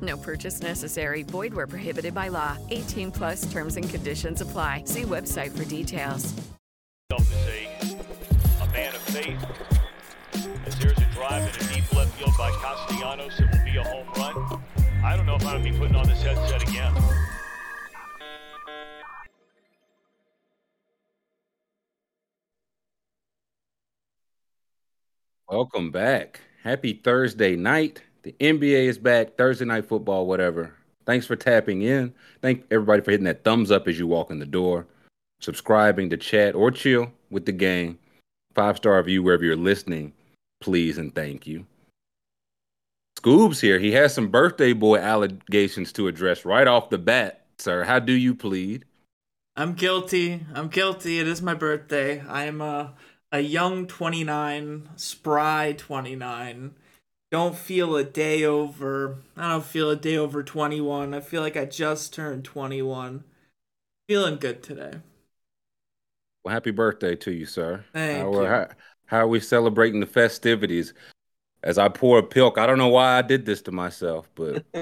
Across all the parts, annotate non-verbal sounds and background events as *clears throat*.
No purchase necessary. Void where prohibited by law. 18 plus terms and conditions apply. See website for details. is a, a man of faith. As there's a drive in a deep left field by Castellanos, it will be a home run. I don't know if I'm going to be putting on this headset again. Welcome back. Happy Thursday night. The NBA is back. Thursday night football, whatever. Thanks for tapping in. Thank everybody for hitting that thumbs up as you walk in the door, subscribing to chat or chill with the game. Five star review wherever you're listening. Please and thank you. Scoob's here. He has some birthday boy allegations to address right off the bat, sir. How do you plead? I'm guilty. I'm guilty. It is my birthday. I am a a young 29, spry 29. Don't feel a day over. I don't feel a day over 21. I feel like I just turned 21. Feeling good today. Well, happy birthday to you, sir. Thank how, you. How, how are we celebrating the festivities? As I pour a pilk, I don't know why I did this to myself, but *laughs*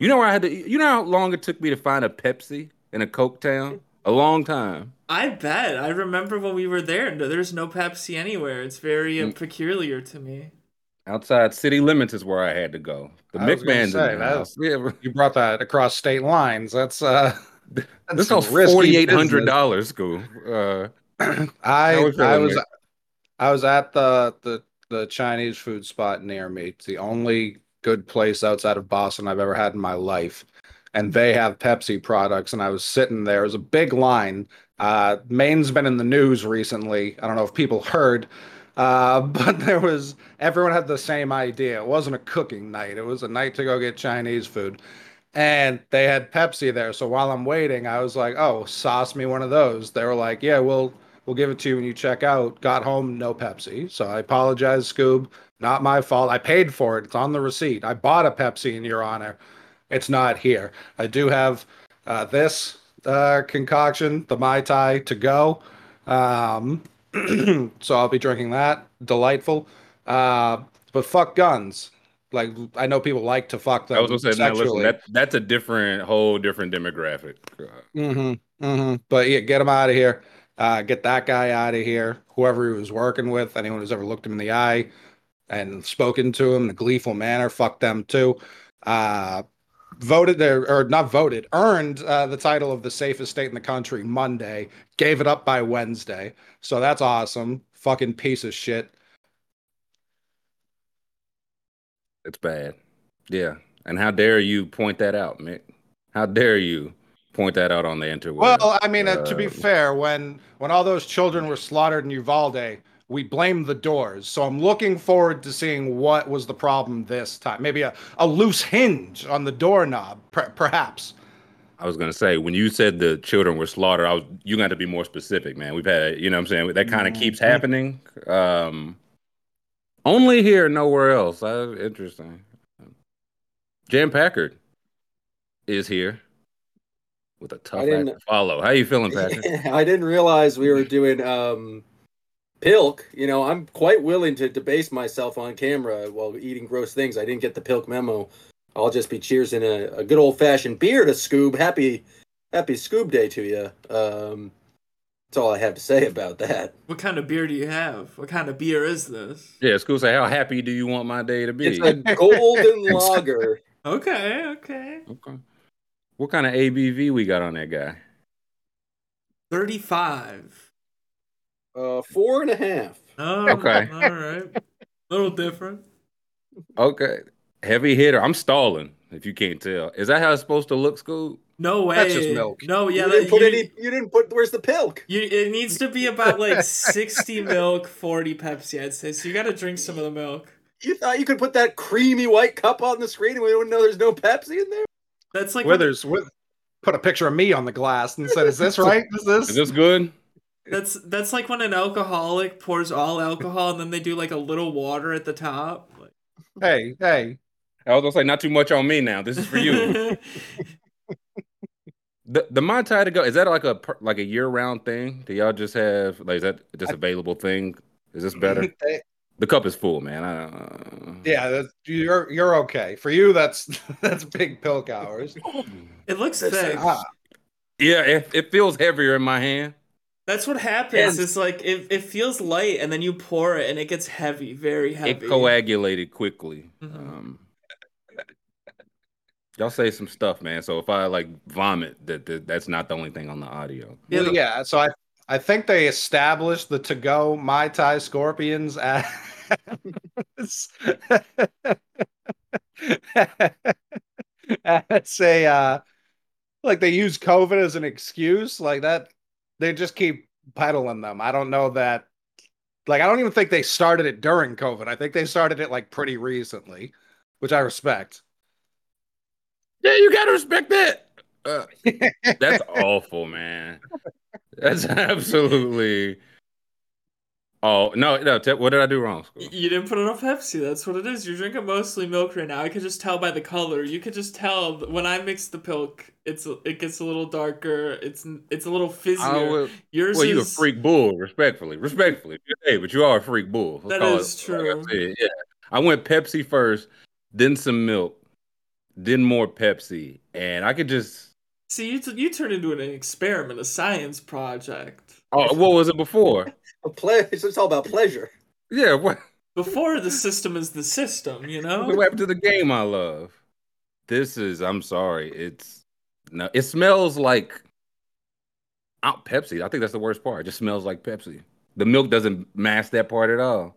you know where I had to. You know how long it took me to find a Pepsi in a Coke town? A long time. I bet. I remember when we were there. No, there's no Pepsi anywhere. It's very uh, Mm. peculiar to me. Outside city limits is where I had to go. The McMahon's in the house. Yeah, You brought that across state lines. That's uh, *laughs* that's this was forty eight hundred dollars, Scoob. Uh, *clears throat* I I was? I was at the the the Chinese food spot near me. It's the only good place outside of Boston I've ever had in my life. And they have Pepsi products. And I was sitting there. It was a big line. Uh, Maine's been in the news recently. I don't know if people heard, uh, *laughs* but there was everyone had the same idea. It wasn't a cooking night. It was a night to go get Chinese food. And they had Pepsi there. So while I'm waiting, I was like, "Oh, sauce me one of those." They were like, "Yeah, we'll we'll give it to you when you check out." Got home, no Pepsi. So I apologize, Scoob. Not my fault. I paid for it. It's on the receipt. I bought a Pepsi in your honor. It's not here. I do have uh, this uh, concoction, the Mai Tai, to go. Um, *clears throat* so I'll be drinking that. Delightful. Uh, but fuck guns. Like I know people like to fuck them I was gonna say, man, listen, sexually. that that's a different, whole different demographic. Mm-hmm. Mm-hmm. But yeah, get him out of here. Uh, get that guy out of here. Whoever he was working with, anyone who's ever looked him in the eye and spoken to him in a gleeful manner, fuck them too. Uh, voted there, or not voted, earned uh, the title of the safest state in the country Monday. Gave it up by Wednesday. So that's awesome. Fucking piece of shit. It's bad. Yeah. And how dare you point that out, Mick? How dare you point that out on the interweb. Well, I mean, uh, to be Uh, fair, when when all those children were slaughtered in Uvalde, we blame the doors. So I'm looking forward to seeing what was the problem this time. Maybe a, a loose hinge on the doorknob, per- perhaps. I was gonna say when you said the children were slaughtered, I was you got to be more specific, man. We've had, you know, what I'm saying that kind of keeps Mhm. happening. Um, only here, nowhere else. Uh, interesting. Jan Packard is here with a tough act to follow. How you feeling, Packard? *laughs* I didn't realize we were doing um, pilk. You know, I'm quite willing to debase myself on camera while eating gross things. I didn't get the pilk memo. I'll just be cheersing a, a good old fashioned beer to Scoob. Happy, happy Scoob Day to you. Um, that's all I have to say about that. What kind of beer do you have? What kind of beer is this? yeah, school say, how happy do you want my day to be? It's a golden *laughs* lager. Okay, okay. okay. What kind of ABV we got on that guy? 35. Uh, four and a half. Oh, Okay. All right. A little different. Okay, heavy hitter. I'm stalling. If you can't tell, is that how it's supposed to look, Scoob? No way. That's just milk. No, yeah. you didn't put you, any. You didn't put. Where's the pilk? you, it needs to be about like *laughs* 60 milk, 40 Pepsi, I'd say. So you got to drink some of the milk. You thought you could put that creamy white cup on the screen and we wouldn't know there's no Pepsi in there? That's like when- Withers, with, put a picture of me on the glass and said, "Is this *laughs* right? Is this?" Is this good? That's that's like when an alcoholic pours all alcohol and then they do like a little water at the top. Like- Hey, hey. I was gonna say not too much on me now. This is for you. *laughs* the the Mai Tai to go is that like a like a year round thing? Do y'all just have like is that just available thing? Is this better? *laughs* The cup is full, man. I, uh, yeah, that's, you're you're okay. For you, that's *laughs* that's big pilk hours. it looks That's- thick. Ah, yeah. It, it feels heavier in my hand. That's what happens. And- It's like it, it feels light and then you pour it and it gets heavy, very heavy. It coagulated quickly. Mhm. Um, y'all say some stuff, man. So if I like vomit, that, that that's not the only thing on the audio. Yeah, well, yeah. So I I think they established the to go Mai Tai Scorpions as *laughs* as a uh, like they use COVID as an excuse, like that. They just keep peddling them. I don't know that. Like I don't even think they started it during COVID. I think they started it like pretty recently, which I respect. Yeah, you gotta respect that. Uh, *laughs* that's awful, man. That's *laughs* absolutely. Oh no, no! Te- what did I do wrong? Y- You didn't put enough Pepsi. That's what it is. You're drinking mostly milk right now. I could just tell by the color. You could just tell when I mix the pilk, it's it gets a little darker. It's it's a little fizzier. Well, Yours well, you a is freak bull, respectfully, respectfully. Hey, but you are a freak bull. Let's That call is it like I true. Yeah, I went Pepsi first, then some milk, then more Pepsi, and I could just. See, you, t- you turned into an experiment, a science project. Oh, what was it before? A ple- it's all about pleasure. Yeah, what? Before the system is the system, you know. What happened to the game I love? This is. I'm sorry. It's no. It smells like. Out Pepsi. I think that's the worst part. It just smells like Pepsi. The milk doesn't mask that part at all.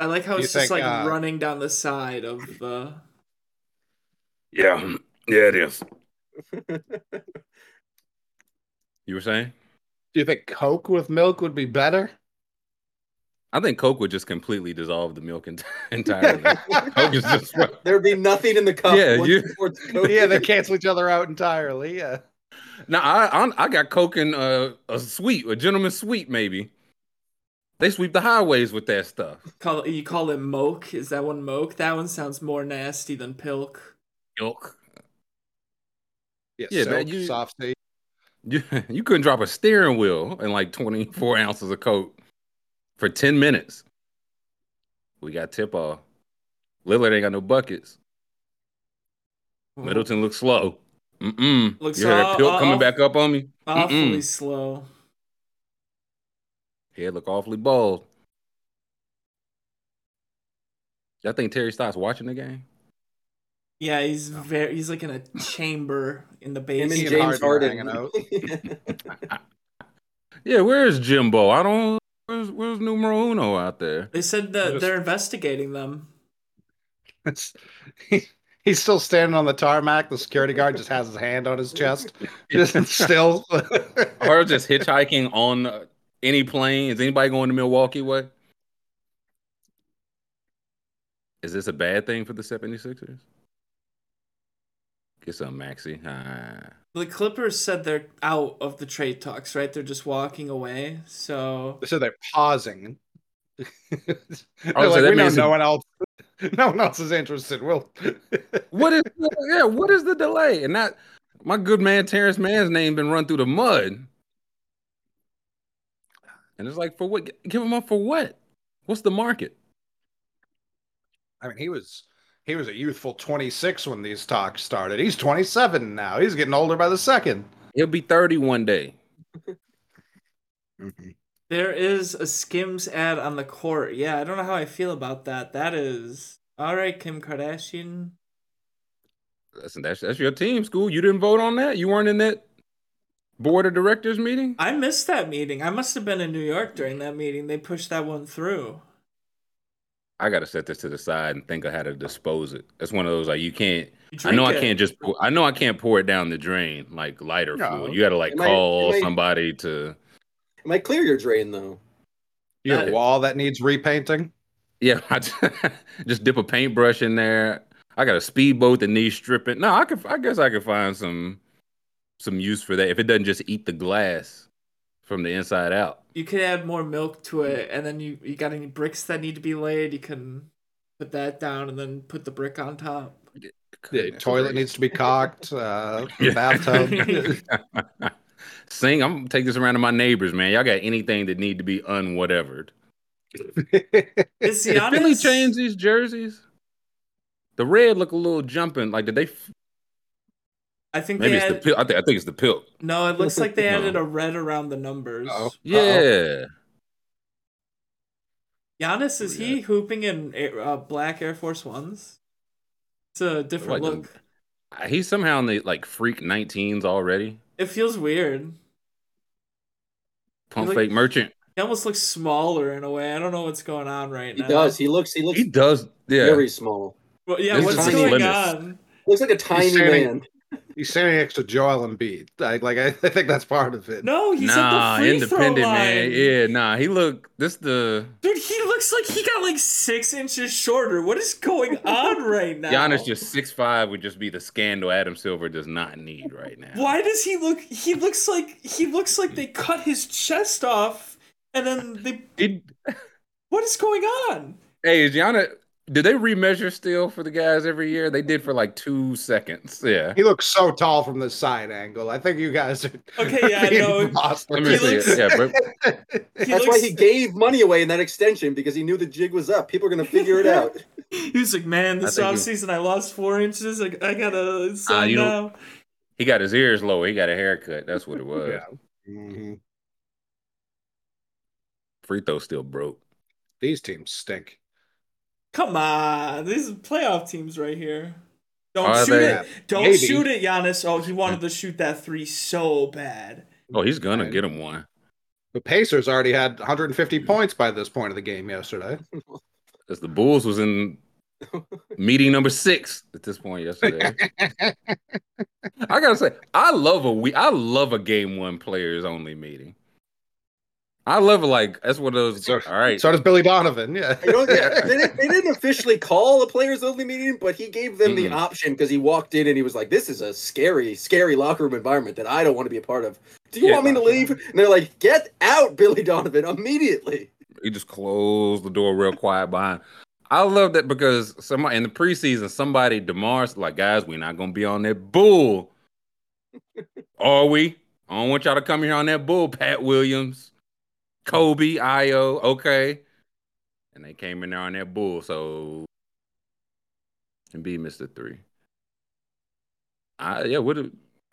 I like how You it's just like uh, running down the side of the. Yeah, yeah, it is. *laughs* You were saying? Do you think Coke with milk would be better? I think Coke would just completely dissolve the milk ent- *laughs* entirely. *laughs* Coke is just *laughs* There'd be nothing in the cup. Yeah, you- you poured the Coke yeah, they cancel each other out entirely. Yeah. now. I, I I got Coke in uh, a sweet, a gentleman's sweet, maybe. They sweep the highways with that stuff. Call you call it moke? Is that one moke? That one sounds more nasty than pilk. Milk. Yeah, Yeah, soak, man, you- soft tea. You *laughs* you couldn't drop a steering wheel in like 24 *laughs* ounces of Coke for 10 minutes. We got tip off. Lillard ain't got no buckets. Middleton looks slow. Mm-mm. Looks you hear that aw- pill coming aw- back up on me? Awfully Mm-mm. slow. Head look awfully bald. Y'all think Terry Stotts watching the game? Yeah, he's very. He's like in a chamber in the Him and basement. James Harden Harden. hanging *laughs* Yeah, where's Jimbo? I don't. Where's, where's numero uno out there? They said that Just- they're investigating them. It's, he, he's still standing on the tarmac. The security guard just has his hand on his chest, *laughs* just *laughs* still. or just hitchhiking on uh, any plane. Is anybody going to Milwaukee way? Is this a bad thing for the 76ers? Get some, Maxey. Ah. The Clippers said they're out of the trade talks, right? They're just walking away. So so they're pausing. *laughs* they're Oh, so like, that we know means no it- one else. *laughs* No one else is interested. We'll. *laughs* What is yeah? What is the delay? And that my good man Terrence Mann's name been run through the mud. And it's like for what? Give him up for what? What's the market? I mean, he was he was a youthful 26 when these talks started. He's 27 now. He's getting older by the second. He'll be 30 one day. Mm-hmm. there is a Skims ad on the court. Yeah, I don't know how I feel about that. That is all right, Kim Kardashian. Listen, that's that's your team, Scoob. You didn't vote on that. You weren't in that board of directors meeting. I missed that meeting. I must have been in New York during that meeting. They pushed that one through. I got to set this to the side and think of how to dispose it. That's one of those like you can't. You I know I can't just. Pour, I know I can't pour it down the drain like lighter No. fluid. You got to like It call it might- somebody to. It might clear your drain though. You have a Yeah. wall that needs repainting. Yeah, *laughs* I just, just dip a paintbrush in there. I got a speedboat that needs stripping. No, I could. I guess I could find some some use for that if it doesn't just eat the glass from the inside out. You could add more milk to it, and then you you got any bricks that need to be laid. You can put that down, and then put the brick on top. The Goodness toilet gracious. needs to be caulked. Uh, *laughs* Yeah. bathtub. *laughs* Sing, I'm gonna take this around to my neighbors, man. Y'all got anything that need to be unwhatevered? *laughs* Is Did Philly change these jerseys? The red look a little jumping. Like, did they? F- I think Maybe they it's the pill. I think I think it's the pill. no. It looks like they *laughs* No. added a red around the numbers. Uh-oh. Yeah. Giannis is he hooping in uh, black Air Force Ones? It's a different Like the- look. He's somehow in the like freak 19s already. It feels weird. Pump Like- fake merchant. He almost looks smaller in a way. I don't know what's going on right He now. does. He looks. He looks He does. Yeah. very small. Well, yeah, This what's going slimmest. on? Looks like a tiny standing- man. He's standing next to Joel Embiid. Like, like I, *laughs* I think that's part of it. No, he's nah, at the free independent throw line. man. Yeah, nah. He look. This the Dude, he looks like he got like six inches shorter. What is going *laughs* on right now? Giannis just six five would just be the scandal Adam Silver does not need right now. Why does he look? He looks like he looks like they cut his chest off, and then they. He- What is going on? hey, is Giannis? Do they remeasure still for the guys every year? They did for like two seconds. Yeah. He looks so tall from the side angle. I think you guys are. *laughs* Okay, yeah, being no. imposter. Let me see. looks- it. Yeah, bro. *laughs* He That's why he gave money away in that extension because he knew the jig was up. People are gonna figure it out. *laughs* He was like, "Man, this I think off he- season I lost four inches. Like I gotta sell you know- now." He got his ears lower. He got a haircut. That's what it was. Yeah. Mhm. Free throw still broke. These teams stink. Come on, these are playoff teams right here. Don't Are shoot they? it. Don't Maybe. shoot it, Giannis. Oh, he wanted to shoot that three so bad. Oh, he's gonna Right. get him one. The Pacers already had 150 points by this point of the game yesterday. Because the Bulls was in meeting number six at this point yesterday. *laughs* I gotta say, I love a we. I love a game one players only meeting. I love it. Like that's one of those. So- all right, So does Billy Donovan. Yeah. You know, they, they didn't, they didn't officially call a players only meeting, but he gave them the Mm-mm. option because he walked in and he was like, "This is a scary, scary locker room environment that I don't want to be a part of. Do you Yeah. want me to leave?" And they're like, "Get out, Billy Donovan, immediately." he just closed the door real quiet behind. I love that because somebody in the preseason, somebody Demar's like, guys, we're not gonna be on that bull. *laughs* Are we? I don't want y'all to come here on that bull, Pat Williams, Coby, Ayo, okay. And they came in there on that bull, so and be Mr. Three. I yeah, what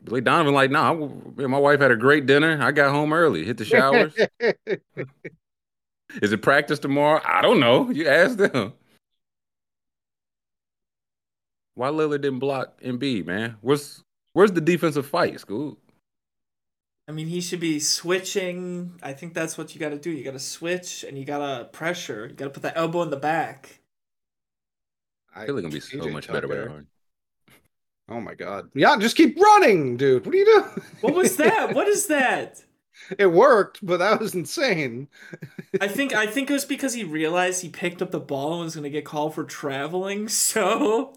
Billy Donovan like? Nah, I- my wife had a great dinner. I got home early, hit the showers. *laughs* Is it practice tomorrow? I don't know. You ask them. Why Lillard didn't block Embiid, man? Where's where's the defensive fight, Scoob? I mean, he should be switching. I think that's what you got to do. You got to switch and you got to pressure. You got to put the elbow in the back. I feel like gonna be so PJ much better with Harden. Oh my god. Yeah, just keep running, dude. What are you doing? What was *laughs* that? what is that? It worked, but that was insane. I think I think it was because he realized he picked up the ball and was gonna get called for traveling. *laughs* So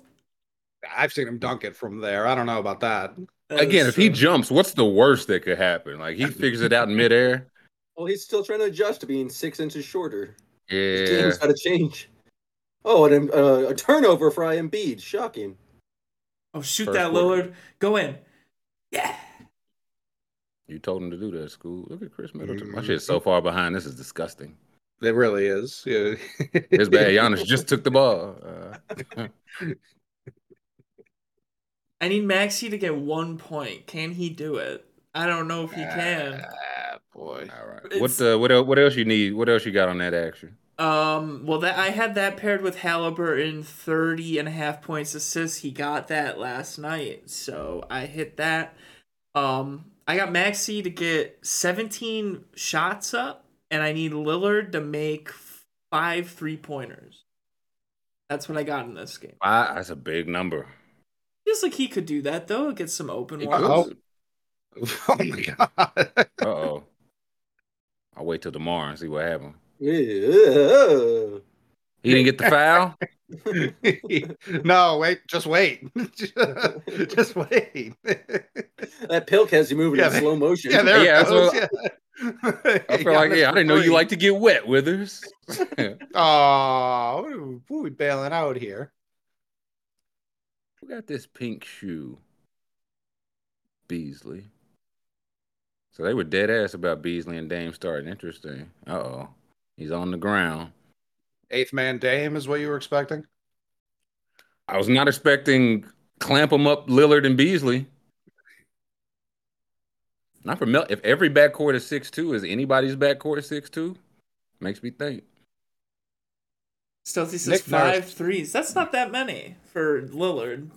I've seen him dunk it from there. I don't know about that. That Again, is if he jumps, what's the worst that could happen? Like he *laughs* figures it out in midair. Well, he's still trying to adjust to being six inches shorter. His Yeah. game's got to change. Oh, and uh, a turnover for Embiid. Shocking. oh shoot First that quarter. Lillard, go in. Yeah. You told him to do that, Scoob. Look at Khris Middleton. My Mhm. shit's so far behind. This is disgusting. It really is. Yeah. It's bad. Giannis *laughs* just took the ball. Uh, *laughs* I need Maxey to get one point. Can he do it? I don't know if he can. Ah, boy. all right. It's- What uh, what el- what else you need? What else you got on that action? Um, well, that I had that paired with Halliburton, 30 and a half points assists. He got that last night, so I hit that. Um, I got Maxey to get 17 shots up, and I need Lillard to make five three pointers. That's what I got in this game. Ah, that's a big number. Feels like he could do that though. Get some open water. Uh-oh. *laughs* Oh my god. Uh oh. I'll wait till tomorrow and see what happens. Yeah. He didn't get the foul. *laughs* no, wait, just wait. *laughs* just wait. That pilk has you moving Yeah, in they- slow motion. yeah, there Yeah, it goes. that's Yeah. I feel like yeah. I didn't know you like to get wet, Withers. Oh, we're we bailing out here? Who got this pink shoe? Beasley. So they were dead ass about Beasley and Dame starting. Interesting. Uh oh. He's on the ground. Eighth man Dame is what you were expecting? I was not expecting clamp them up Lillard and Beasley. Not for Mel. If every backcourt is six two, is anybody's backcourt six two? Makes me think. Stealthy says Nick five Nurse. threes. That's not that many for Lillard.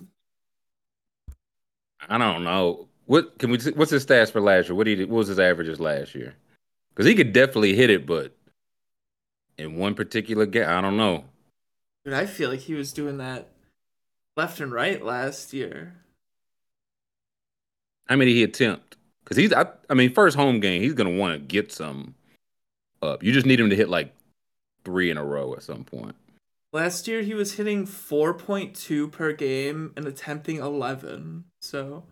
I don't know. What can we? What's his stats for last year? What did he? What was his averages last year? Because he could definitely hit it, but in one particular game, I don't know. Dude, I feel like he was doing that left and right last year. How many he attempt? Because he's, I, I mean, first home game, he's gonna want to get some up. You just need him to hit like three in a row at some point. Last year he was hitting 4.2 per game and attempting 11. So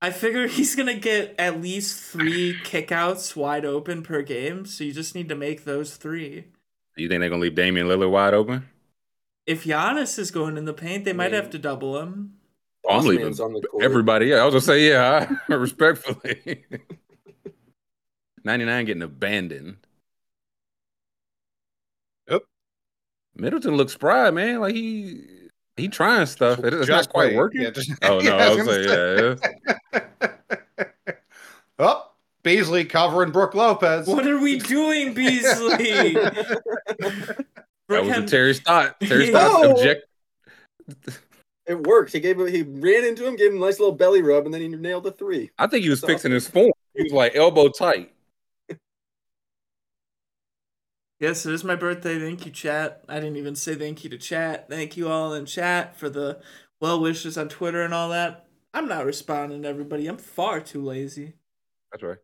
I figure he's going to get at least 3 kickouts wide open per game, so you just need to make those 3. You think they're gonna leave Damian Lillard wide open? If Giannis is going in the paint, they might have to double him. Oh, I'm leaving on the court. everybody. Yeah, I was gonna say yeah, *laughs* *laughs* respectfully. *laughs* Ninety nine getting abandoned. Middleton looks spry, man. Like he he trying stuff. It- It's Just not quite wait. working. Yeah, just- oh no, *laughs* Yeah, I I was was saying yeah. yeah. *laughs* oh, Beasley covering Brook Lopez. What are we *laughs* doing, Beasley? That was a Terry Stott. Terry Stott No. object. It worked. He gave him, he ran into him, gave him a nice little belly rub, and then he nailed the three. I think he was So- fixing his form. He was like elbow tight. Yes, it is my birthday. Thank you, chat. I didn't even say thank you to chat. Thank you all in chat for the well wishes on Twitter and all that. I'm not responding to everybody. I'm far too lazy. That's right.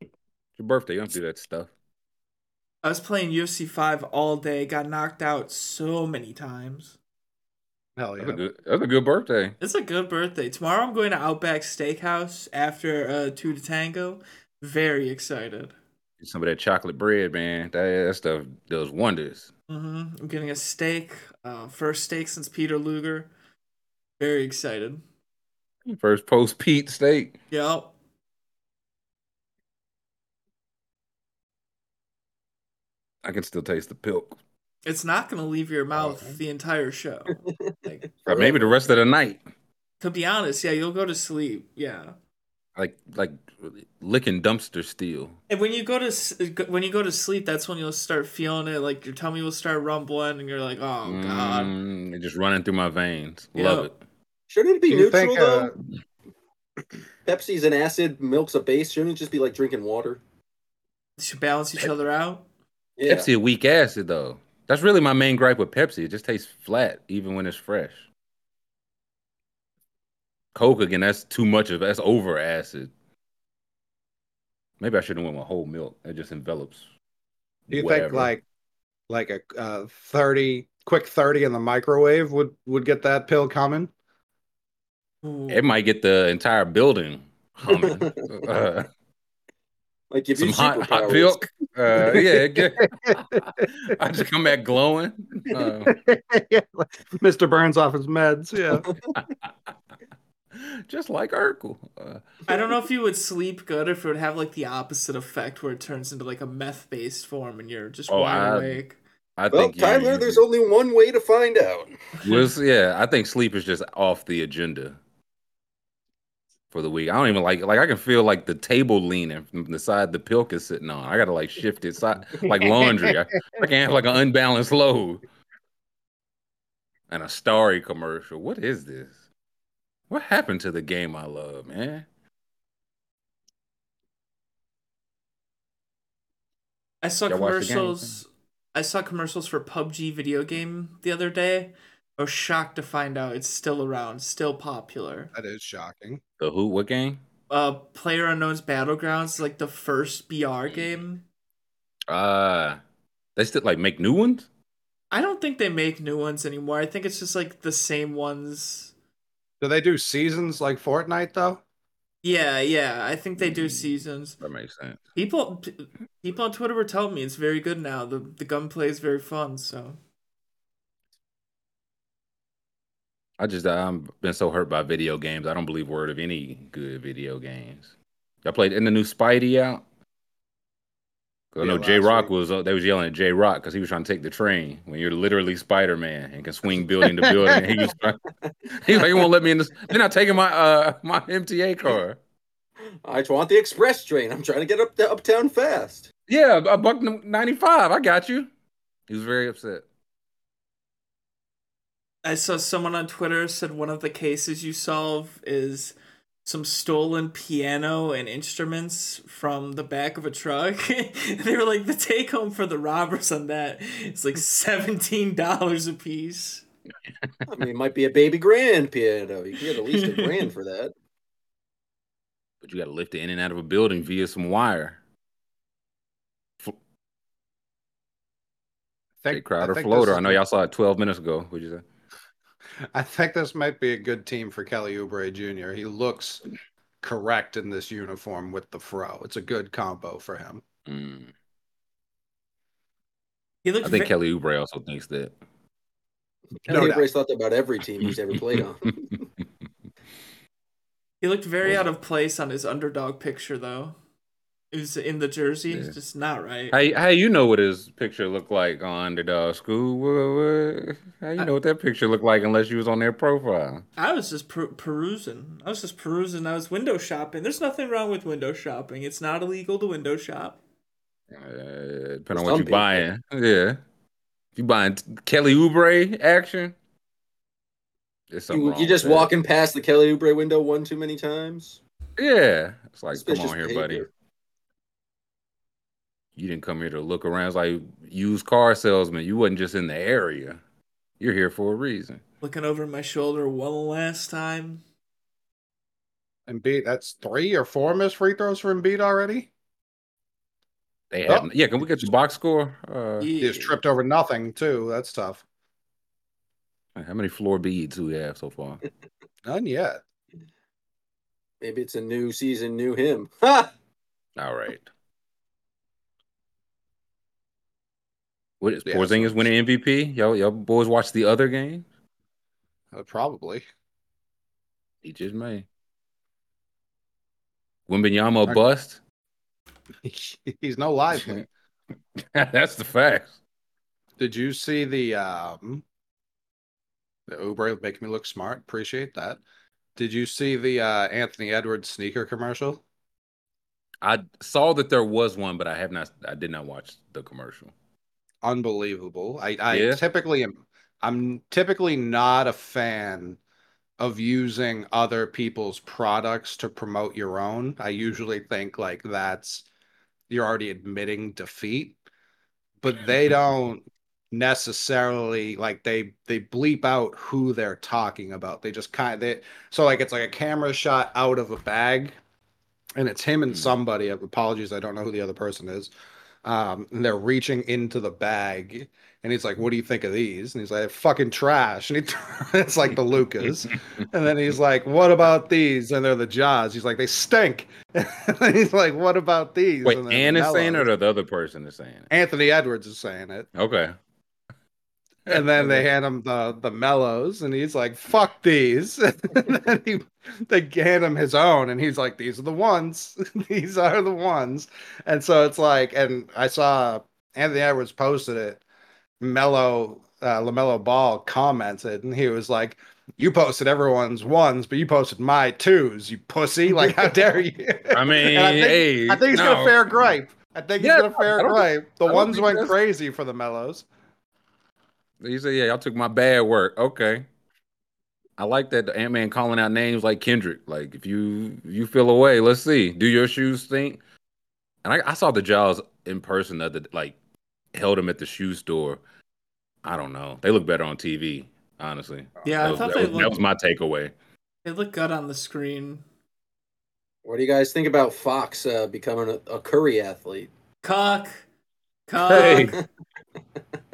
It's your birthday. You don't do that stuff. I was playing UFC 5 all day, got knocked out so many times. Hell That's a yeah. good. That's a good birthday. It's a good birthday. Tomorrow I'm going to Outback Steakhouse after uh, 2 to Tango. Very excited. Some of that chocolate bread, man. That, that stuff does wonders. hmm I'm getting a steak. Uh, first steak since Peter Luger. Very excited. First post Pete steak. Yep. I can still taste the pilk. It's not going to leave your mouth the entire show. *laughs* Like, Or maybe the rest of the night. to be honest, yeah, you'll go to sleep. Yeah. Like like licking dumpster steel. And when you go to when you go to sleep, that's when you'll start feeling it. Like your tummy will start rumbling, and you're like, "Oh God!" Mm, it just running through my veins. Yeah. Love it. Shouldn't it be neutral think, uh, though? Pepsi's an acid, milk's a base. Shouldn't it just be like drinking water? They should balance each other out. Yeah. Pepsi a weak acid though. That's really my main gripe with Pepsi. It just tastes flat even when it's fresh. Coke again. That's too much of that's over acid. Maybe I shouldn't went with whole milk. It just envelops. Do you whatever. think like like a uh, thirty quick thirty in the microwave would would get that pill coming? it might get the entire building humming? uh, *laughs* *laughs* Like give some you hot, hot superpowers. milk. Uh, yeah, get, *laughs* I just come back glowing. Uh, Yeah, like Mr. Burns off his meds. Yeah. Just like Urkel. Uh, I don't know if you would sleep good or if it would have like the opposite effect where it turns into like a meth based form and you're just Oh, wide I- awake. I Well, think you- Tyler, you- there's only one way to find out. was yeah. I think sleep is just off the agenda for the week. I don't even like like I can feel like the table leaning from the side the pilk is sitting on. I gotta like shift it side like laundry. I, I can't have like an unbalanced load. And a starry commercial. What is this? What happened to the game I love, man? I saw Y'all watch the game? commercials. I saw commercials for PUBG video game the other day. I was shocked to find out it's still around, still popular. That is shocking. The who? What game? Uh, Player Unknown's Battlegrounds is like the first BR game. Uh they still like make new ones. I don't think they make new ones anymore. I think it's just like the same ones. Do they do seasons like Fortnite though? Yeah, yeah. I think they do hmm. seasons. That makes sense. People, p- people on Twitter were telling me it's very good now. The the gunplay is very fun. So I just I've been so hurt by video games. I don't believe word of any good video games. Y'all played in the new Spidey out? 'Cause I Yeah, know J Rock was uh, they was yelling at J Rock because he was trying to take the train when you're literally Spider Man and can swing building to building. he was trying, *laughs* he like he won't let me in this. They're not taking my uh my MTA car. I just want the express train. I'm trying to get up to uptown fast. Yeah, a buck ninety five. I got you. He was very upset. I saw someone on Twitter said one of the cases you solve is some stolen piano and instruments from the back of a truck. *laughs* they were like the take home for the robbers on that. It's like seventeen dollars a piece. I mean, it might be a baby grand piano. You can get at least a grand for that. But you got to lift it in and out of a building via some wire. F- I Jay think, Crowder floater. I know y'all saw it 12 minutes ago. What'd you say? I think this might be a good team for Kelly Oubre Jr. He looks correct in this uniform with the fro. It's a good combo for him. Mm. He looked I think ve- Kelly Oubre also thinks that. Kelly No doubt. Oubre's thought about every team he's ever played on. *laughs* he looked very out of place on his underdog picture though. It in the jersey. It's just not right. How, how you know what his picture looked like on Underdog Scoob? What, what, how you know what that picture looked like unless you was on their profile? I was just per- perusing. I was just perusing. I was window shopping. There's nothing wrong with window shopping. It's not illegal to window shop. Uh, depending on what you people. buying. Yeah. If you buying Kelly Oubre action, there's something You, wrong you just walking past the Kelly Oubre window one too many times. Yeah. It's like, Suspicious come on here, buddy. Behavior. You didn't come here to look around. It's like used car salesman. You wasn't just in the area. You're here for a reason. Looking over my shoulder one last time. Embiid, that's three or four missed free throws for Embiid already. They Oh. have yeah. Can we get the box score? Uh, He just tripped over nothing too. That's tough. how many floor beads do we have so far? *laughs* None yet. Maybe it's a new season, new him. *laughs* All right. What is Yeah, Porzingis so- winning MVP? Y'all, y'all boys watch the other game? Uh, probably. He just may. Wembanyama bust. *laughs* He's no lively. *laughs* That's the facts. Did you see the um the Uber making me look smart? Appreciate that. Did you see the uh Anthony Edwards sneaker commercial? I saw that there was one, but I have not. I did not watch the commercial. Unbelievable. I I Yeah? typically am I'm typically not a fan of using other people's products to promote your own. I usually think like that's you're already admitting defeat. But they *laughs* don't necessarily like they they bleep out who they're talking about. They just kind of they so like it's like a camera shot out of a bag, and it's him and hmm. somebody. Apologies, I don't know who the other person is. Um, and they're reaching into the bag, and he's like, "What do you think of these?" And he's like, "Fucking trash." And he *laughs* it's like the Lucas, and then he's like, "What about these?" And they're the Jaws. He's like, "They stink." *laughs* and he's like, "What about these?" Wait, and the is saying it or the other person is saying it? Anthony Edwards is saying it. Okay. And then they *laughs* hand him the the mellows, and he's like, "Fuck these." and then he, *laughs* they hand him his own, and he's like, "These are the ones. *laughs* these are the ones." And so it's like, and I saw Anthony Edwards posted it. Melo, uh, Lamelo Ball commented, and he was like, "You posted everyone's ones, but you posted my twos, you pussy! Like, how dare *laughs* you?" I mean, I think, hey, I think he's no. gonna fair gripe. I think he's Yeah, gonna fair I don't think- gripe. The ones went crazy for the mellows. He said, "Yeah, y'all took my bad work." Okay. I like that the Ant Man calling out names like Kendrick. Like, if you you feel away, let's see. Do your shoes stink? And I, I saw the Jaws in person. The other like held him at the shoe store. I don't know. They look better on TV. Honestly. Yeah, I that was, thought that they was, that was my takeaway. They look good on the screen. What do you guys think about Fox uh, becoming a, a Curry athlete? Cock. Cock. Hey. *laughs*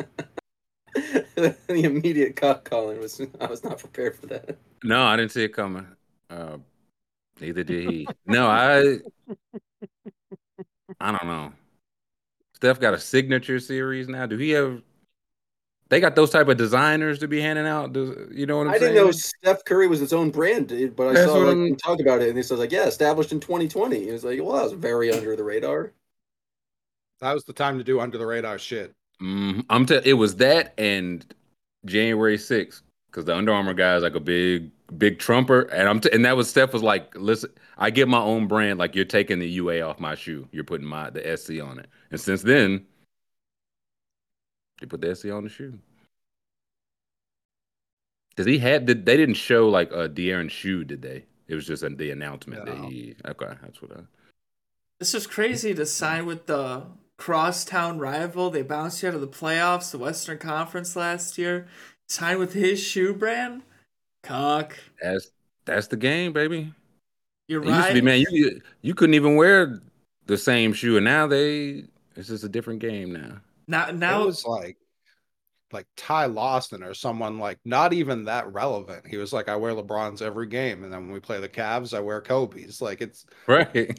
*laughs* the immediate cock calling was I was not prepared for that. No, I didn't see it coming. Uh, neither did he. no, *laughs* I. I don't know. Steph got a signature series now. Do he have? They got those type of designers to be handing out. Does you know what I'm I saying? I didn't know Steph Curry was its own brand, dude, but I That's saw what like I'm- him talk about it, and he says like, "Yeah, established in 2020." It was like, "Well, that was very under the radar." That was the time to do under the radar shit. Mhm. I'm. T- it was that and January 6th because the Under Armour guy is like a big, big trumper, and I'm. T- and that was Steph was like, listen, I get my own brand. Like you're taking the UA off my shoe. You're putting my the SC on it. And since then, they put the SC on the shoe. Does he have? Did they didn't show like a De'Aaron shoe? Did they? It was just a, the announcement that he. Okay, that's what. I, This is crazy to sign with the crosstown rival. They bounced you out of the playoffs, the Western Conference last year. Sign with his shoe brand. Cock. that's that's the game, baby. You're It used to be, man. You you couldn't even wear the same shoe, and now they it's just a different game now. Now, It now was like like Ty Lawson or someone like not even that relevant. He was like, I wear LeBron's every game, and then when we play the Cavs, I wear Kobe's. Like it's *laughs* Right.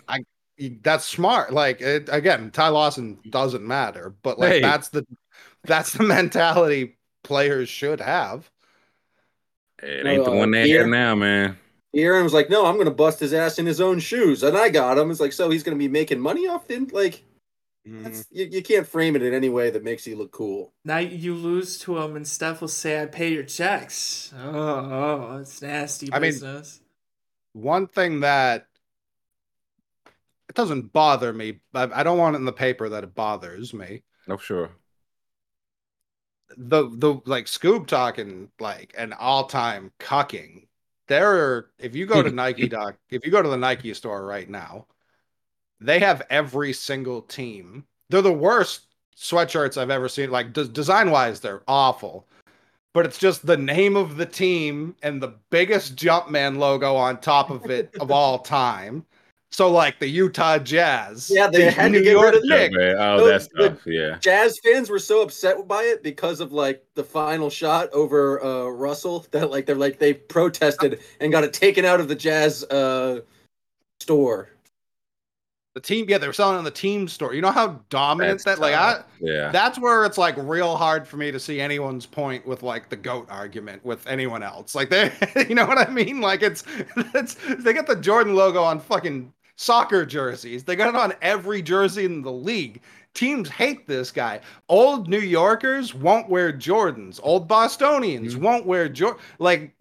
That's smart. Like it, again, Ty Lawson doesn't matter, but like Hey. that's the that's the *laughs* mentality players should have. It ain't the Uh, one they here- have now, man. Aaron was like, "No, I'm going to bust his ass in his own shoes," and I got him. It's like, so he's going to be making money off it? Like, that's, you, you can't frame it in any way that makes you look cool. now you lose to him, and Steph will say, "I pay your checks." Oh, oh it's nasty I mean, business. One thing that it doesn't bother me, but I don't want it in the paper that it bothers me. No, sure. the the like Scoob talking like an all time cucking. There are if you go to hmm. Nike doc if you go to the Nike store right now, they have every single team. They're the worst sweatshirts I've ever seen. Like des- design wise, they're awful. But it's just the name of the team and the biggest Jumpman logo on top of it of all *laughs* time. So like the Utah Jazz, Yeah, they the had to get York rid of Yeah, Knicks. Oh, Those- that's the- tough. Yeah. Jazz fans were so upset by it because of like the final shot over uh, Russell *laughs* that like they're like they protested and got it taken out of the Jazz uh, store. The team. Yeah, they were selling in the team store. You know how dominant That's that like I. Yeah. That's where it's like real hard for me to see anyone's point with like the goat argument with anyone else. Like they, *laughs* you know what I mean? Like it's, it's they got the Jordan logo on fucking soccer jerseys. They got it on every jersey in the league. Teams hate this guy. Old New Yorkers won't wear Jordans. Old Bostonians mm-hmm. won't wear Jordan. Like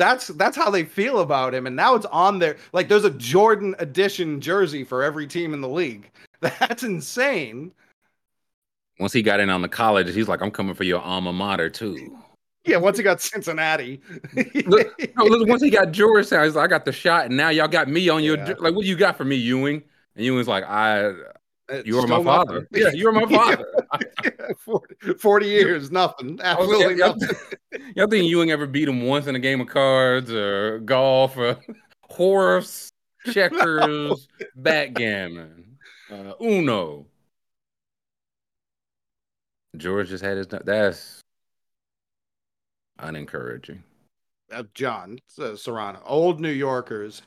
that's that's how they feel about him. And now it's on there. Like there's a Jordan edition jersey for every team in the league. *laughs* That's insane. Once he got in on the college, he's like, I'm coming for your alma mater too. Yeah, once he got Cincinnati. *laughs* Look, no, once he got Georgetown, he's like, I got the shot, and now y'all got me on your Yeah. jer- like. What do you got for me, Ewing? And Ewing's like, I, You are my father. nothing. Yeah, you are my *laughs* father. *laughs* 40, 40 years, nothing. I was- Absolutely y'all, nothing. *laughs* y'all think you ain't ever beat him once in a game of cards or golf or horse, checkers, backgammon, uh, Uno? George just had his. That's unencouraging. uh, John uh, Serrano, old New Yorkers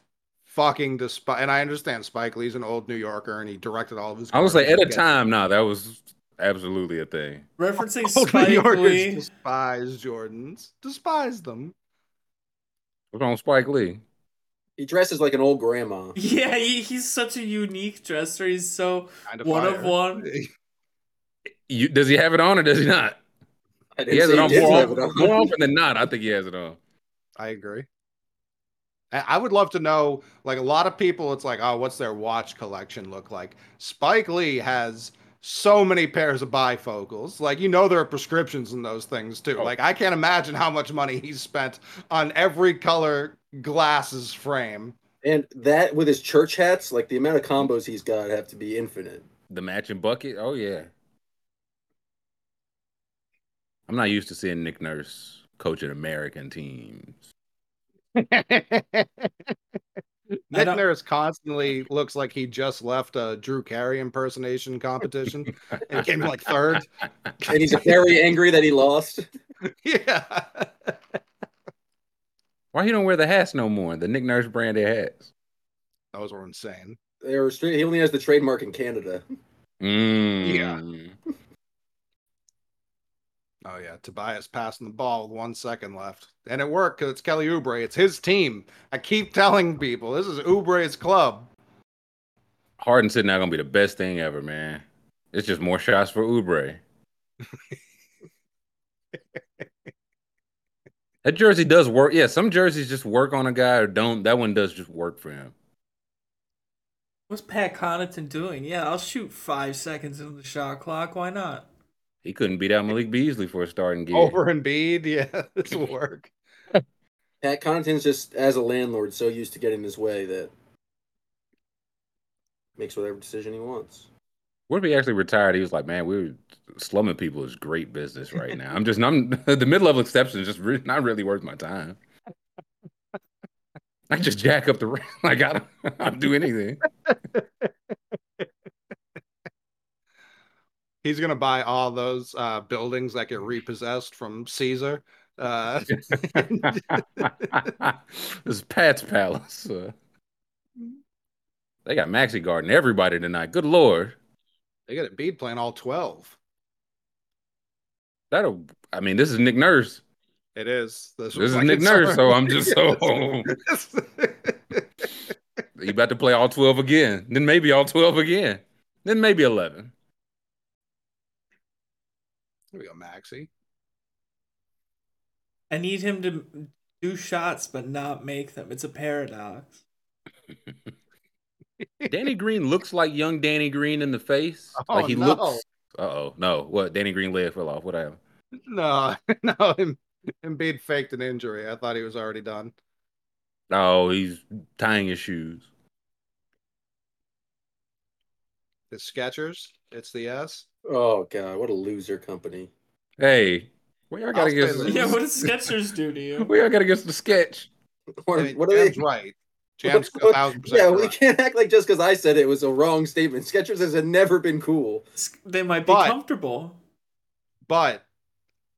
fucking despise. And I understand Spike Lee's an old New Yorker and he directed all of his. I would say at a time, no, that was absolutely a thing. Referencing Old New Yorkers Lee. despise Jordans. Despise them. What's wrong with Spike Lee? He dresses like an old grandma. *laughs* Yeah, he, he's such a unique dresser. He's so Kind of one fire. of one. *laughs* You, does he have it on or does he not? He has it on more, have it often, on. more often than not. I think he has it on. I agree. I I would love to know, like a lot of people, it's like, oh, what's their watch collection look like? Spike Lee has so many pairs of bifocals. Like, you know, there are prescriptions in those things too. Oh. Like, I can't imagine how much money he's spent on every color glasses frame. And that with his church hats, like the amount of combos he's got have to be infinite. The matching bucket. Oh yeah. I'm not used to seeing Nick Nurse coaching American teams. Nick don't- Nurse constantly looks like he just left a Drew Carey impersonation competition and came like third. And he's very angry that he lost. *laughs* yeah. Why he don't wear the hats no more? The Nick Nurse branded hats. Those were insane. They were straight, he only has the trademark in Canada. Mm. Oh yeah, Tobias passing the ball with one second left, and it worked because it's Kelly Oubre. It's his team. I keep telling people this is Oubre's club. Harden sitting out gonna be the best thing ever, man. It's just more shots for Oubre. *laughs* that jersey does work. Yeah, some jerseys just work on a guy or don't. That one does just work for him. What's Pat Connaughton doing? Yeah, I'll shoot five seconds into the shot clock. Why not? He couldn't beat out Malik Beasley for a starting gig. Over Embiid, *laughs* yeah, this will work. Pat Connaughton's just, as a landlord, so used to getting his way that makes whatever decision he wants. What if he actually retired? He was like, "Man, we're slumming people is great business right now. *laughs* I'm just, I'm *laughs* the mid level exception is just re- not really worth my time. I just jack up the ring. Like I don't, I don't do anything. He's gonna buy all those uh, buildings that get repossessed from Caesar. Uh, *laughs* this is Pat's Palace. Uh, they got Maxey Garden everybody tonight. Good lord, they got a bead playing all twelve. that'll. I mean, this is Nick Nurse. It is. This was is Nick Nurse, so I'm just *laughs* so. *laughs* You about to play all 12 again. Then maybe all 12 again. Then maybe 11. Here we go, Maxey. I need him to do shots but not make them. It's a paradox. *laughs* Danny Green looks like young Danny Green in the face. Oh, like he no. looks. Uh oh. No. What? Danny Green leg fell off. What happened? No, *laughs* no, Em- Embiid faked an injury. I thought he was already done. Oh, he's tying his shoes. The Skechers. It's the S. Oh god, what a loser company. Hey, we all I'll gotta say get. this. Yeah, what does *laughs* Skechers do to you? We all gotta get the sketch. What, I mean, what are they? Right. Jam's *laughs* a What- thousand percent yeah, we can't act like just because I said it was a wrong statement. Skechers has never been cool. They might be But- comfortable. but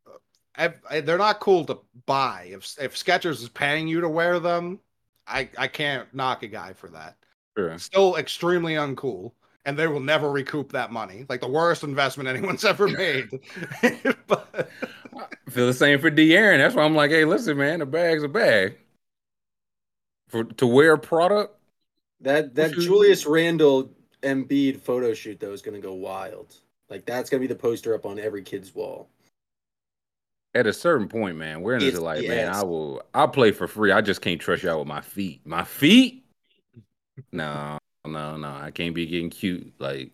uh, I, I- they're not cool to buy. If if Skechers is paying you to wear them, I I can't knock a guy for that. Sure. Still extremely uncool, and they will never recoup that money. Like the worst investment *laughs* anyone's ever made. *laughs* but I feel the same for De'Aaron. That's why I'm like, hey, listen, man, a bag's a bag. For to wear a product, That that Who's- Julius Randle Embiid photo shoot though is gonna go wild. Like that's gonna be the poster up on every kid's wall. at a certain point, man, we're in It's this like, the man. I will I'll play for free. I just can't trust y'all with my feet. My feet? No, no, no. I can't be getting cute like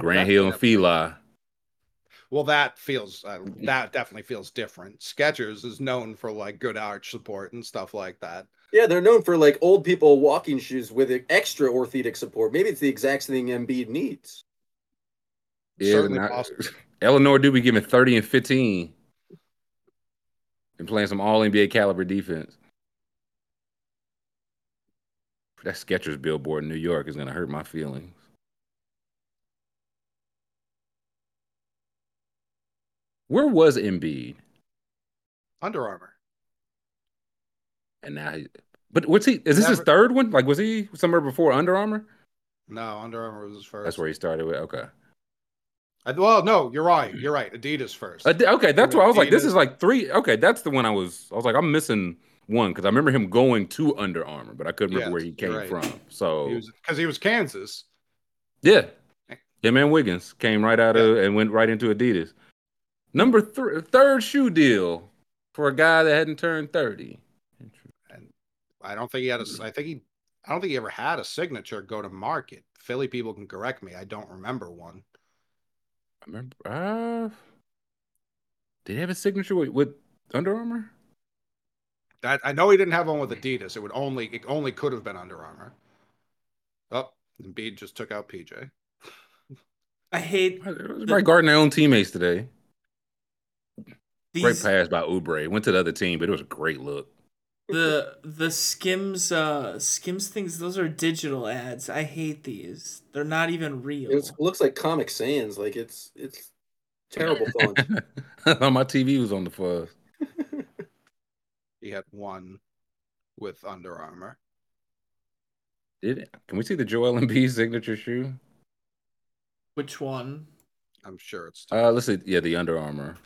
Grant Hill and Fila. Well, that feels uh, that definitely feels different. Skechers is known for like good arch support and stuff like that. Yeah, they're known for like old people walking shoes with extra orthopedic support. Maybe it's the exact thing Embiid needs. Yeah, Certainly not- possible. *laughs* Eleanor do be giving 30 and 15 and playing some all NBA caliber defense. That Skechers billboard in New York is gonna hurt my feelings. Where was Embiid? Under Armour. And now, he, but what's he? Is this his third one? Like, was he somewhere before Under Armour? No, Under Armour was his first. That's where he started with. Okay, I, well, no, you're right. *clears throat* You're right. Adidas first. Adi- okay, that's why I was like, this is like three. Okay, that's the one I was. I was like, I'm missing one because I remember him going to Under Armour, but I couldn't remember where he came right. from. So because he was Kansas. Yeah. Yeah, man, Wiggins came right out of and went right into Adidas. Number three, third shoe deal for a guy that hadn't turned 30. And I don't think he had a. I think he. I don't think he ever had a signature go to market. Philly people can correct me. I don't remember one. I remember. Uh, did he have a signature with, with Under Armour? That I know he didn't have one with Adidas. It would only. It only could have been Under Armour. Oh, Embiid just took out PJ. I hate It was right guarding their own teammates today. Great pass by Oubre. Went to the other team, but it was a great look. the the skims uh skims things those are digital ads i hate these they're not even real It looks like Comic Sans. Like it's it's terrible *laughs* font. *laughs* My TV was on the fuzz. *laughs* He had one with Under Armour. Did it? Can we see the Joel Embiid signature shoe? which one I'm sure it's. Uh, let's see. Yeah, the Under Armour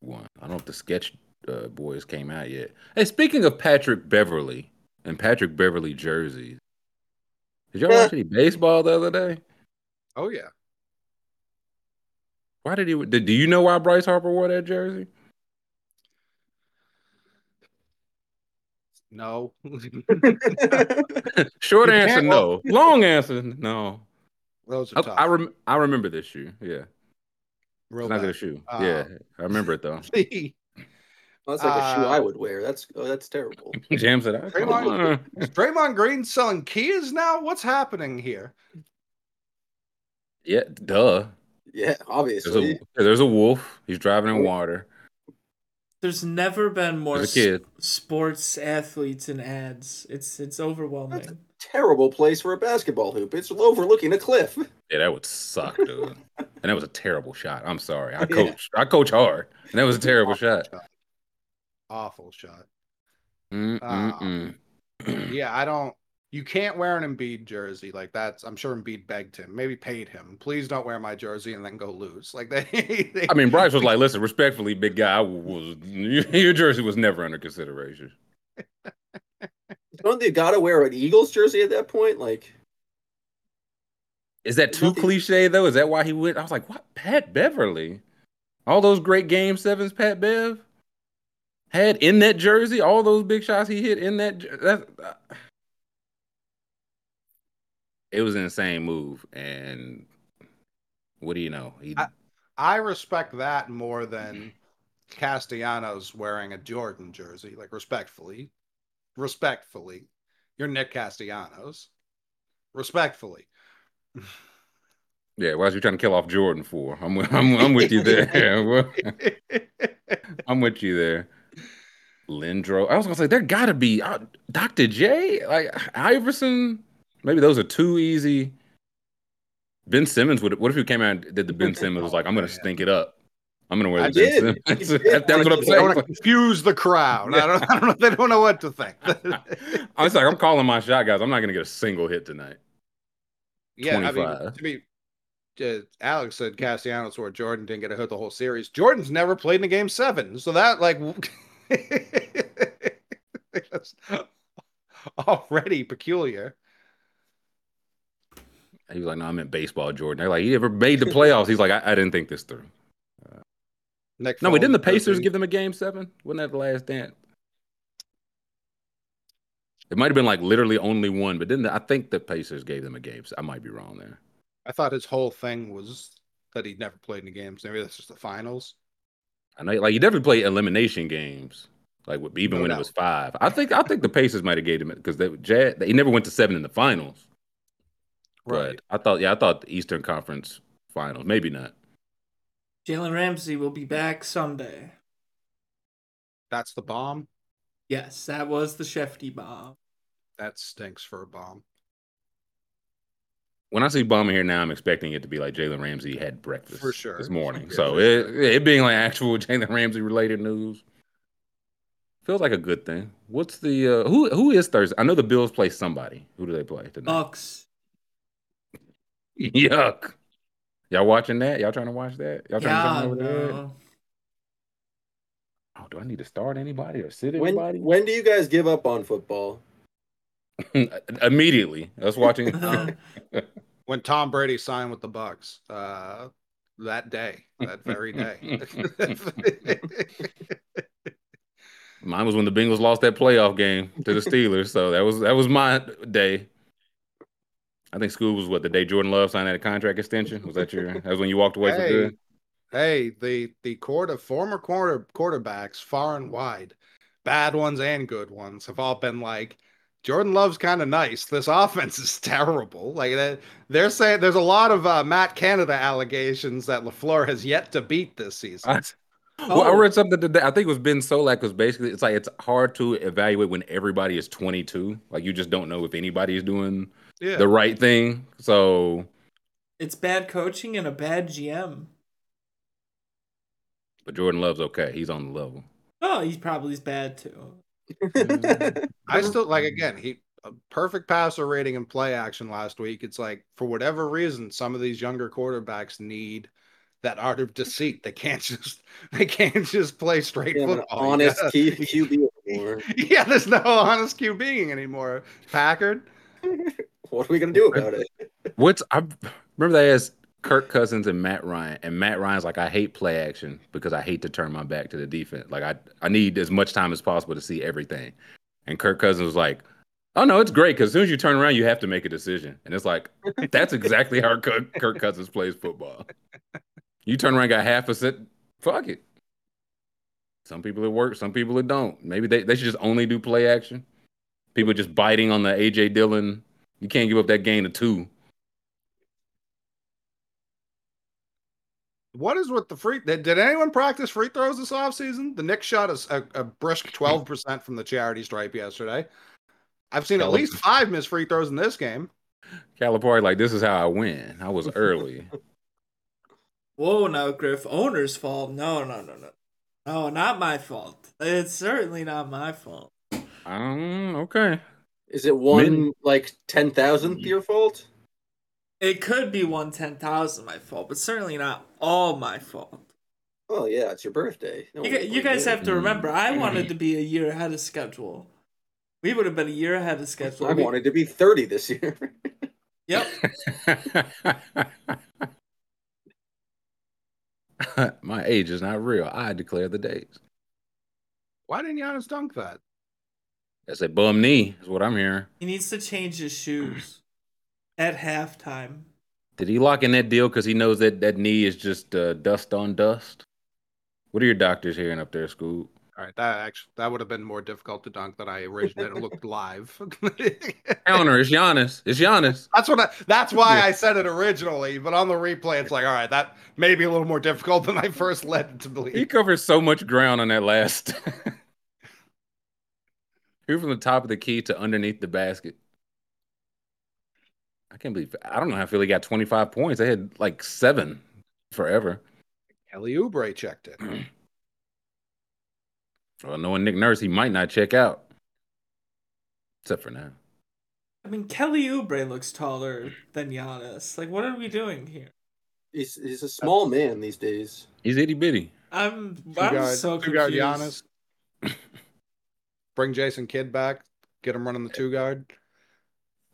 one. I don't know if the sketch uh, boys came out yet. Hey, speaking of Patrick Beverley and Patrick Beverley jerseys, did y'all watch any baseball the other day? Oh yeah. Why did he? Did, do you know why Bryce Harper wore that jersey? No. *laughs* Short You answer, can't- no. Long answer, no. Those I, are tough. I, rem- I remember this shoe. Yeah, Real it's not bad. good shoe. Uh, yeah, I remember it though. *laughs* That's like a shoe Uh, I would wear. That's oh, that's terrible. Jam said, "I come Draymond, is Draymond Green selling Kias now? What's happening here? Yeah, duh. Yeah, There's obviously. a, there's a wolf. He's driving in water. There's never been more As a kid. s- sports athletes in ads it's it's overwhelming Terrible place for a basketball hoop. It's overlooking a cliff. Yeah, that would suck, dude. and that was a terrible shot. I'm sorry. I *laughs* Yeah. coach. I coach hard, and that was a *laughs* terrible shot. Awful shot. Mm-mm-mm. Um, yeah, I don't. You can't wear an Embiid jersey like that's. I'm sure Embiid begged him, maybe paid him. Please don't wear my jersey and then go lose. Like *laughs* they. they I mean, Bryce was like, "Listen, respectfully, big guy, I was *laughs* your jersey was never under consideration." Don't they gotta wear an Eagles jersey at that point? Like Is that too cliche though? Is that why he went? I was like, "What, Pat Beverley? All those great game sevens, Pat Bev had in that jersey. All those big shots he hit in that. jer- That uh, it was an insane move, and what do you know? He I, I respect that more than Castellanos wearing a Jordan jersey. Like respectfully, respectfully, you're Nick Castellanos. Respectfully. Yeah, why was you trying to kill off Jordan for? I'm I'm I'm with you there. *laughs* I'm with you there. Lindro. I was gonna say there gotta be uh, Dr. J, like Iverson. Maybe those are too easy. Ben Simmons would. What if he came out and did the Ben *laughs* Simmons was like, I'm gonna stink it up. I'm gonna wear I the Ben did. Simmons. *laughs* That- That's what I'm saying. want to confuse the crowd. I don't, I don't know. They don't know what to think. *laughs* I was like, I'm calling my shot, guys. I'm not gonna get a single hit tonight. Yeah, I mean, to be, uh, Alex said Castellanos or Jordan didn't get a hit the whole series. Jordan's never played in a game seven, so that like already peculiar. He was like, No, I'm in baseball, Jordan. They're like, he ever made the playoffs? He's like, I, I didn't think this through. Uh, Nick No, we didn't the Pacers give them a game seven? Wasn't that the last dance? It might have been like literally only one, but didn't the, I think the Pacers gave them a game? So I might be wrong there. I thought his whole thing was that he'd never played in the games. Maybe that's just the finals. I know, like he definitely played elimination games, like with, even No when doubt. it was five. I think I think the Pacers might have gave him it because they he never went to seven in the finals. Right. But I thought, yeah, I thought the Eastern Conference Finals, maybe not. Jalen Ramsey will be back someday. That's the bomb. Yes, that was the Shefty bomb. That stinks for a bomb. When I see Bomber here now, I'm expecting it to be like Jalen Ramsey had breakfast For sure. this morning. Yeah, so for it it being like actual *laughs* Jalen Ramsey related news feels like a good thing. What's the uh, who who is Thursday? I know the Bills play somebody. Who do they play tonight? Bucs. Yuck. Y'all watching that? Y'all trying to watch that? Y'all trying Yeah, to over there? no. Oh, do I need to start anybody or sit When anybody? when do you guys give up on football? *laughs* Immediately. I was watching. *laughs* *laughs* When Tom Brady signed with the Bucs, uh, that day, that very day. Mine was when the Bengals lost that playoff game to the Steelers. so that was that was my day. I think school was what the day Jordan Love signed that contract extension. Was that your? That was when you walked away hey, good. hey, the the quarter former quarter quarterbacks far and wide, bad ones and good ones, have all been like, Jordan Love's kind of nice. This *laughs* offense is terrible. Like they, they're saying, there's a lot of uh, Matt Canada allegations that LaFleur has yet to beat this season. I, well, I read something today. I think it was Ben Solak was basically it's like it's hard to evaluate when everybody is 22. Like you just don't know if anybody is doing Yeah. the right thing. So, It's bad coaching and a bad GM. but Jordan Love's okay. He's on the level. Oh, he's probably bad too. *laughs* I still like again, he a perfect passer rating and play action last week. It's like for whatever reason, some of these younger quarterbacks need that art of deceit. They can't *laughs* just they can't just play straight Yeah, an football. *laughs* Honest gotta- QB anymore. yeah, there's no honest QBing anymore. Packard. What are we gonna do about it? *laughs* What's I remember they asked Kirk Cousins and Matt Ryan, and Matt Ryan's like, I hate play action because I hate to turn my back to the defense. Like I, I need as much time as possible to see everything. And Kirk Cousins was like, Oh no, it's great because as soon as you turn around, you have to make a decision. And it's like that's exactly how Kirk, Kirk Cousins plays football. You turn around, got half a set, fuck it. Some people it works, some people it don't. Maybe they, they should just only do play action. People just biting on the AJ Dillon. You can't give up that gain of two. What is with the free? Did, did anyone practice free throws this offseason? The Knicks shot a, a, a brisk 12% from the charity stripe yesterday. I've seen at least five missed free throws in this game. Calipari, like this is how I win. I was early. *laughs* Whoa, now Griff, owner's fault. No, no, no, no. No, not my fault. It's certainly not my fault. um, okay. Is it one Min- like ten thousandth mm-hmm. your fault? It could be one ten thousand my fault, but certainly not all my fault. Oh yeah, it's your birthday. No You, one you guys have to remember. I mm-hmm. wanted to be a year ahead of schedule. We would have been a year ahead of schedule. I wanted to be thirty this year. *laughs* Yep. *laughs* My age is not real. I declare the days. Why didn't Giannis dunk that? That's a bum knee, is what I'm hearing. He needs to change his shoes *clears throat* at halftime. Did he lock in that deal because he knows that that knee is just uh, dust on dust? What are your doctors hearing up there, Scoob? All right, that actually that would have been more difficult to dunk than I originally looked live. *laughs* Counter, it's Giannis. It's Giannis. That's what I, that's why I said it originally, but on the replay, it's like, all right, that may be a little more difficult than I first led to believe. He covers so much ground on that last. Here from the top of the key to underneath the basket. I can't believe I don't know how Philly got 25 points. They had like seven forever. Kelly Oubre checked it. *clears throat* Well, knowing Nick Nurse, he might not check out. Except for now. I mean, Kelly Oubre looks taller than Giannis. Like, what are we doing here? He's he's a small man these days. He's itty bitty. I'm Two I'm guard, so two guard confused. Giannis. *laughs* Bring Jason Kidd back. Get him running the two guard.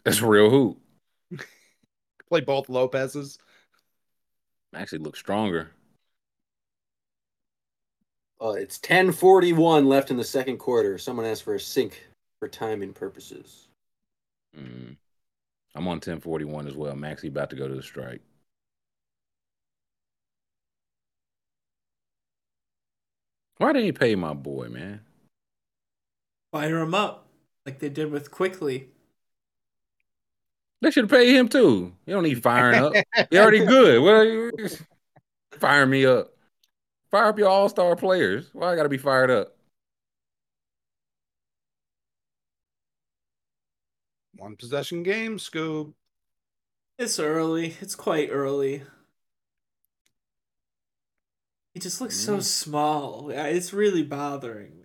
That's real hoop. *laughs* Play both Lopez's. Actually, look stronger. Uh, it's 10:41 left in the second quarter. Someone asked for a sync for timing purposes. Mm. I'm on 10:41 as well. Maxey about to go to the strike. Why didn't he pay my boy, man? Fire him up like they did with Quickley. They should have paid him too. You don't need firing up. *laughs* He already good. Well, fire me up. Fire up your all star players. Why I got to be fired up? One possession game, Scoob. It's early. It's quite early. He just looks so Mm. small. It's really bothering me.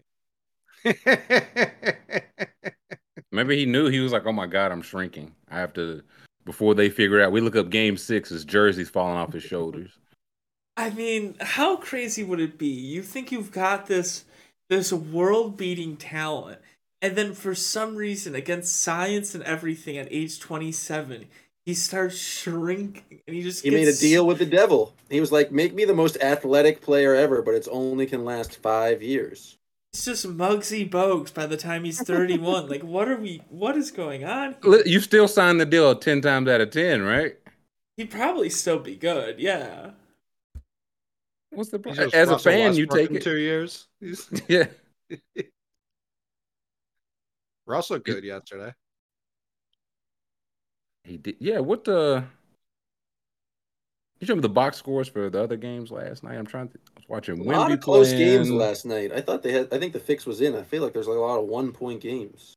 *laughs* Maybe he knew he was like, "Oh my god, I'm shrinking. I have to." Before they figure out, we look up Game Six. His jersey's falling off his shoulders. I mean, how crazy would it be? You think you've got this this world-beating talent, and then for some reason, against science and everything, at age twenty-seven, he starts shrinking, and he just He gets, made a deal with the devil. He was like, "Make me the most athletic player ever, but it's only can last five years." It's just Muggsy Bogues by the time he's thirty-one. like, what are we? What is going on? Li- You still signed the deal ten times out of ten, right? He'd probably still be good. Yeah. What's the problem? just As a Russell fan, you take it. two years. *laughs* *laughs* Yeah, Russell good yesterday. he did. Yeah, what the? You show me the box scores for the other games last night. I'm trying to. I was watching A lot Wemby of close games last night. I thought they had. I think the fix was in. I feel like there's like a lot of one-point games.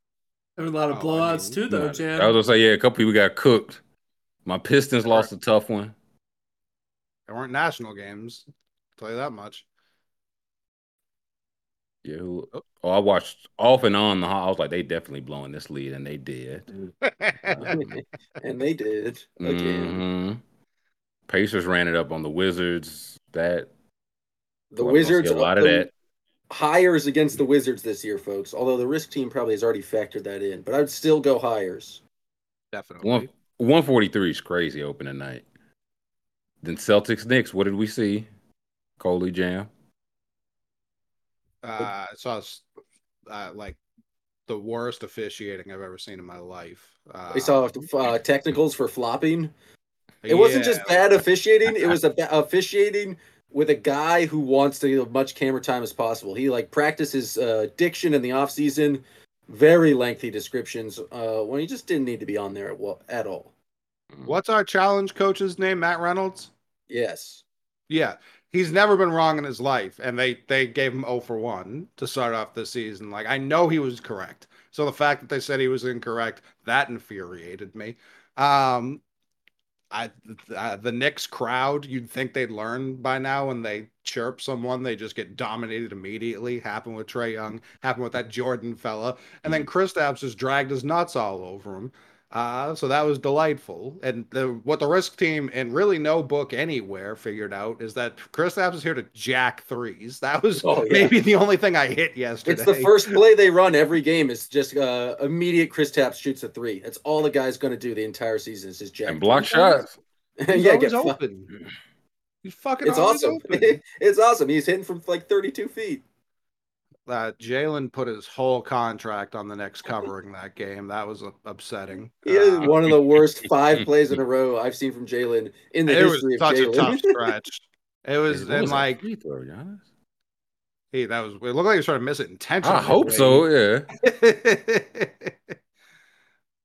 There were a lot of Oh, I blowouts mean, too, though, Nah, Jan. I was gonna say, yeah, a couple people got cooked. My Pistons lost a tough one. There weren't national games. tell you that much. Yeah, who, oh, I watched off and on the. I was like, they definitely blowing this lead, and they did. *laughs* *laughs* and they did again. Mhm. Pacers ran it up on the Wizards. That The Well, I'm gonna see Wizards a lot of the that. hires against the Wizards this year, folks. Although the risk team probably has already factored that in, but I'd still go hires. Definitely. one one forty three is crazy opening night. Then Celtics Knicks. What did we see? Coley Jam. Uh, I saw uh, like the worst officiating I've ever seen in my life. Uh, We saw uh, technicals for flopping. It wasn't just bad officiating; it was a ba- officiating with a guy who wants to get as much camera time as possible. He like practices uh, diction in the off season, very lengthy descriptions uh, when he just didn't need to be on there at, all. What's our challenge coach's name? Matt Reynolds. Yes, Yeah, he's never been wrong in his life, and they they gave him 0 for one to start off the season. Like I know he was correct, so the fact that they said he was incorrect that infuriated me. Um, I the Knicks crowd, you'd think they'd learn by now when they chirp someone, they just get dominated immediately. Happened with Trae Young, happened with that Jordan fella, and then mm. Kristaps just dragged his nuts all over him. Uh, so that was delightful. And the, what the risk team and really no book anywhere figured out is that Kristaps is here to jack threes. *laughs* That was Oh, yeah. maybe the only thing I hit yesterday. it's the first play they run every game. is just uh, immediate. Kristaps shoots a three. That's all the guy's going to do the entire season. Is just jack And block threes. shots. *laughs* He's yeah, always get fu- open. He's fucking It's awesome. open. *laughs* it's awesome. He's hitting from like 32 feet. Uh, Jalen put his whole contract on the next *laughs* covering that game. That was uh, upsetting. He is Uh, one of the worst five *laughs* plays in a row I've seen from Jalen in the it was history of such a Jalen. tough *laughs* stretch. It was What and was that like free throw, Giannis? he that was it looked like he was trying to miss it intentionally. I hope so. Yeah.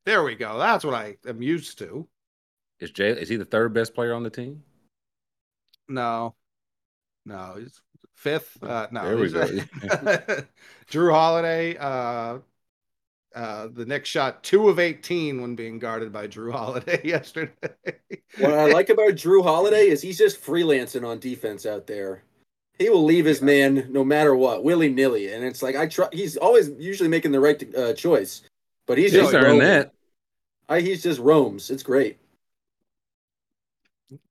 there we go. That's what I am used to. Is Jay? Is he the third best player on the team? No, no, he's fifth. Uh, no, There we go. *laughs* Jrue Holiday. Uh, uh, the Knicks shot two of eighteen when being guarded by Jrue Holiday *laughs* yesterday. what I like about Jrue Holiday is he's just freelancing on defense out there. He will leave his man no matter what, willy nilly, and it's like I try. He's always usually making the right uh, choice, but he's He's just earned roaming. that. I, he's just roams. It's great.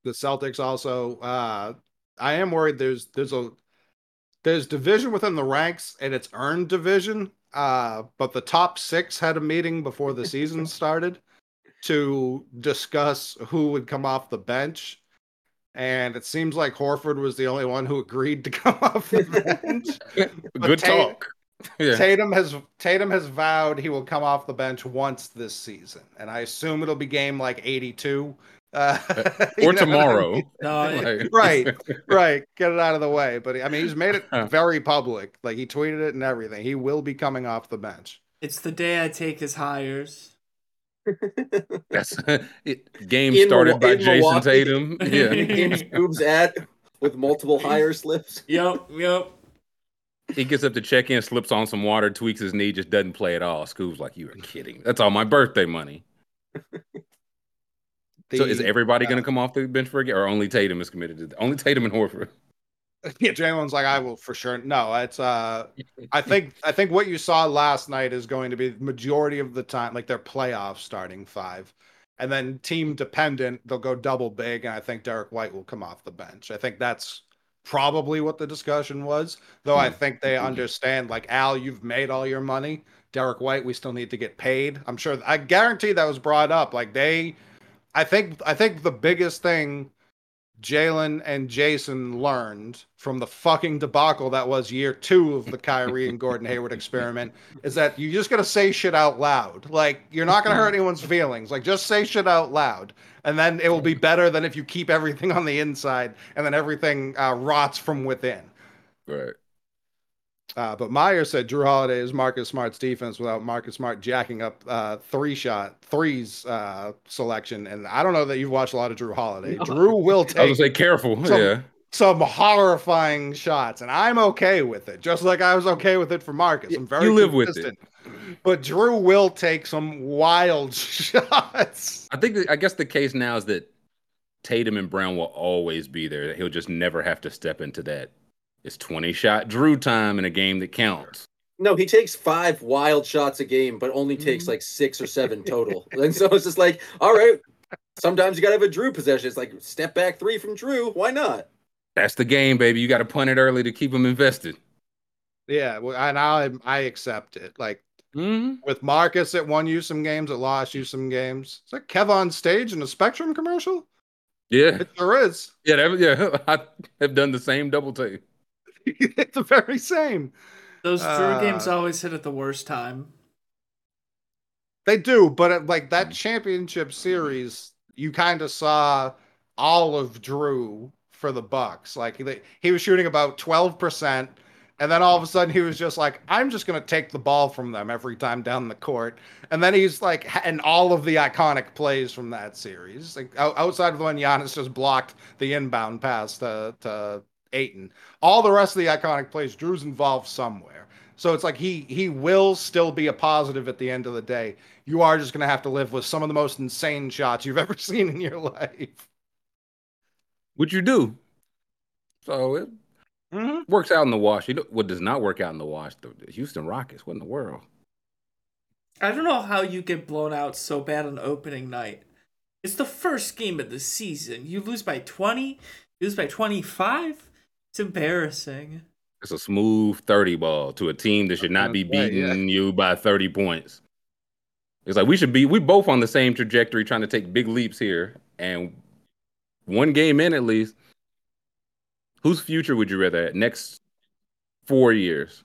the Celtics also uh I am worried there's there's a there's division within the ranks and it's earned division. Uh but the top 6 had a meeting before the season *laughs* started to discuss who would come off the bench. And it seems like Horford was the only one who agreed to *laughs* come off the bench. *laughs* Good talk. Yeah. Tatum has Tatum has vowed he will come off the bench once this season, and I assume it'll be game like 82 Uh, *laughs* or you know what *laughs* *laughs* I tomorrow. mean? No, Like- right, right. Get it out of the way. But I mean, he's made it very public. Like he tweeted it and everything. He will be coming off the bench. it's the day I take his hires. That's it, game In started Milwa- by Jason Milwaukee. Tatum. Yeah. In Scoob's ad with multiple hire slips. Yep, yep. he gets up to check in, slips on some water, tweaks his knee, just doesn't play at all. Scoob's like, You are kidding. That's all my birthday money. So is The- everybody gonna come off the bench for a game? Or only Tatum is committed to only Tatum and Horford? *laughs* *laughs* Yeah, Jalen's like, I will for sure. No, it's uh I *laughs* think I think what you saw last night is going to be the majority of the time, like their playoff starting five. And then team dependent, they'll go double big, and I think Derek White will come off the bench. I think that's probably what the discussion was. Though I think they understand, like, Al, you've made all your money. Derek White, we still need to get paid. I'm sure I guarantee that was brought up. Like they I think I think the biggest thing Jalen and Jason learned from the fucking debacle that was year two of the Kyrie and Gordon Hayward experiment is that you just gotta say shit out loud. Like you're not gonna hurt anyone's feelings. Like just say shit out loud, and then it will be better than if you keep everything on the inside and then everything uh, rots from within. Right. Uh, but Meyer said Jrue Holiday is Marcus Smart's defense without Marcus Smart jacking up uh, three shot threes uh, selection. And I don't know that you've watched a lot of Jrue Holiday. Jrue will take. *laughs* I was gonna say careful. some, yeah. some horrifying shots, and I'm okay with it. Just like I was okay with it for Marcus. I'm very you live with it. But Jrue will take some wild *laughs* shots. I think I guess the case now is that Tatum and Brown will always be there. He'll just never have to step into that. It's 20 shot Jrue time in a game that counts. No, he takes five wild shots a game, but only takes like six or seven total. *laughs* and so it's just like, all right, sometimes you gotta have a Jrue possession. It's like step back three from Jrue. Why not? That's the game, baby. You got to punt it early to keep them invested. Yeah, well, and I I accept it. Like Mm-hmm. with Marcus, it won you some games, it lost you some games. Is that Kev on stage in a Spectrum commercial? Yeah. It sure is. Yeah, that, yeah. *laughs* I have done the same double take. *laughs* it's the very same. Those Jrue Uh, games always hit at the worst time. They do, but it, like that championship series, you kind of saw all of Jrue for the Bucks. Like he, he was shooting about twelve percent, and then all of a sudden he was just like, "I'm just gonna take the ball from them every time down the court." And then he's like, and all of the iconic plays from that series, like outside of the one Giannis just blocked the inbound pass to to Ayton, all the rest of the iconic plays, Jrue's involved somewhere. So it's like he he will still be a positive at the end of the day. You are just going to have to live with some of the most insane shots you've *laughs* ever seen in your life. What you do? So it Mm-hmm. works out in the wash. You know what does not work out in the wash? The the Houston Rockets. What in the world? I don't know how you get blown out so bad on opening night. It's the first game of the season. You lose by 20, you lose by 25. It's embarrassing. It's a smooth 30 ball to a team that should not be beating yeah. you by 30 points. It's like we should be we both on the same trajectory trying to take big leaps here. And one game in at least. Whose future would you rather have? Next four years?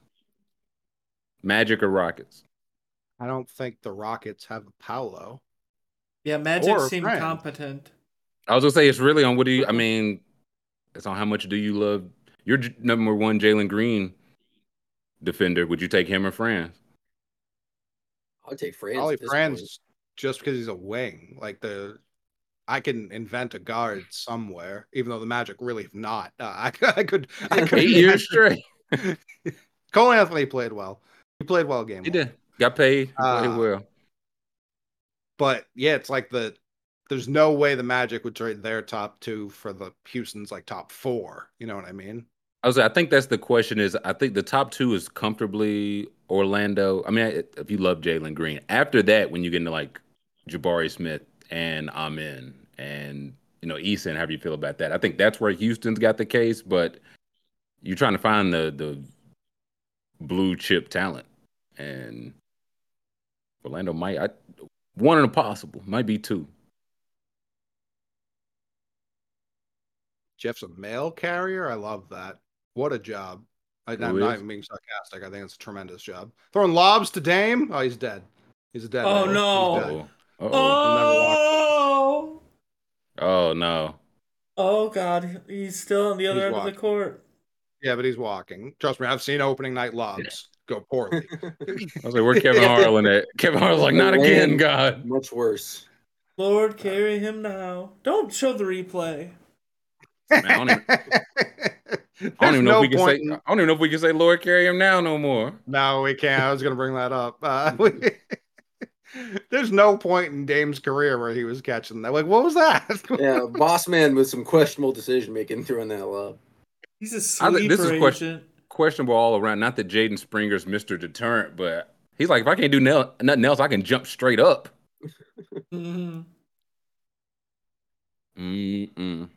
Magic or Rockets? I don't think the Rockets have a Paolo. Yeah, Magic Or seemed competent. I was gonna say it's really on what do you I mean, it's on how much do you love your j- number one Jalen Green defender. Would you take him or Franz? I'll take Franz. Ollie at Franz point. just because he's a wing. Like the, I can invent a guard somewhere, even though the Magic really have not. Uh, *laughs* I, I could. I could Eight years straight. *laughs* Cole Anthony played well. He played well game. He one. did. Got paid. He played Uh, well. But yeah, it's like the there's no way the Magic would trade their top two for the Houston's like top four. You know what I mean? I was. I think that's the question. Is I think the top two is comfortably Orlando. I mean, if you love Jalen Green, after that, when you get into like Jabari Smith and Amen and you know Eason, do you feel about that, I think that's where Houston's got the case. But you're trying to find the the blue chip talent, and Orlando might. I, one possible, might be two. Jeff's a mail carrier. I love that. What a job. I, I'm not even being sarcastic. I think it's a tremendous job. Throwing lobs to Dame. Oh, he's dead. He's a dead. Oh, man. no. Dead. Oh. Oh! Oh no. Oh God, he's still on the other He's end of the court. Yeah, but he's walking. Trust me, I've seen opening night lobs go poorly. *laughs* I was like, where Kevin *laughs* Harlan at? Kevin Harlan's like, not again, God. Much worse. Lord, carry him now. Don't show the replay. Man, I don't even, *laughs* I don't even know no if we can say. in- I don't even know if we can say Lord carry him now no more. No, we can't. I was going to bring that up. Uh, *laughs* we- *laughs* there's no point in Dame's career where he was catching that. Like, what was that? Yeah, boss man with some questionable decision making throwing that love. He's a I sleeper think this is question, questionable all around. Not that Jaden Springer's Mr. Deterrent, but he's like, if I can't do nel- nothing else, I can jump straight up. Mhm. Mm-mm.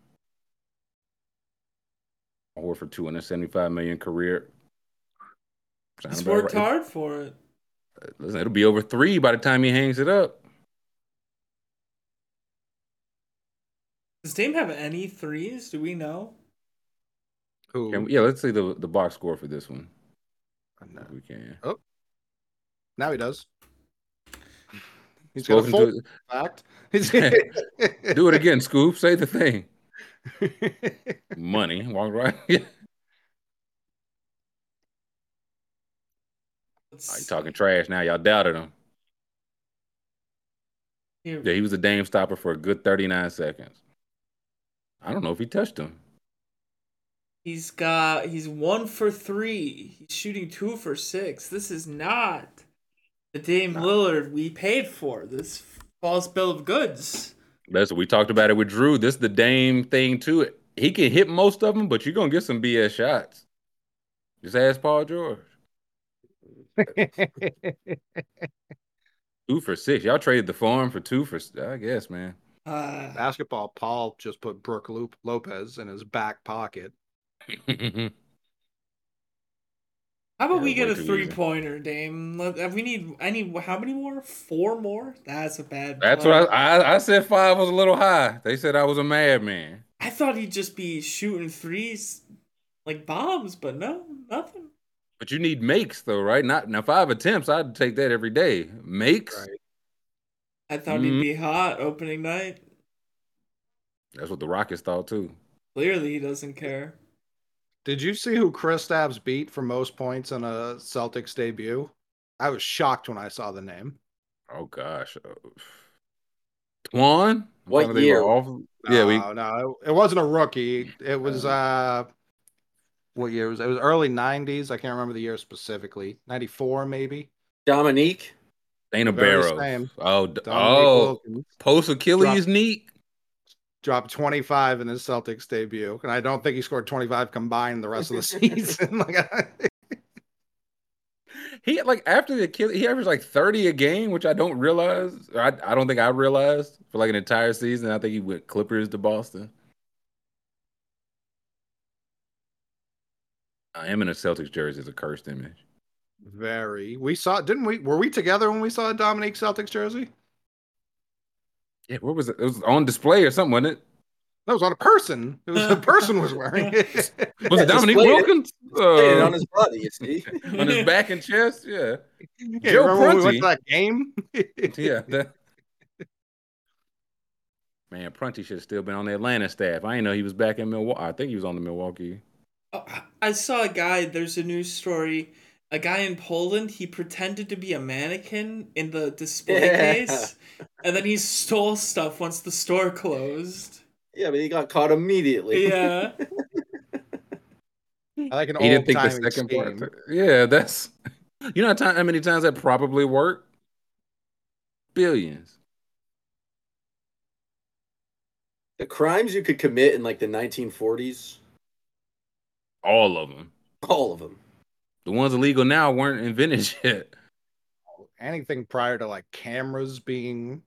Horford two hundred seventy-five million career. Sound He's about worked right. hard for it. Uh, listen, it'll be over three by the time he hangs it up. Does Dame have any threes? Do we know? Who? Can we- yeah, let's see the the box score for this one. Uh, no. We can. Oh, now he does. *laughs* He's got a Spoken full to- fact. *laughs* *laughs* do it again, Scoob. Say the thing. *laughs* Money. Walk right. Oh, you talking trash now. Y'all doubted him. Here- Yeah, he was a Dame stopper for a good 39 seconds. I don't know if he touched him. He's got he's one for three. He's shooting two for six. This is not the Dame Lillard we paid for. This false bill of goods. That's what we talked about it with Jrue. This is the Dame thing too. He can hit most of them, but you're gonna get some BS shots. Just ask Paul George. *laughs* Two for six. Y'all traded the farm for two for. I guess, man. Uh, Basketball, Paul just put Brook Lopez in his back pocket. *laughs* how about Yeah, we get a three easy. pointer, Dame? Let- We need any. How many more? Four more? That's a bad. That's play. what I, I I said. Five was a little high. They said I was a madman. I thought he'd just be shooting threes like bombs, but no, nothing. But you need makes though, right? Not now five attempts. I'd take that every day. Makes. Right. I thought Mhm. he'd be hot opening night. That's what the Rockets thought too. Clearly, he doesn't care. Did you see who Kristaps beat for most points in a Celtics debut? I was shocked when I saw the name. Oh gosh. Twan? What Trying to of year? awful- Yeah, we no, no, it, it wasn't a rookie. It was uh, what year was it? It was early '90s. I can't remember the year specifically. '94 maybe. Dominique. Dana Very Barros. Oh, d- Dominique oh, post Achilles knee. Dropped 25 in his Celtics debut, and I don't think he scored 25 combined the rest of the *laughs* season. *laughs* like, I- *laughs* He like after the Achilles, he averaged like thirty a game, which I don't realize. Or I I don't think I realized for like an entire season. I think he went Clippers to Boston. I am in a Celtics jersey is a cursed image. very. We saw, didn't we? Were we together when we saw a Dominique Celtics jersey? Yeah, where was it? It was on display or something, wasn't it? That was on a person. It was a *laughs* person was wearing *laughs* it. Was it Dominique displayed it. Wilkins? It Uh, on his body, you see. *laughs* on his back and chest. Yeah, Yeah, Joe remember when we went to that game? yeah. that- Man, Prunty should have still been on the Atlanta staff. I didn't know he was back in Milwaukee. I think he was on the Milwaukee. Oh, I saw a guy. There's a news story. A guy in Poland. He pretended to be a mannequin in the display Yeah. case, and then he stole stuff once the store closed. Yeah, but he got caught immediately. Yeah. I like an He old didn't think the timey second scheme. part. Yeah, that's you know how, time, how many times that probably worked. Billions. The crimes you could commit in like the 1940s, All of them. all of them. The ones illegal now weren't invented *laughs* yet. Anything prior to like cameras being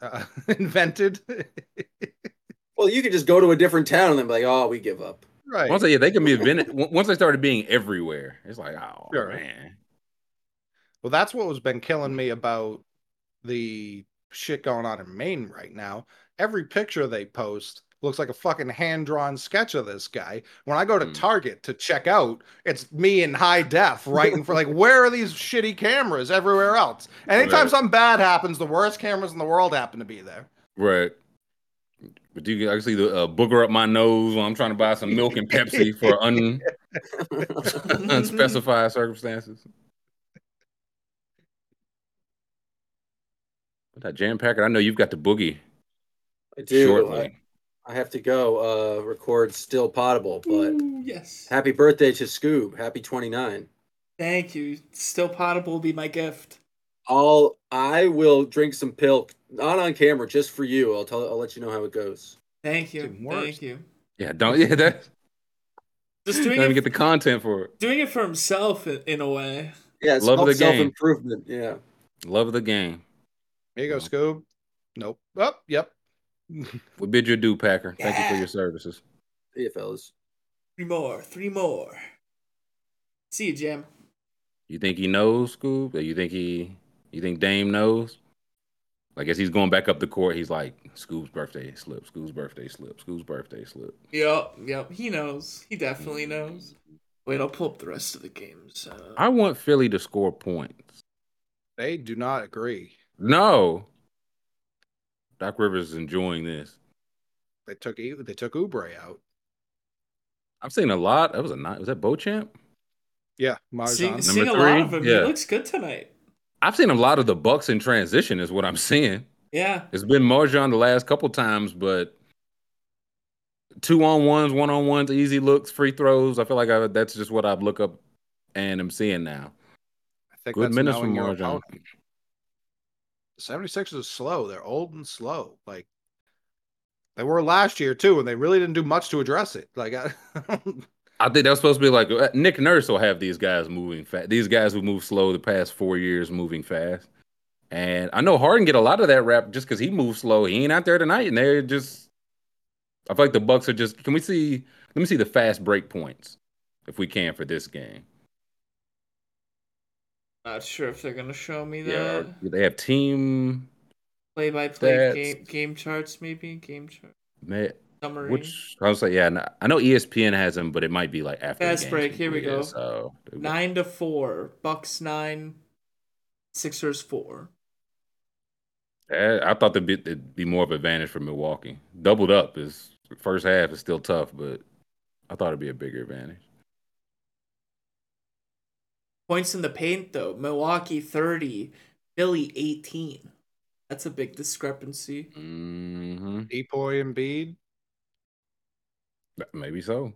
uh, *laughs* invented. *laughs* Well, you could just go to a different town and then be like, "Oh, we give up." right. Once they, yeah, they can be invented. Once they started being everywhere, it's like, oh Sure. man. Well, that's what has been killing me about the shit going on in Maine right now. Every picture they post looks like a fucking hand drawn sketch of this guy. When I go to Hmm. Target to check out, it's me in high def, right? in for like, *laughs* where are these shitty cameras everywhere else? Anytime Right. something bad happens, the worst cameras in the world happen to be there. Right. But do you can actually the uh, booger up my nose when I'm trying to buy some milk and Pepsi for *laughs* un, *laughs* unspecified circumstances. But that jam packer, I know you've got the boogie. I do. Shortly. I, I have to go uh, record Still Potable, but Ooh, yes. happy birthday to Scoob. Happy 29. Thank you. Still potable will be my gift. I'll I will drink some pilk, not on camera, just for you. I'll tell I'll let you know how it goes. Thank you. Thank you. Yeah, don't *laughs* yeah that. Just Don't doing even it, get the content for it. doing it for himself in, in a way. Yeah, it's Love of the self game. improvement. Yeah. Love the game. Here you go, Scoob. Nope. Oh, yep. *laughs* We bid you adieu, Packer. Thank you for your services. See you, fellas. Three more. Three more. See you, Jim. You think he knows, Scoob? Or you think he you think Dame knows? Like as he's going back up the court, he's like, Scoob's birthday slip, Scoob's birthday slip, Scoob's birthday slip. Yep, yep. He knows. He definitely knows. Wait, I'll pull up the rest of the games. Uh, I want Philly to score points. They do not agree. No. Doc Rivers is enjoying this. They took they took Oubre out. I've seen a lot. That was a night. Was that Beauchamp? Yeah, seeing Marjon. seeing a Number lot three? of him. Yeah. He looks good tonight. I've seen a lot of the Bucks in transition, is what I'm seeing. Yeah. It's been Marjon the last couple times, but two on ones, one on ones, easy looks, free throws. I feel like I, that's just what I look up and am seeing now. I think Good that's minutes knowing from your Marjon. Opponent. The 76ers are slow. They're old and slow. Like they were last year too, and they really didn't do much to address it. Like I, *laughs* I think that's supposed to be like uh, Nick Nurse will have these guys moving fast. These guys who move slow the past four years moving fast. And I know Harden get a lot of that rap just because he moves slow. He ain't out there tonight, and they're just. I feel like the Bucks are just. Can we see? Let me see the fast break points, if we can, for this game. Not sure if they're gonna show me that. Yeah, they have team. Play by play game game charts, maybe game chart ma- summary. Which I was like, yeah, no- I know ESPN has them, but it might be like after. the Fast break, here we go. So nine to four. Bucks nine. Sixers four. Eh, I thought there'd be, it'd be more of an advantage for Milwaukee. Doubled up is first half is still tough, but I thought it'd be a bigger advantage. Points in the paint though. Milwaukee thirty. Philly eighteen. That's a big discrepancy. Mm-hmm. Depoy and Bede. Maybe so.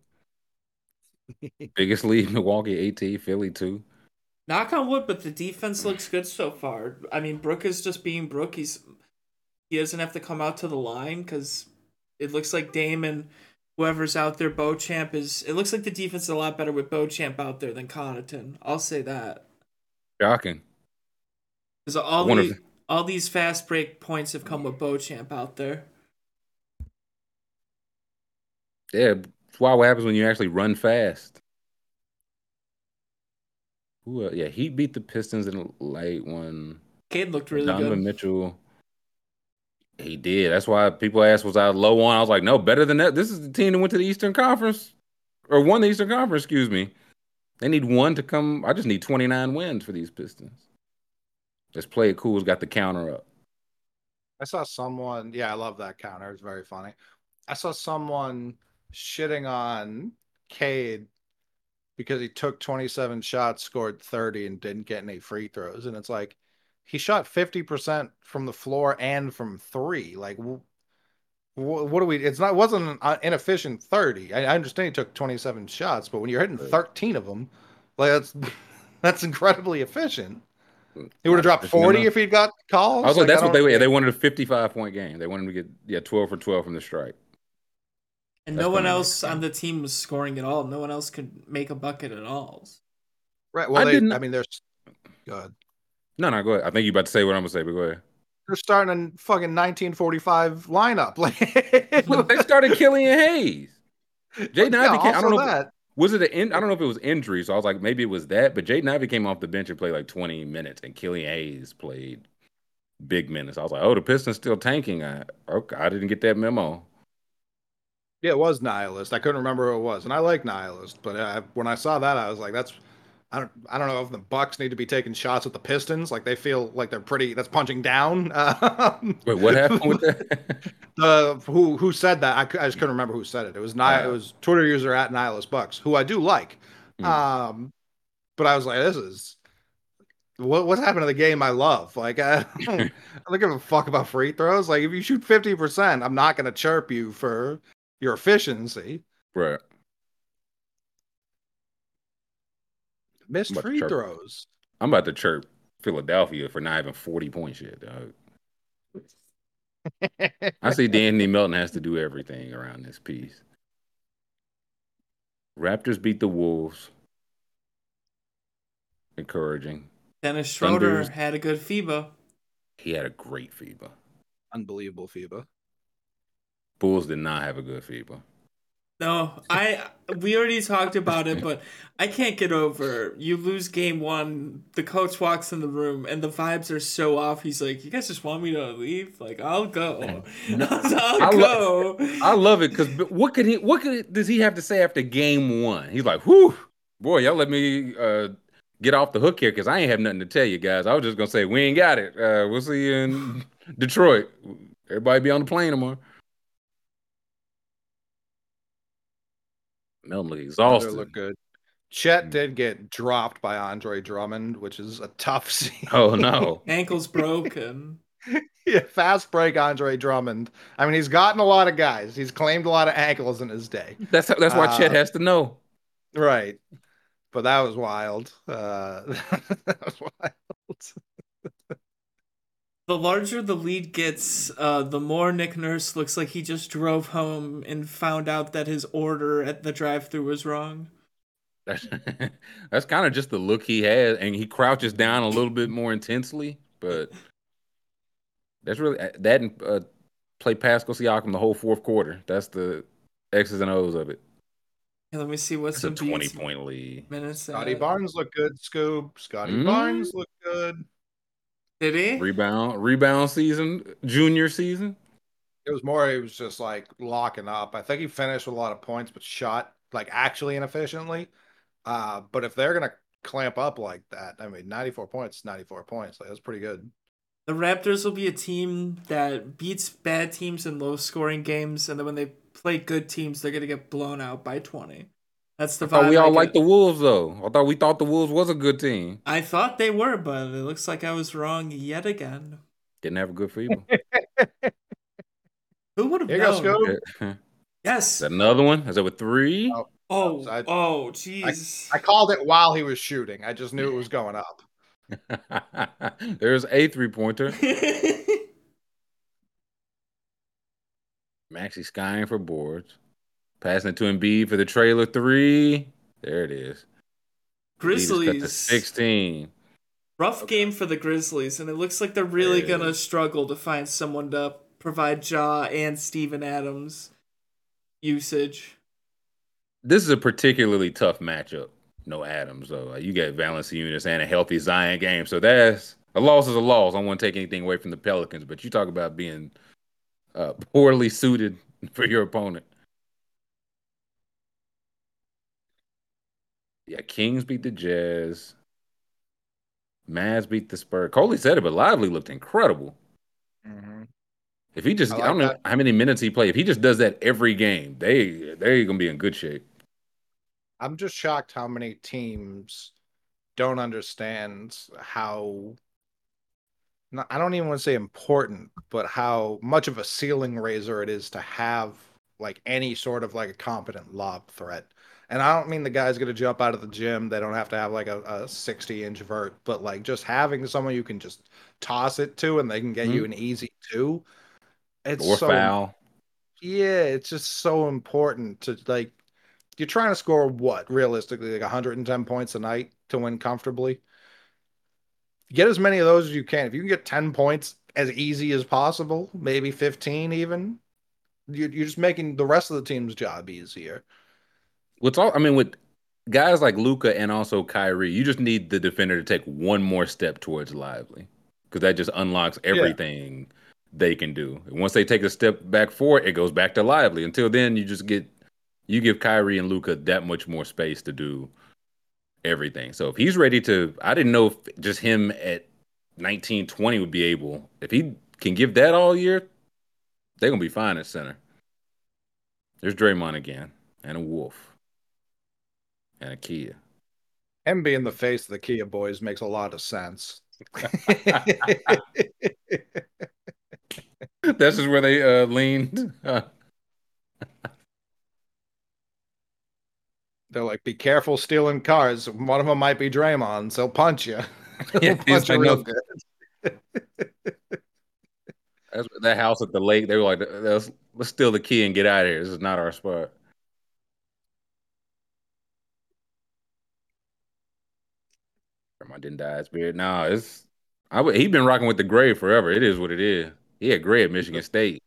*laughs* Biggest lead Milwaukee, 18, Philly two. Knock on wood, but the defense looks good so far. I mean, Brook is just being Brook. He's he doesn't have to come out to the line because it looks like Damon, whoever's out there, Beauchamp is. It looks like the defense is a lot better with Beauchamp out there than Connaughton. I'll say that Shocking. because all the, if- all these fast break points have come with Beauchamp out there. Yeah, it's why what happens when you actually run fast. Who? Uh, yeah, he beat the Pistons in a late one. Cade looked really good. Donovan. Mitchell. He did. That's why people asked, was I low on? I was like, no, better than that. This is the team that went to the Eastern Conference or won the Eastern Conference, excuse me. They need one to come. I just need 29 wins for these Pistons. Let's play it cool. Has got the counter up. I saw someone. Yeah, I love that counter. It's very funny. I saw someone shitting on Cade because he took 27 shots, scored 30, and didn't get any free throws. And it's like he shot 50% from the floor and from three. Like, wh- wh- what do we? It's not. Wasn't an uh, inefficient 30. I, I understand he took 27 shots, but when you're hitting 13 of them, like that's *laughs* that's incredibly efficient. He would have dropped Efficient 40 enough. if he'd got calls. I was like, that's I what they don't- yeah, they wanted a 55 point game. They wanted him to get yeah 12 for 12 from the strike. And That's no one gonna else on the team was scoring at all. No one else could make a bucket at all. Right. Well, I they, didn't- I mean, there's good. No, no, go ahead. I think you about to say what I'm gonna say, but go ahead. They're starting a fucking 1945 lineup. *laughs* Like, Look, they started Killian Hayes. *laughs* Jaden Yeah, Ivey came. I don't know. If, that. was it an? in- I don't know if it was injury. So I was like, maybe it was that. But Jaden Ivey came off the bench and played like 20 minutes, and Killian Hayes played big minutes. I was like, oh, the Pistons still tanking. I okay, I didn't get that memo. Yeah, it was nihilist. I couldn't remember who it was, and I like nihilist, but I, when I saw that, I was like, "That's I don't I don't know if the Bucks need to be taking shots at the Pistons. Like they feel like they're pretty. That's punching down. Um, *laughs* Wait, what happened with that? *laughs* the who who said that? I, I just couldn't remember who said it. It was Ni- Uh. it was Twitter user at Nihilus Bucks, who I do like. Hmm. Um, but I was like, this is what what's happened to the game I love. Like I *laughs* don't, I don't give a fuck about free throws. Like if you shoot fifty percent, I'm not gonna chirp you for your efficiency. right. Missed I'm about to free chirp. throws. I'm about to chirp Philadelphia for not having 40 points yet, dog. I see *laughs* De'Anthony Melton has to do everything around this piece. Raptors beat the Wolves. Encouraging. Dennis Schroeder Thunders. had a good FIBA. He had a great FIBA. Unbelievable FIBA. Bulls did not have a good FIBA. No, I we already talked about it, but I can't get over you lose game one. The coach walks in the room and the vibes are so off. He's like, "You guys just want me to leave? Like, I'll go. *laughs* *laughs* I'll I go." I love it because what could he? What could does he have to say after game one? He's like, "Whew, boy, y'all let me uh, get off the hook here because I ain't have nothing to tell you guys. I was just gonna say we ain't got it. Uh, we'll see you in *laughs* Detroit. Everybody be on the plane tomorrow." Melton look They exhausted. look good. Chet did get dropped by Andre Drummond, which is a tough *laughs* scene. Oh no! Ankles broken. *laughs* yeah, fast break Andre Drummond. I mean, he's gotten a lot of guys. He's claimed a lot of ankles in his day. That's that's why Chet Uh, has to know. Right. But that was wild. Uh, *laughs* that was wild. The larger the lead gets, uh, the more Nick Nurse looks like he just drove home and found out that his order at the drive-through was wrong. *laughs* That's, that's kind of just the look he has, and he crouches down a little bit more intensely. But that's really that and uh, play Pascal Siakam the whole fourth quarter. That's the X's and O's of it. Hey, let me see what's It's a the twenty-point lead. minutes. Scotty. Barnes looked good, Scoob. Scotty Mm. Barnes looked good. Did he? Rebound, rebound season, junior season. It was more, he was just like locking up. I think he finished with a lot of points, but shot like actually inefficiently. Uh, but if they're gonna clamp up like that, I mean, 94 points, 94 points. Like that's pretty good. The Raptors will be a team that beats bad teams in low scoring games, and then when they play good teams, they're gonna get blown out by twenty. That's the I thought vibe. we all get. liked the Wolves though. I thought we thought the Wolves was a good team. I thought they were, but it looks like I was wrong yet again. Didn't have a good feeling. *laughs* Who would have Here you go, known? Is Yes. that another one? Is that with three? Oh. Oh, I- oh, jeez. I called it while he was shooting. I just knew it was going up. *laughs* There's a three pointer. *laughs* Maxey skying for boards. Passing it to Embiid for the trailer three. There it is. To Grizzlies. 16. Rough game for the Grizzlies, and it looks like they're really Yeah. gonna struggle to find someone to provide Ja and Steven Adams usage. This is a particularly tough matchup. No Adams, though. You got Valanciunas and a healthy Zion game. So that's a loss is a loss. I don't want to take anything away from the Pelicans, but you talk about being uh, poorly suited *laughs* for your opponent. Yeah, Kings beat the Jazz. Mavs beat the Spurs. Coley said it, but Lively looked incredible. Mm-hmm. If he just, I I, don't know how many minutes he played. If he just does that every game, they they're gonna be in good shape. I'm just shocked how many teams don't understand how not, I don't even want to say important, but how much of a ceiling raiser it is to have like any sort of like a competent lob threat. And I don't mean the guy's going to jump out of the gym. They don't have to have like a, a 60 inch vert, but like just having someone you can just toss it to and they can get you mm-hmm. an easy two. It's or so foul. yeah, it's just so important to like you're trying to score what realistically like 110 points a night to win comfortably. Get as many of those as you can. If you can get 10 points as easy as possible, maybe 15 even, you're, you're just making the rest of the team's job easier. What's all I mean with guys like Luka and also Kyrie, you just need the defender to take one more step towards Lively because that just unlocks everything they can do. And once they take a step back forward, it goes back to Lively. Until then, you just get you give Kyrie and Luka that much more space to do everything. So if he's ready to, I didn't know if just him at 19, 20 would be able. If he can give that all year, they're gonna be fine at center. There's Draymond again, and a Wolf, and a Kia. Him being the face of the Kia boys makes a lot of sense. *laughs* this is where they uh, leaned. *laughs* They're like, be careful stealing cars. One of them might be Draymond, so punch you. *laughs* Yeah, punch you real good. That's that house at the lake. They were like, let's, let's steal the key and get out of here. This is not our spot. I didn't dye his beard. No, it's I would, he been rocking with the gray forever. It is what it is. He had gray at Michigan State.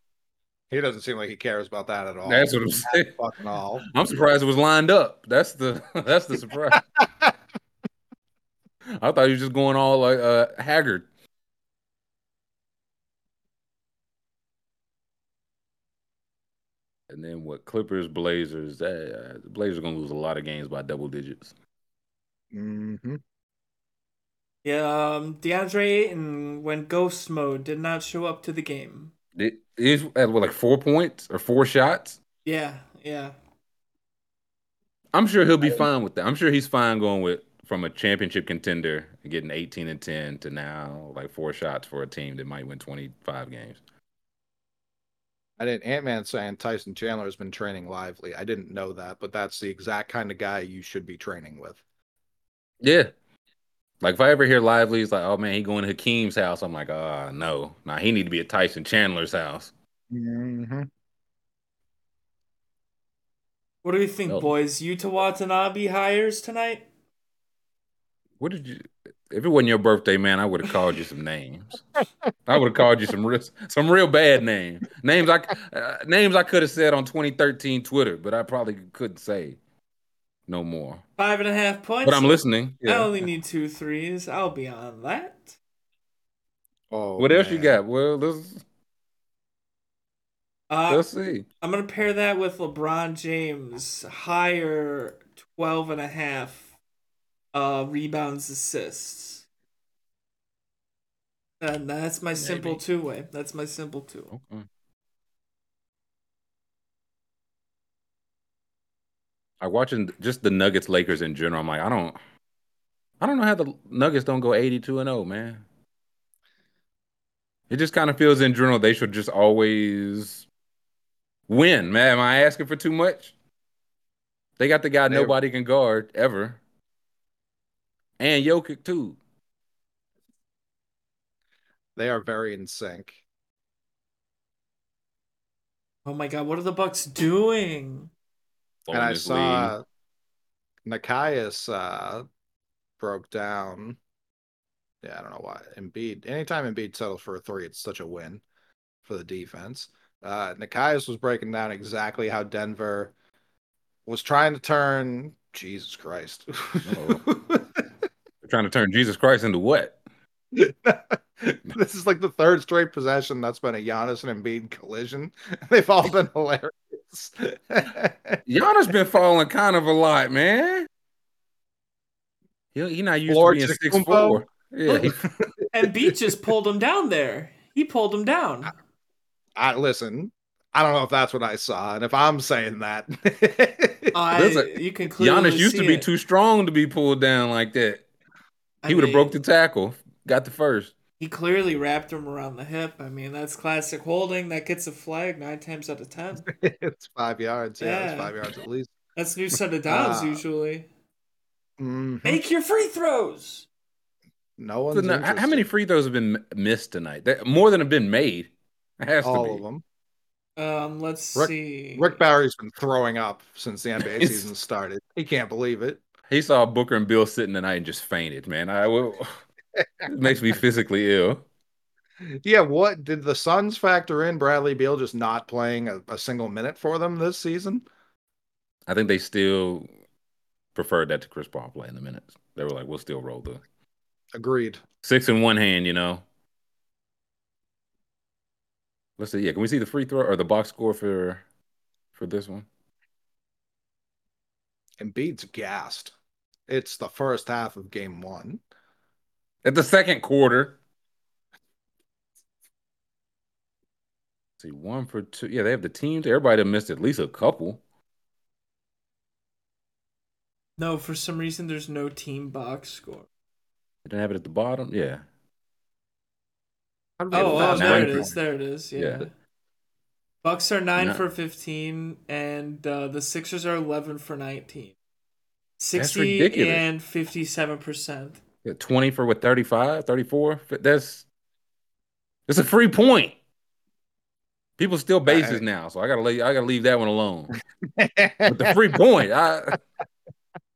He doesn't seem like he cares about that at all. That's what I'm saying. Fucking all. I'm surprised it was lined up. That's the *laughs* that's the surprise. *laughs* I thought he was just going all like uh, haggard. And then what? Clippers, Blazers. Uh, the Blazers are gonna lose a lot of games by double digits. Mm-hmm. Yeah, um, DeAndre Ayton went ghost mode. Did not show up to the game. It is at what, like four points or four shots. Yeah, yeah. I'm sure he'll be fine with that. I'm sure he's fine going with from a championship contender getting 18 and 10 to now like four shots for a team that might win 25 games. I didn't. Ant Man saying Tyson Chandler has been training Lively. I didn't know that, but that's the exact kind of guy you should be training with. Yeah. Like if I ever hear Lively, he's like, oh man, he going to Hakeem's house. I'm like, oh no, nah, he need to be at Tyson Chandler's house. Mm-hmm. What do you think, No. boys? Yuta Watanabe hires tonight? What did you? If it wasn't your birthday, man, I would have called you some names. I would have called you some real, some real bad names. Names I uh, names I could have said on 2013 Twitter, but I probably couldn't say no more. Five and a half points. But I'm listening. I only need two threes. I'll be on that. Oh, What else you got? Well, let's Uh, let's see. I'm gonna pair that with LeBron James higher 12 and a half uh rebounds assists. And that's my simple two way. That's my simple two. Okay. I watching just the Nuggets Lakers in general. I'm like, I don't, I don't know how the Nuggets don't go 82 and 0, man. It just kind of feels in general they should just always win. Man, am I asking for too much? They got the guy They- nobody can guard ever, and Jokic too. They are very in sync. Oh my god, what are the Bucks doing? And I saw Nekias uh, broke down. Yeah, I don't know why. Embiid. Anytime Embiid settles for a three, it's such a win for the defense. Uh, Nekias was breaking down exactly how Denver was trying to turn. Jesus Christ. *laughs* Trying to turn Jesus Christ into what? *laughs* this is like the third straight possession that's been a Giannis and Embiid collision. *laughs* They've all been hilarious. *laughs* Giannis been falling kind of a lot, man. He, he not used Lord to being six Chicumbo? four. Yeah, Embiid just pulled him down there. He pulled him down. I listen. I don't know if that's what I saw, and if I'm saying that, *laughs* I, Listen, you can clearly Giannis used to be it. too strong to be pulled down like that. He would have broke the tackle, got the first. He clearly wrapped him around the hip. I mean, that's classic holding. That gets a flag nine times out of ten. *laughs* it's five yards. Yeah, it's five yards at least. That's new set of downs Uh, usually. Mhm. Make your free throws. No So one's now, how how many free throws have been missed tonight? More than have been made. It has All to of be. them. Um, let's Rick- see. Rick Barry's been throwing up since the NBA It's- *laughs* season started. He can't believe it. He saw Booker and Beal sitting tonight and just fainted, man. I will. It makes me physically ill. Yeah, what did the Suns factor in Bradley Beal just not playing a, a single minute for them this season? I think they still preferred that to Chris Paul playing the minutes. They were like, we'll still roll the Agreed. six in one hand, you know. Let's see. Yeah, can we see the free throw or the box score for for this one? Embiid's gassed. It's the first half of game one. At the second quarter. see, one for two. Yeah, they have the teams. Everybody missed at least a couple. No, for some reason there's no team box score. They didn't have it at the bottom. Yeah. Oh, oh there it is. There it is. Yeah. yeah. Bucks are nine No. for fifteen, and uh, the Sixers are eleven for nineteen. That's Sixty ridiculous. and fifty-seven percent. Yeah, 20 for what 35, 34? That's it's a free point. People steal bases now, so I gotta leave I gotta leave that one alone. *laughs* but the free point, I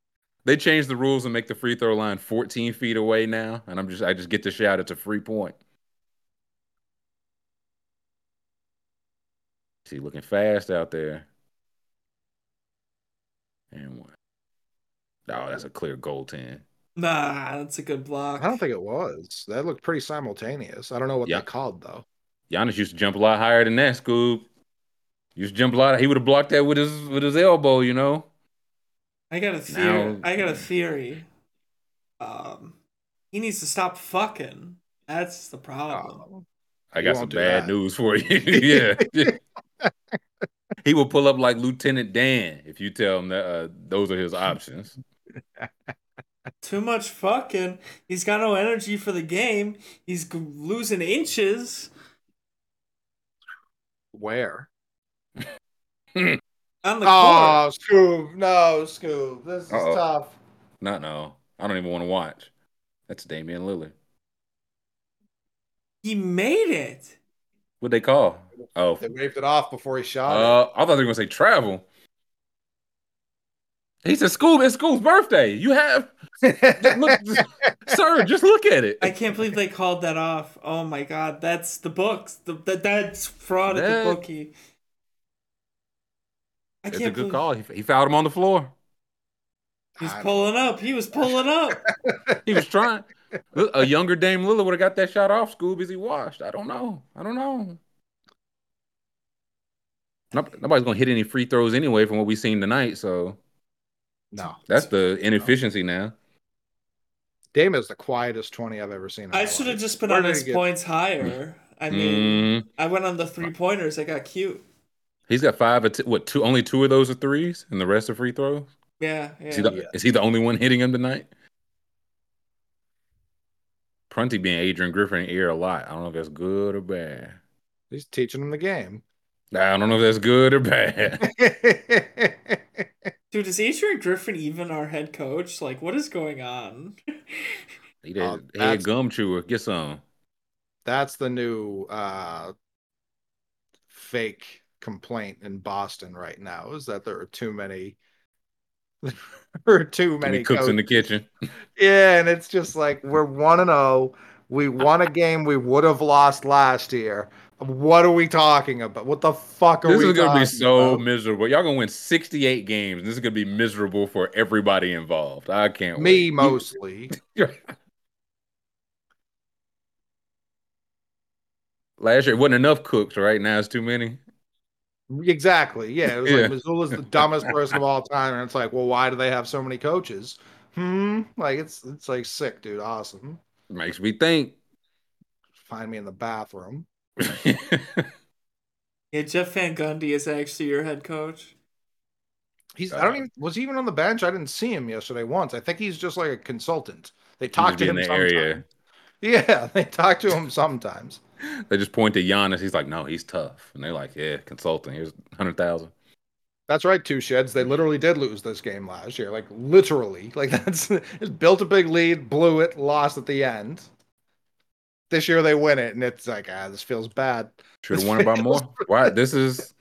*laughs* they changed the rules and make the free throw line 14 feet away now, and I'm just I just get to shout it's a free point. See, looking fast out there. And one. Oh, that's a clear goal goaltend. Nah, that's a good block. I don't think it was. That looked pretty simultaneous. I don't know what Yeah. they called though. Giannis used to jump a lot higher than that, Scoob. Used to jump a lot. He would have blocked that with his with his elbow, you know. I got a theory. Now- I got a theory. Um, he needs to stop fucking. That's the problem. I got some bad that. news for you. *laughs* *laughs* yeah. he will pull up like Lieutenant Dan if you tell him that uh, those are his options. *laughs* Too much fucking. He's got no energy for the game. He's g- losing inches Where? *laughs* on the Oh, court. Scoob. No, Scoob. This is Uh-oh. tough. Not no. I don't even want to watch. That's Damian Lillard. He made it. What they call? Oh, They waved it off before he shot uh, I thought they were gonna say travel. He said, "Scoob, it's Scoob's birthday. You have, it. look, *laughs* sir. Just look at it. I can't believe they called that off. Oh my god, that's the books. The, that that's fraud at the bookie. I It's a good believe call. He, he fouled him on the floor. he's pulling up. He was pulling up. *laughs* He was trying. A younger Dame Lillard would have got that shot off. Scoob as he washed. I don't know. I don't know. Nobody's gonna hit any free throws anyway from what we've seen tonight. So no. that's the inefficiency now. Dame is the quietest 20 I've ever seen. I should have just put Where on his get- points higher. I mean, Mm, I went on the three pointers. I got cute. he's got five. att- What two? Only two of those are threes, and the rest are free throws. Yeah, Is he yeah. the, is he the only one hitting him tonight? Prunty being Adrian Griffin ear a lot. I don't know if that's good or bad. He's teaching him the game. I don't know if that's good or bad. *laughs* Dude, is Adrian Griffin even our head coach? Like, what is going on? He did head that's- gum chewer. Get some. That's the new uh fake complaint in Boston right now is that there are too many *laughs* there are too Too many many cooks in the kitchen. *laughs* Yeah, and it's just like we're one and oh. We won a game we would have lost last year. What are we talking about? What the fuck are This we This is gonna be so about? miserable. Y'all gonna win 68 games. This is gonna be miserable for everybody involved. I can't Me wait. mostly. *laughs* Last year it wasn't enough cooks, right? Now it's too many. Exactly. Yeah. It was Yeah. like Mazzulla's the dumbest person of all time. And it's like, well, why do they have so many coaches? Hmm. Like it's it's like sick, dude. Awesome. Makes me think. Find me in the bathroom. *laughs* Yeah, Jeff Van Gundy is actually your head coach. He's I uh, don't even was he even on the bench? I didn't see him yesterday once. I think he's just like a consultant. They talk to him in the sometimes. area. Yeah, *laughs* they talk to him sometimes. They just point to Giannis. He's like, no, he's tough. And they're like, yeah, consulting. Here's hundred thousand. That's right, two sheds. They literally did lose this game last year. Like literally. Like *laughs* that's it built a big lead, blew it, lost at the end. This year they win it, and it's like, ah, this feels bad. Should have won by more. Why? This is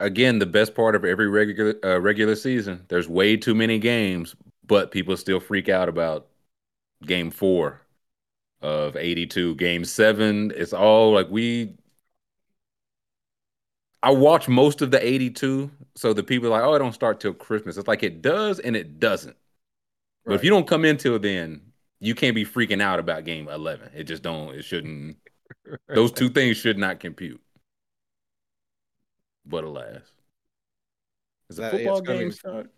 again the best part of every regular uh, regular season. There's way too many games, but people still freak out about game four of 82. Game seven, it's all like we. I watch most of the 82, so the people are like, oh, it don't start till Christmas. It's like it does and it doesn't. But if you don't come in till then, you can't be freaking out about game 11. It just don't, it shouldn't, *laughs* those two things should not compute. But alas. Is the That- football gonna be- start?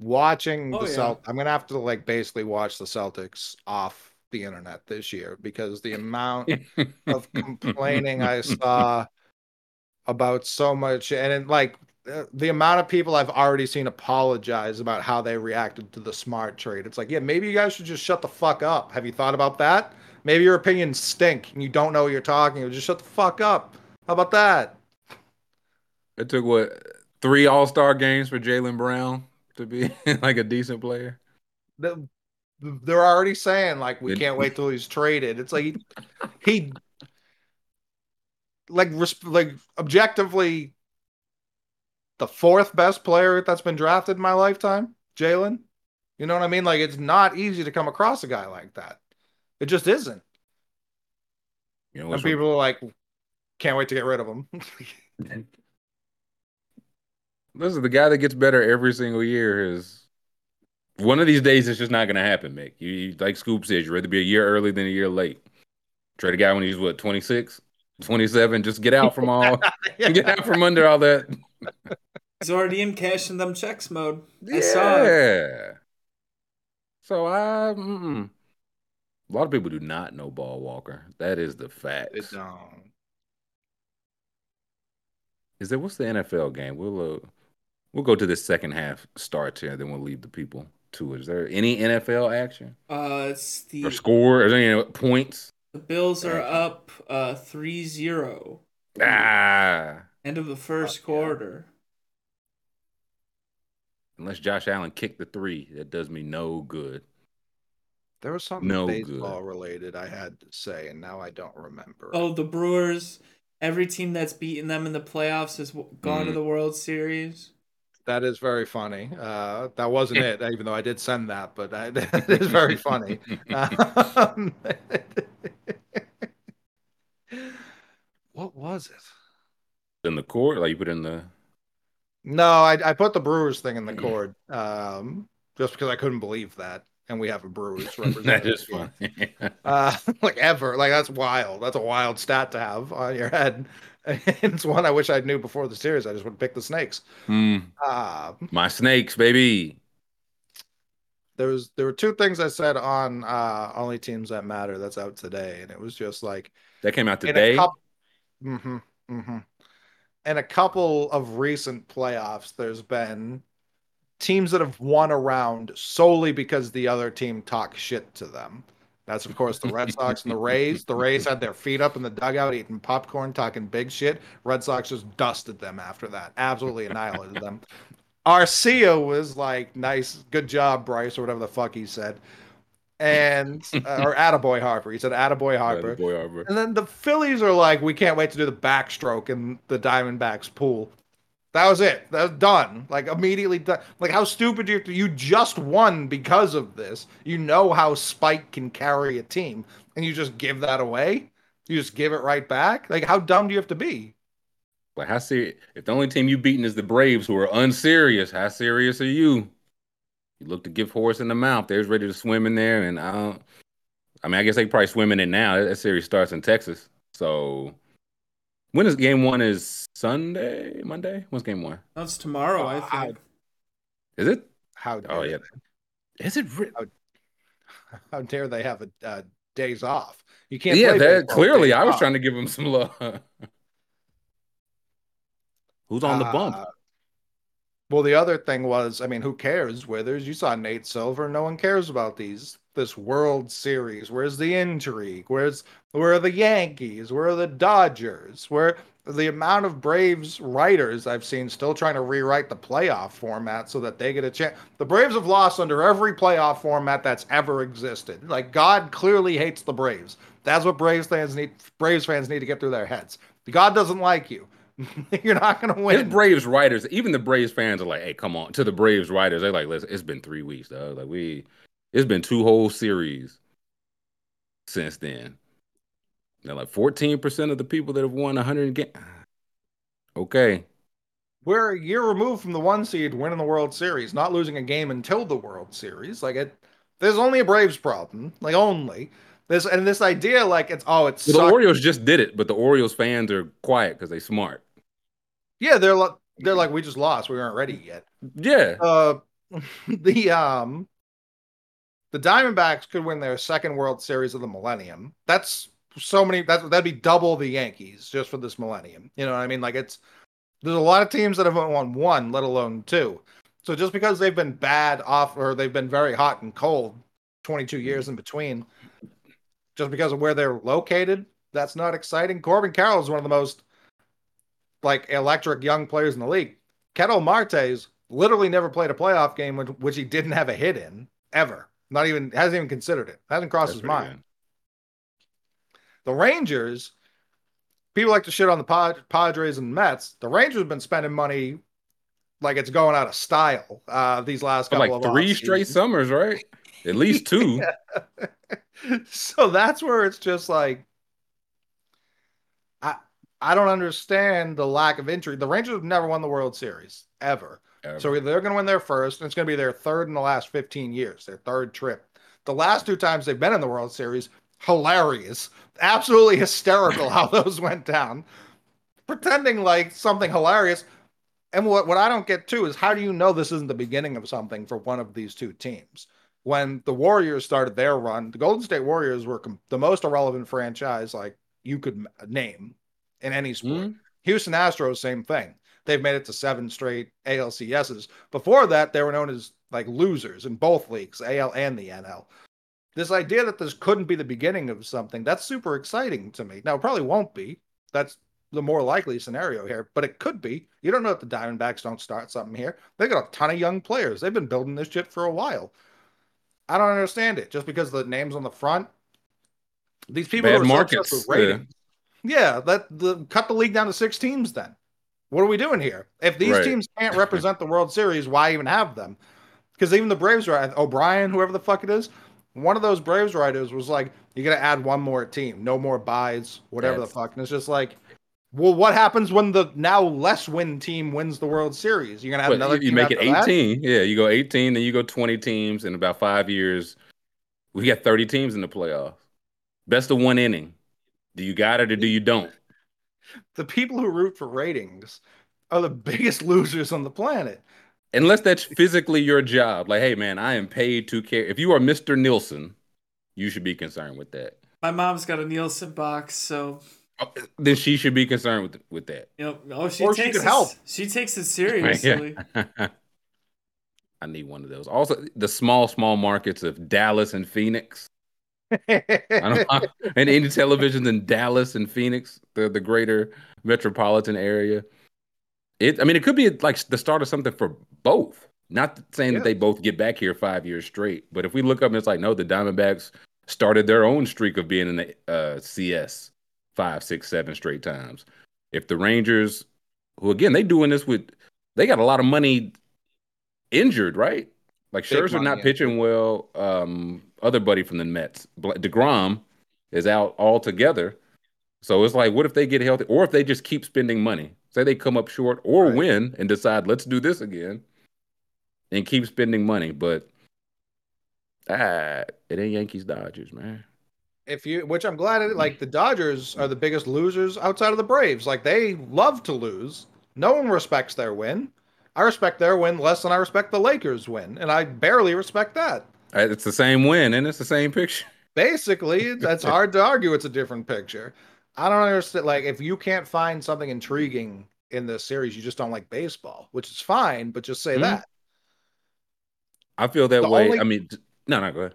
watching Oh, the yeah. Celt I'm gonna have to like basically watch the Celtics off the internet this year because the amount *laughs* of complaining I saw about so much and it, like the amount of people I've already seen apologize about how they reacted to the smart trade. It's like, yeah, maybe you guys should just shut the fuck up. Have you thought about that? Maybe your opinions stink and you don't know what you're talking. about. Just shut the fuck up. How about that? It took what three All Star games for Jaylen Brown to be *laughs* like a decent player. The- They're already saying like we can't wait till he's traded. It's like he, he like like objectively the fourth best player that's been drafted in my lifetime, Jaylen. You know what I mean? Like it's not easy to come across a guy like that. It just isn't. You know, And people are like, can't wait to get rid of him. *laughs* This is the guy that gets better every single year. Is one of these days it's just not going to happen, Mick. You, you like Scoob says, you'd rather be a year early than a year late. Trade a guy when he's what 26, 27. Just get out from all, *laughs* get out from under all that. *laughs* He's already in cash in them checks mode. I saw it. Yeah. So I, mm-mm. a lot of people do not know Ball Walker. That is the fact. It don't. Is there what's the NFL game? We'll uh, we'll go to the second half start here, then we'll leave the people to it. Is there any NFL action Uh, it's the or score? Is there any points? the Bills are Action. up uh 3-0. Ah, End of the first quarter. Unless Josh Allen kicked the three, that does me no good. There was something No baseball related I had to say, and now I don't remember. Oh, the Brewers. Every team that's beaten them in the playoffs has w- gone to Mm. the World Series. That is very funny. Uh, that wasn't it, even though I did send that, but I, *laughs* that *laughs* is very funny. Um, *laughs* what was it? In the court, like you put in the No, I, I put the Brewers thing in the cord um, just because I couldn't believe that, and we have a Brewers *laughs* that representative. is here. funny. *laughs* uh, *laughs* like ever. Like that's wild. That's a wild stat to have on your head. And it's one I wish I knew before the series. I just would pick the snakes. Hmm, Uh, my snakes, baby. there was there were two things I said on uh, Only Teams That Matter that's out today, and it was just like That came out today. couple, hmm hmm In a couple of recent playoffs, there's been teams that have won a round solely because the other team talks shit to them. That's of course the Red Sox and the Rays. The Rays had their feet up in the dugout eating popcorn, talking big shit. Red Sox just dusted them after that, absolutely annihilated them. Arcia was like, "Nice, good job, Bryce," or whatever the fuck he said, and uh, or Attaboy Harper. He said, "Attaboy Harper." Boy Arbor. And then the Phillies are like, we can't wait to do the backstroke in the Diamondbacks pool. That was it. That was done. Like immediately done. Like how stupid do you have to, you just won because of this. You know how Spike can carry a team, and you just give that away. You just give it right back. Like how dumb do you have to be? Like how serious? If the only team you beaten is the Braves, who are unserious, how serious are you? You look to give horse in the mouth. They're ready to swim in there, and I don't. I mean, I guess they probably swim in it now. That, that series starts in Texas, so when is game one? Is Sunday, Monday? When's game one? That's tomorrow, I Wow. think. Is it? How dare Oh yeah. Is it? Re- *laughs* how dare they have a uh, days off? You can't. yeah, play that clearly. I was off. trying to give them some love. *laughs* Who's on the bump? Well, the other thing was, I mean, who cares? Withers, you saw Nate Silver. No one cares about these this World Series. Where's the intrigue? Where's where are the Yankees? Where are the Dodgers? Where the amount of Braves writers I've seen still trying to rewrite the playoff format so that they get a chance. The Braves have lost under every playoff format that's ever existed. Like God clearly hates the Braves. That's what Braves fans need. Braves fans need to get through their heads. God doesn't like you. *laughs* You're not gonna His win. Braves writers, even the Braves fans are like, "Hey, come on!" To the Braves writers, they're like, "Listen, it's been three weeks, though. Like we, it's been two whole series since then." They're like, fourteen percent of the people that have won hundred games. *sighs* Okay, we're a year removed from the one seed winning the World Series, not losing a game until the World Series. Like it, there's only a Braves problem. Like only this and this idea, like it's oh, it's Well, the Orioles just did it, but the Orioles fans are quiet because they smart. Yeah, they're like they're like we just lost, we weren't ready yet. Yeah, Uh, *laughs* the um the Diamondbacks could win their second World Series of the millennium. That's so many that that'd be double the Yankees just for this millennium. You know what I mean? Like it's there's a lot of teams that have won one, let alone two. So just because they've been bad off or they've been very hot and cold 22 years in between, just because of where they're located, that's not exciting. Corbin Carroll is one of the most like electric young players in the league. Ketel Marte's literally never played a playoff game which, which he didn't have a hit in ever. Not even hasn't even considered it. Hasn't crossed That's his mind. Good. The Rangers, people like to shit on the Pad- Padres and Mets. The Rangers have been spending money like it's going out of style uh, these last couple like of three straight summers, right? At least *laughs* two. *laughs* so that's where it's just like I don't understand the lack of intrigue. The Rangers have never won the World Series ever. ever. So they're going to win their first, and it's going to be their third in the last 15 years, their third trip. The last two times they've been in the World Series, hilarious, absolutely hysterical how *laughs* those went down. Pretending like something hilarious. And what, what I don't get too is how do you know this isn't the beginning of something for one of these two teams? When the Warriors started their run, the Golden State Warriors were com- the most irrelevant franchise like you could name in any sport. Mm-hmm. Houston Astros, same thing. They've made it to seven straight ALCSs. Before that, they were known as like losers in both leagues, AL and the NL. This idea that this couldn't be the beginning of something, that's super exciting to me. Now, it probably won't be. That's the more likely scenario here, but it could be. You don't know if the Diamondbacks don't start something here. They got a ton of young players. They've been building this shit for a while. I don't understand it. Just because the names on the front, these people Bad are markets. with ratings. Yeah. let the cut the league down to six teams. Then what are we doing here? If these right. teams can't represent the World Series, why even have them? Because even the Braves are O'Brien, whoever the fuck it is, one of those Braves writers was like, "You got to add one more team, no more buys, whatever That's... the fuck." And it's just like, well, what happens when the now less win team wins the World Series? You're gonna have another. You make it 18. That? Yeah, you go 18, then you go 20 teams in about five years. We got 30 teams in the playoffs. Best of one inning. Do you got it or do you don't? The people who root for ratings are the *laughs* biggest losers on the planet. Unless that's physically your job. Like, hey man, I am paid to care. If you are Mr. Nielsen, you should be concerned with that. My mom's got a Nielsen box, so Oh, then she should be concerned with with that. Yep. Oh, she or takes she could it, help. She takes it seriously. *laughs* I need one of those. Also, the small, small markets of Dallas and Phoenix. *laughs* And any televisions in Dallas and Phoenix, the the greater metropolitan area. It. I mean, it could be like the start of something for both. Not saying yeah. that they both get back here five years straight, but if we look up and it's like, no, the Diamondbacks started their own streak of being in the uh, CS five, six, seven straight times. If the Rangers, who again they doing this with, they got a lot of money injured, right? Like Scherzer not pitching well. Um, other buddy from the Mets, deGrom, is out altogether. So it's like, what if they get healthy, or if they just keep spending money? Say they come up short or right. win and decide, let's do this again, and keep spending money. But ah, it ain't Yankees Dodgers, man if you which I'm glad it, like the Dodgers are the biggest losers outside of the Braves. Like they love to lose. No one respects their win. I respect their win less than I respect the Lakers win, and I barely respect that. It's the same win, and it's the same picture. *laughs* Basically, that's hard to argue. It's a different picture. I don't understand. Like, if you can't find something intriguing in this series, you just don't like baseball, which is fine. But just say mm-hmm. that. I feel that the way. Only... I mean, no, no, go ahead.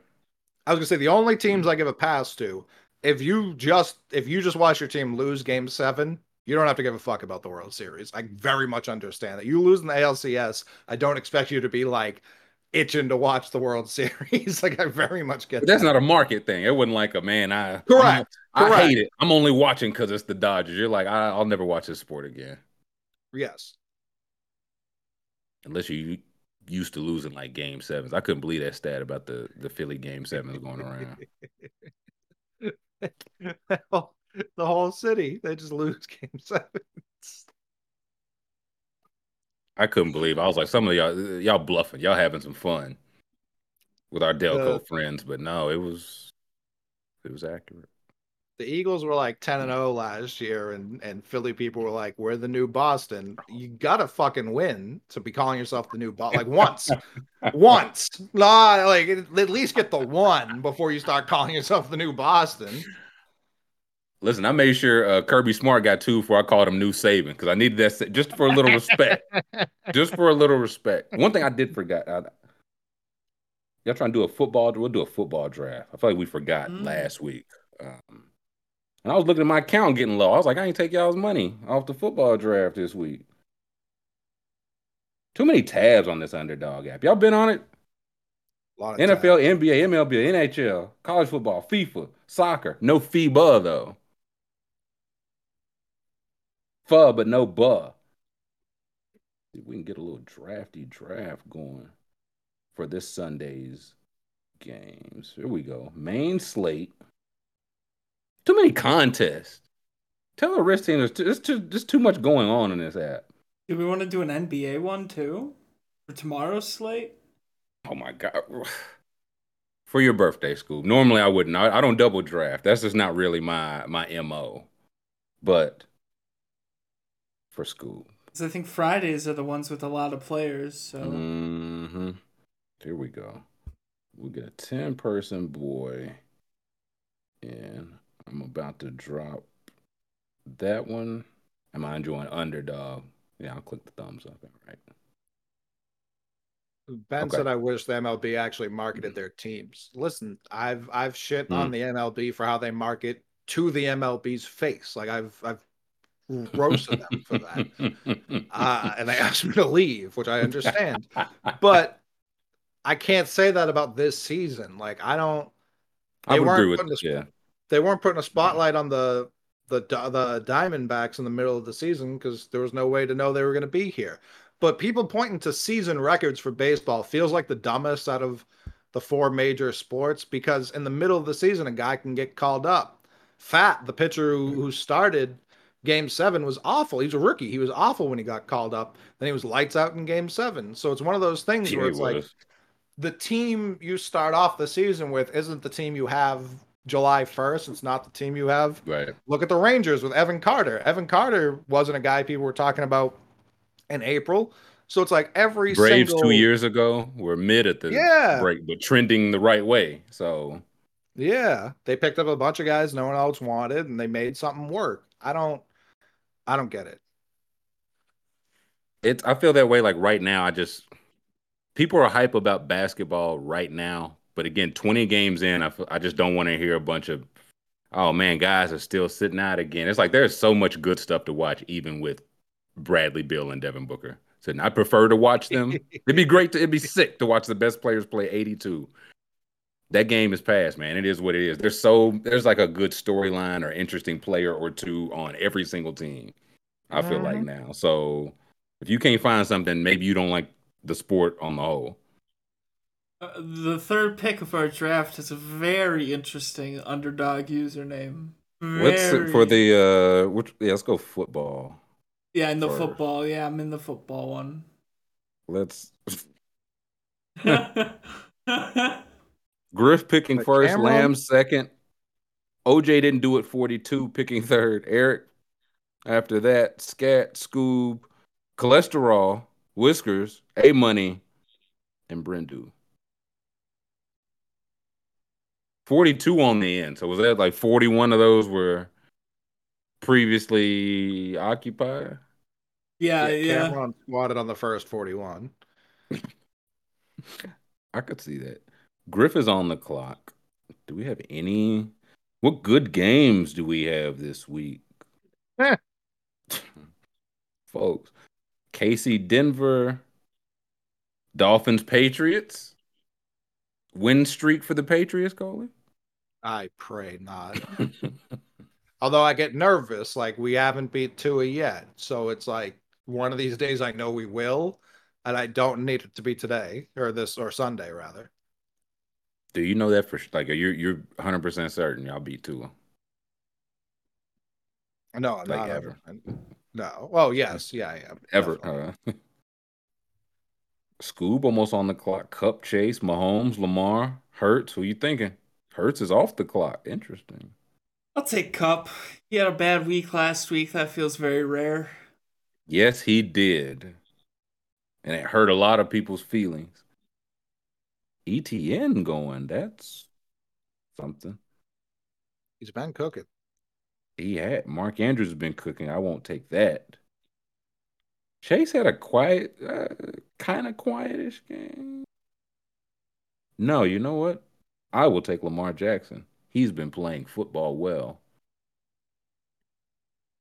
I was gonna say the only teams I give a pass to, if you just if you just watch your team lose game seven, you don't have to give a fuck about the World Series. I very much understand that. You lose in the ALCS, I don't expect you to be like itching to watch the World *laughs* Series. like I very much get but that's that. not a market thing. It wasn't like a man, I correct. I, correct. hate it. I'm only watching because it's the Dodgers. You're like, I, will never watch this sport again. Yes. Unless you used to losing like game sevens. I couldn't believe that stat about the the Philly game sevens going around. *laughs* the whole city, they just lose *laughs* game sevens. I couldn't believe. It. I was like, some of y'all, y'all bluffing. Y'all having some fun with our Delco uh, friends, but no, it was, it was accurate. the Eagles were like 10 and 0 last year, and, and Philly people were like, we're the new Boston. You gotta fucking win to be calling yourself the new Boston. Like once, *laughs* once. Nah, like at least get the one before you start calling yourself the new Boston. Listen, I made sure uh, Kirby Smart got two before I called him New Saban because I needed that just for a little respect. *laughs* just for a little respect. One thing I did forget. I, y'all trying to do a football? We'll do a football draft. I feel like we forgot mm. last week. Um, and I was looking at my account getting low. I was like, I ain't take y'all's money off the football draft this week. Too many tabs on this underdog app. Y'all been on it? NFL, tabs. NBA, MLB, NHL, college football, FIFA, soccer. No FIBA though. Fuh, but no buh. See if we can get a little drafty draft going for this Sunday's games. Here we go. Main slate. Too many contests. Tell the rest team there's too, there's too, there's too much going on in this app. Do we want to do an NBA one too for tomorrow's slate? Oh my god! *sighs* For your birthday, Scoob. Normally I wouldn't. I, I don't double draft. That's just not really my my mo. But for school, because I think Fridays are the ones with a lot of players. So. Mm-hmm. Here we go. We got a ten person boy, and I'm about to drop that one. Am I enjoying underdog? Yeah, I'll click the thumbs up. All right. Ben okay. said, "I wish the MLB actually marketed their teams." Listen, I've I've shit mm. on the MLB for how they market to the MLB's face. Like I've I've roasted them for that, *laughs* uh, and they asked me to leave, which I understand. *laughs* but I can't say that about this season. Like I don't. I would agree with yeah they weren't putting a spotlight on the the the Diamondbacks in the middle of the season because there was no way to know they were going to be here. But people pointing to season records for baseball feels like the dumbest out of the four major sports because in the middle of the season a guy can get called up. Pfaadt, the pitcher who, who started game seven, was awful. He was a rookie. He was awful when he got called up. Then he was lights out in game seven. So it's one of those things where it's like the team you start off the season with isn't the team you have July 1st. It's not the team you have. Right. Look at the Rangers with Evan Carter. Evan Carter wasn't a guy people were talking about in April. So it's like every Braves single... two years ago were mid at the yeah. break, but trending the right way. So yeah, they picked up a bunch of guys no one else wanted, and they made something work. I don't, I don't get it. It's I feel that way. Like right now, I just people are hype about basketball right now but again, 20 games in, I, I just don't want to hear a bunch of, oh man, guys are still sitting out again. It's like there's so much good stuff to watch, even with Bradley Beal and Devin Booker. So I prefer to watch them. *laughs* it'd be great to, it'd be sick to watch the best players play 82. That game is past, man. It is what it is. There's so there's like a good storyline or interesting player or two on every single team. I feel mm-hmm. like now. So if you can't find something, maybe you don't like the sport on the whole. Uh, the third pick of our draft is a very interesting underdog username. Very... What's for the uh? Which, yeah, let's go football. Yeah, in the first. football. Yeah, I'm in the football one. Let's. *laughs* *laughs* Griff picking the first, camera? Lamb second. OJ didn't do it 42, picking third. Eric after that, Scat, Scoob, Cholesterol, Whiskers, A Money, and Brendu. 42 on the end. So was that like 41 of those were previously occupied? Yeah, yeah. yeah. Cameron squatted on the first 41. *laughs* I could see that. Griff is on the clock. Do we have any? What good games do we have this week? *laughs* Folks, Casey Denver, Dolphins Patriots, win streak for the Patriots, Coley? I pray not. *laughs* Although I get nervous, like we haven't beat Tua yet, so it's like one of these days I know we will, and I don't need it to be today or this or Sunday rather. Do you know that for sure? like you're you're 100 percent certain y'all beat Tua? No, like not ever. No. Well, yes, yeah, I am. Ever. Uh, *laughs* Scoob almost on the clock. Kupp Chase, Mahomes, Lamar, Hurts. Who you thinking? Hurts is off the clock. Interesting. I'll take Kupp. He had a bad week last week. That feels very rare. Yes, he did. And it hurt a lot of people's feelings. ETN going, that's something. He's been cooking. He had Mark Andrews has been cooking. I won't take that. Chase had a quiet, uh, kind of quietish game. No, you know what? I will take Lamar Jackson. He's been playing football well.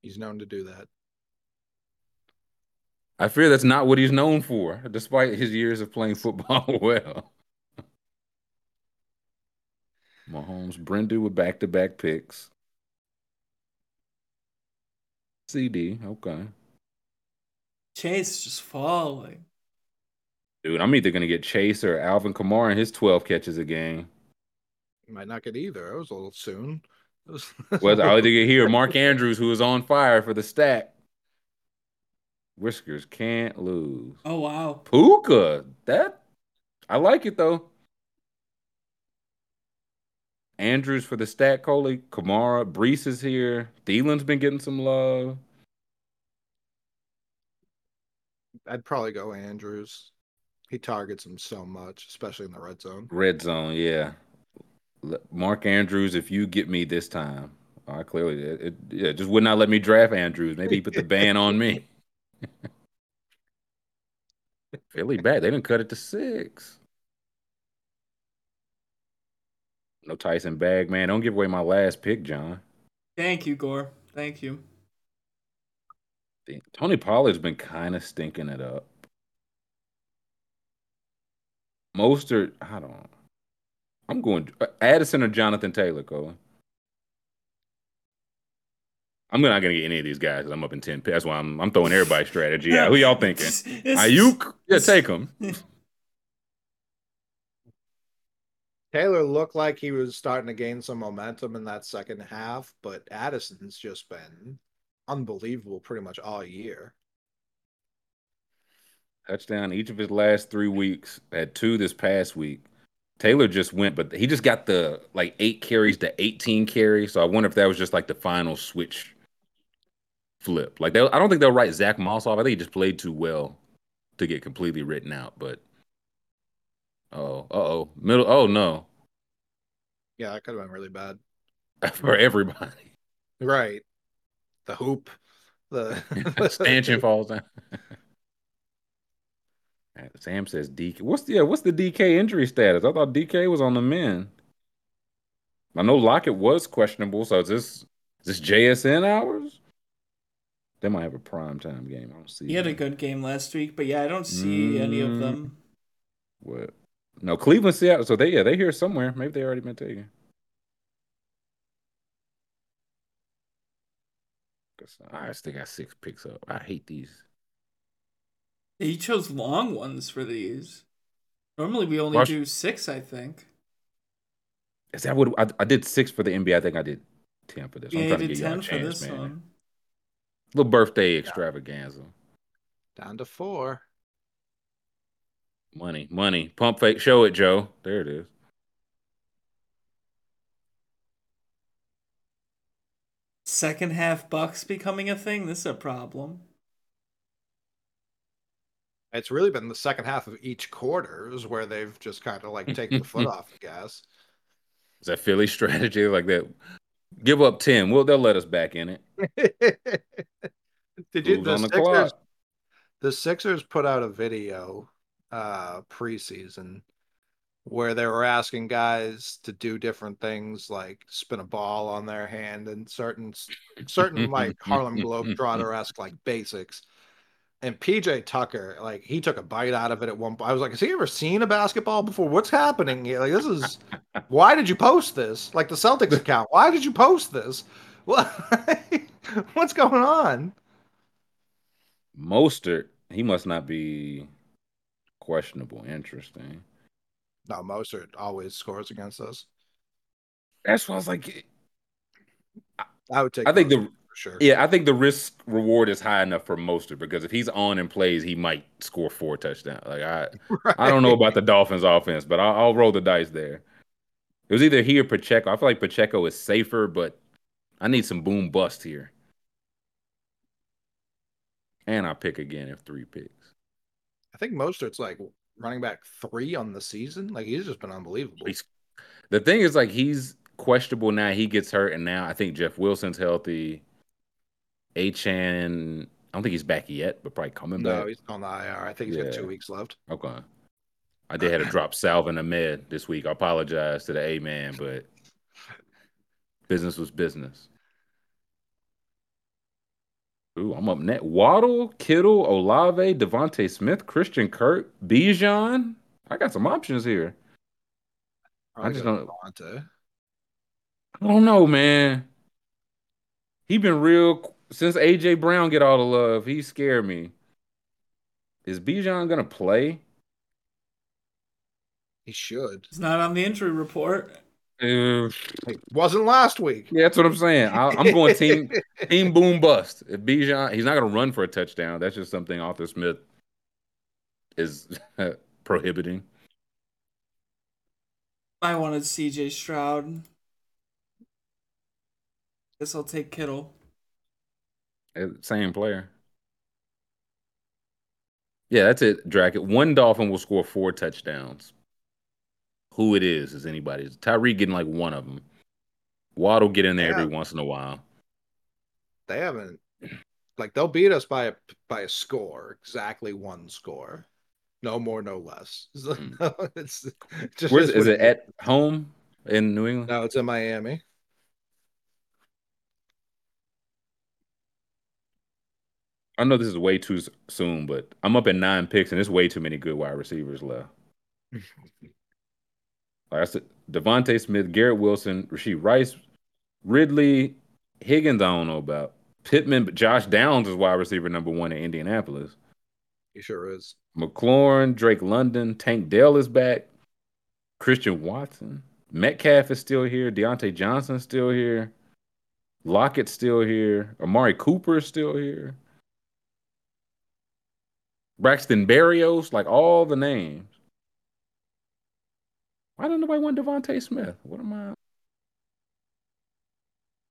He's known to do that. I fear that's not what he's known for, despite his years of playing football *laughs* well. Mahomes, Brendu with back to back picks. CD, okay. Chase just falling. Dude, I'm either gonna get Chase or Alvin Kamara and his 12 catches a game. You Might not get either. It was a little soon. Was... *laughs* well, I'll either get here Mark Andrews, who is on fire for the stack. Whiskers can't lose. Oh wow. Puka. That I like it though. Andrews for the stat Coley. Kamara. Breece is here. Thielen's been getting some love. I'd probably go Andrews. He targets him so much, especially in the red zone. Red zone, yeah. Mark Andrews, if you get me this time, I clearly it, it yeah, just would not let me draft Andrews. Maybe he put the ban on me. *laughs* Philly bad. They didn't cut it to six. No Tyson bag, man. Don't give away my last pick, John. Thank you, Gore. Thank you. Tony Pollard's been kind of stinking it up. Mostert, I don't. I'm going uh, Addison or Jonathan Taylor, Colin. I'm not gonna get any of these guys. Because I'm up in ten. That's why I'm I'm throwing everybody's strategy out. Who y'all thinking? *laughs* Aiyuk? Yeah, take him. *laughs* Taylor looked like he was starting to gain some momentum in that second half, but Addison's just been unbelievable pretty much all year. Touchdown each of his last three weeks. Had two this past week. Taylor just went, but he just got the like eight carries to 18 carries. So I wonder if that was just like the final switch flip. Like they, I don't think they'll write Zach Moss off. I think he just played too well to get completely written out. But oh, uh oh, middle. Oh no. Yeah, that could have been really bad *laughs* for everybody. Right. The hoop, the, the *laughs* *laughs* stanchion falls down. Sam says DK. What's the yeah, what's the DK injury status? I thought DK was on the men. I know Lockett was questionable, so is this is this JSN hours? They might have a prime time game. I don't see. He had a good game last week, but yeah, I don't see mm, any of them. What? No, Cleveland, Seattle. So they yeah, they here somewhere. Maybe they already been taken. I still got six picks up. I hate these. He chose long ones for these. Normally we only do six, I think. Is that what I, I, did six for the NBA? I think I did ten for this. Yeah, I'm trying to get ten for chance, this man. one. Little birthday extravaganza. Down to four. Money, money. Pump fake. Show it, Joe. There it is. Second half Bucks becoming a thing. This is a problem. It's really been the second half of each quarters where they've just kind of like taken the foot *laughs* off the gas. Is that Philly strategy like that? Give up ten. Well, they'll let us back in it. *laughs* Did you the, the Sixers? The Sixers put out a video uh preseason where they were asking guys to do different things like spin a ball on their hand and certain certain like Harlem Globetrotter esque like basics and PJ Tucker, like he took a bite out of it at one point. I was like, has he ever seen a basketball before? What's happening here? Like, this is why did you post this? Like the Celtics *laughs* account, why did you post this? *laughs* What what's going on? Mostert, he must not be questionable. Interesting. No, Mostert always scores against us. That's what I was like. I, I would take. I think the sure. Yeah, I think the risk reward is high enough for Mostert because if he's on and plays, he might score four touchdowns. Like I, *laughs* right. I don't know about the Dolphins' offense, but I'll, I'll, roll the dice there. It was either he or Pacheco. I feel like Pacheco is safer, but I need some boom bust here. And I pick again if three picks. I think Mostert's like running back three on the season. Like he's just been unbelievable. He's, the thing is, like he's questionable now. He gets hurt, and now I think Jeff Wilson's healthy. Achane, I don't think he's back yet, but probably coming no, back. No, he's on the IR. I think he's Yeah. got two weeks left. Okay. I did have to drop Salvon Ahmed this week. I apologize to the A man, but business was business. Ooh, I'm up next. Waddle, Kittle, Olave, DeVonta Smith, Christian Kirk, Bijan. I got some options here. Probably just don't- DeVonta. I don't know, man. He been real since AJ Brown get all the love. He scared me. Is Bijan gonna play? He should. He's not on the injury report. Uh, He wasn't last week. Yeah, that's what I'm saying. I, I'm going team *laughs* team boom bust. If Bijan, he's not going to run for a touchdown. That's just something Arthur Smith is *laughs* prohibiting. I wanted CJ Stroud. Guess I'll take Kittle. Uh, Same player. Yeah, that's it, Dracket. One Dolphin will score four touchdowns. Who it is is anybody's. Tyree getting like one of them. Waddle get in there every once in a while. They haven't like they'll beat us by a by a score, exactly one score. No more, no less. *laughs* Hmm. it's just Where's is is it at home in New England? No, it's in Miami. I know this is way too soon, but I'm up at nine picks, and there's way too many good wide receivers left. *laughs* like I said, DeVonta Smith, Garrett Wilson, Rashee Rice, Ridley, Higgins. I don't know about Pittman, but Josh Downs is wide receiver number one in Indianapolis. He sure is. McLaurin, Drake London, Tank Dell is back. Christian Watson, Metcalf is still here. Diontae Johnson's still here. Lockett's still here. Amari Cooper is still here. Braxton Berrios, like all the names. Why don't nobody want DeVonta Smith? What am I?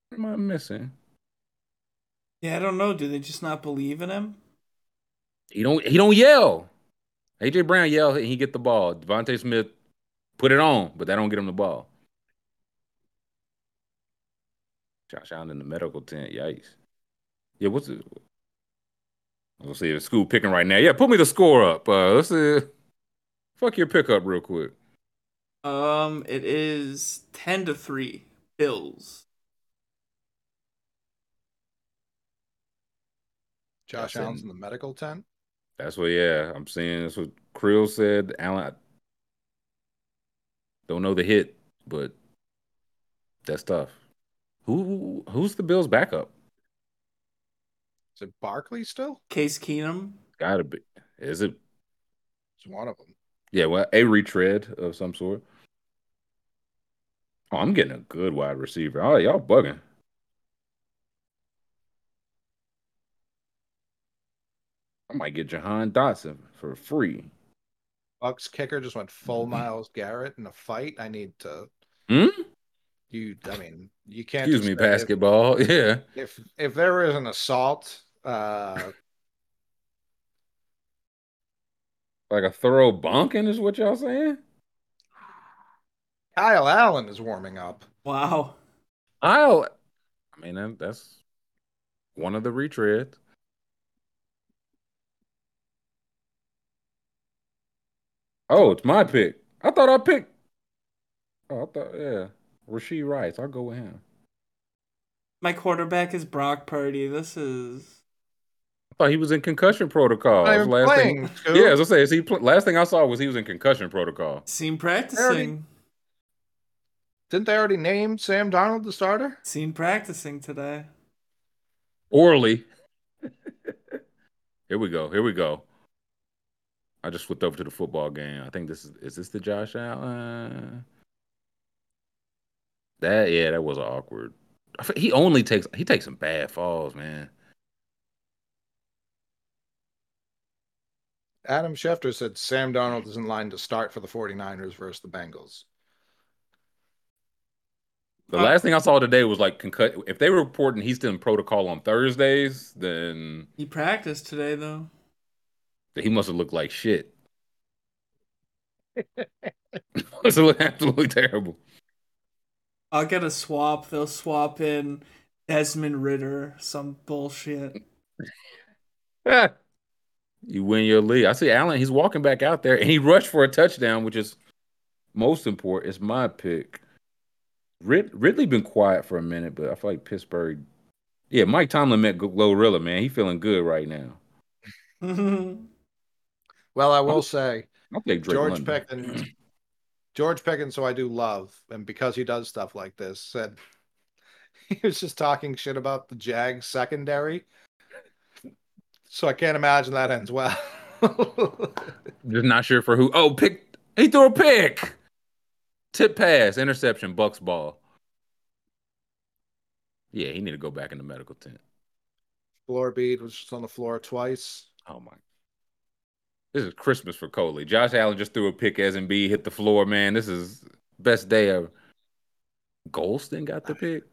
What am I missing? Yeah, I don't know. Do they just not believe in him? He don't. He don't yell. AJ Brown yell and he get the ball. DeVonta Smith put it on, but that don't get him the ball. Josh Allen in the medical tent. Yikes. Yeah, what's it? Let's see if Scoob picking right now. Yeah, put me the score up. Uh, let's see. Fuck your pickup real quick. Um, it is ten to three. Bills. Josh That's Allen's in- in the medical tent. That's what. Yeah, I'm seeing. That's what Krill said. Allen. I don't know the hit, but that's tough. Who who's the Bills' backup? Is it Barkley still? Case Keenum. Gotta be. Is it? It's one of them. Yeah, well, a retread of some sort. Oh, I'm getting a good wide receiver. Oh, y'all bugging. I might get Jahan Dotson for free. Bucs kicker just went full Myles Garrett in a fight. I need to. Hmm? You, I mean, you can't. Excuse me, say if- basketball. *laughs* Yeah. If if there is an assault, uh, Like a thorough bonking is what y'all saying? Kyle Allen is warming up. Wow. I'll. I mean, that's one of the retreads. Oh, it's my pick. I thought I picked. Oh, I thought yeah, Rashee Rice. I'll go with him. My quarterback is Brock Purdy. This is I thought he was in concussion protocol. Not That's even the last playing, thing. Yeah, as I say, is he pl- last thing I saw was he was in concussion protocol. seen practicing. Didn't they already name Sam Darnold the starter? Seen practicing today. Orally. *laughs* Here we go. Here we go. I just flipped over to the football game. I think this is is this the Josh Allen? That yeah, that was awkward. He only takes he takes some bad falls, man. Adam Schefter said Sam Darnold is in line to start for the 49ers versus the Bengals. The uh, last thing I saw today was like concut. If they were reporting he's still in protocol on Thursdays, then He practiced today though. he must have looked like shit. *laughs* must have looked absolutely terrible. I'll get a swap. They'll swap in Desmond Ridder, some bullshit. *laughs* you win your league. I see Allen. He's walking back out there, and he rushed for a touchdown, which is most important. It's my pick. Rid- Ridley been quiet for a minute, but I feel like Pittsburgh. Yeah, Mike Tomlin met Glorilla, man. He feeling good right now. *laughs* Well, I will say, I'll take Drake George London. Pickens, George Pickens, who I do love, and because he does stuff like this, said *laughs* he was just talking shit about the Jags secondary. So I can't imagine that ends well. *laughs* Just not sure for who. Oh, pick. He threw a pick. Tip pass, interception, Bucs ball. Yeah, he need to go back in the medical tent. Floor bead was just on the floor twice. Oh my. This is Christmas for Coley. Josh Allen just threw a pick as and B hit the floor, man. This is best day ever. Golston got the pick.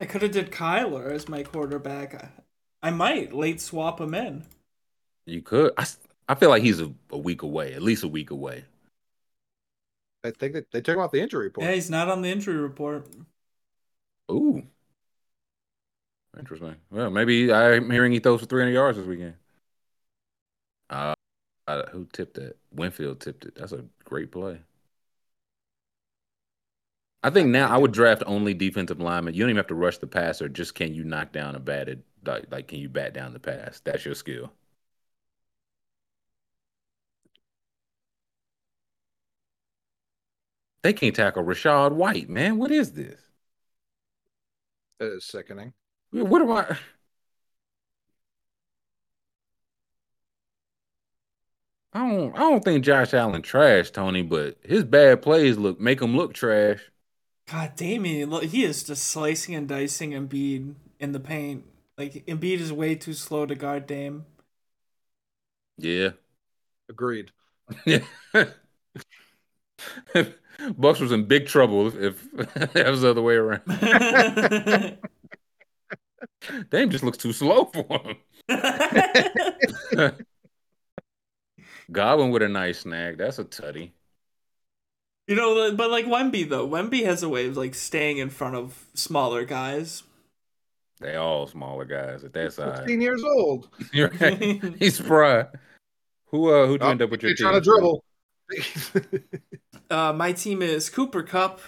I could have did Kyler as my quarterback. I, I might late swap him in. You could. I, s- I feel like he's a, a week away, at least a week away. I think that they took him off the injury report. Yeah, he's not on the injury report. Ooh. Interesting. Well, maybe I'm hearing he throws for 300 yards this weekend. Uh, uh, who tipped that? Winfield tipped it. That's a great play. I think now I would draft only defensive linemen. You don't even have to rush the passer. Just can you knock down a batted like, like can you bat down the pass? That's your skill. They can't tackle Rachaad White, man. What is this? It is sickening. What am I? I don't. I don't think Josh Allen trash, Tony, but his bad plays look make him look trash. God damn it. look, He is just slicing and dicing Embiid in the paint. Like, Embiid is way too slow to guard Dame. Yeah. Agreed. Yeah. *laughs* *laughs* Bucks was in big trouble if, if *laughs* that was the other way around. *laughs* Dame just looks too slow for him. *laughs* Godwin with a nice snag. That's a tutty. You know, but like Wemby, though. Wemby has a way of, like, staying in front of smaller guys. They all smaller guys at that size. 15 years old. You're right. He's spry. Who uh who'd you Oh, end up with your team? trying to dribble. *laughs* Uh, my team is Cooper Kupp,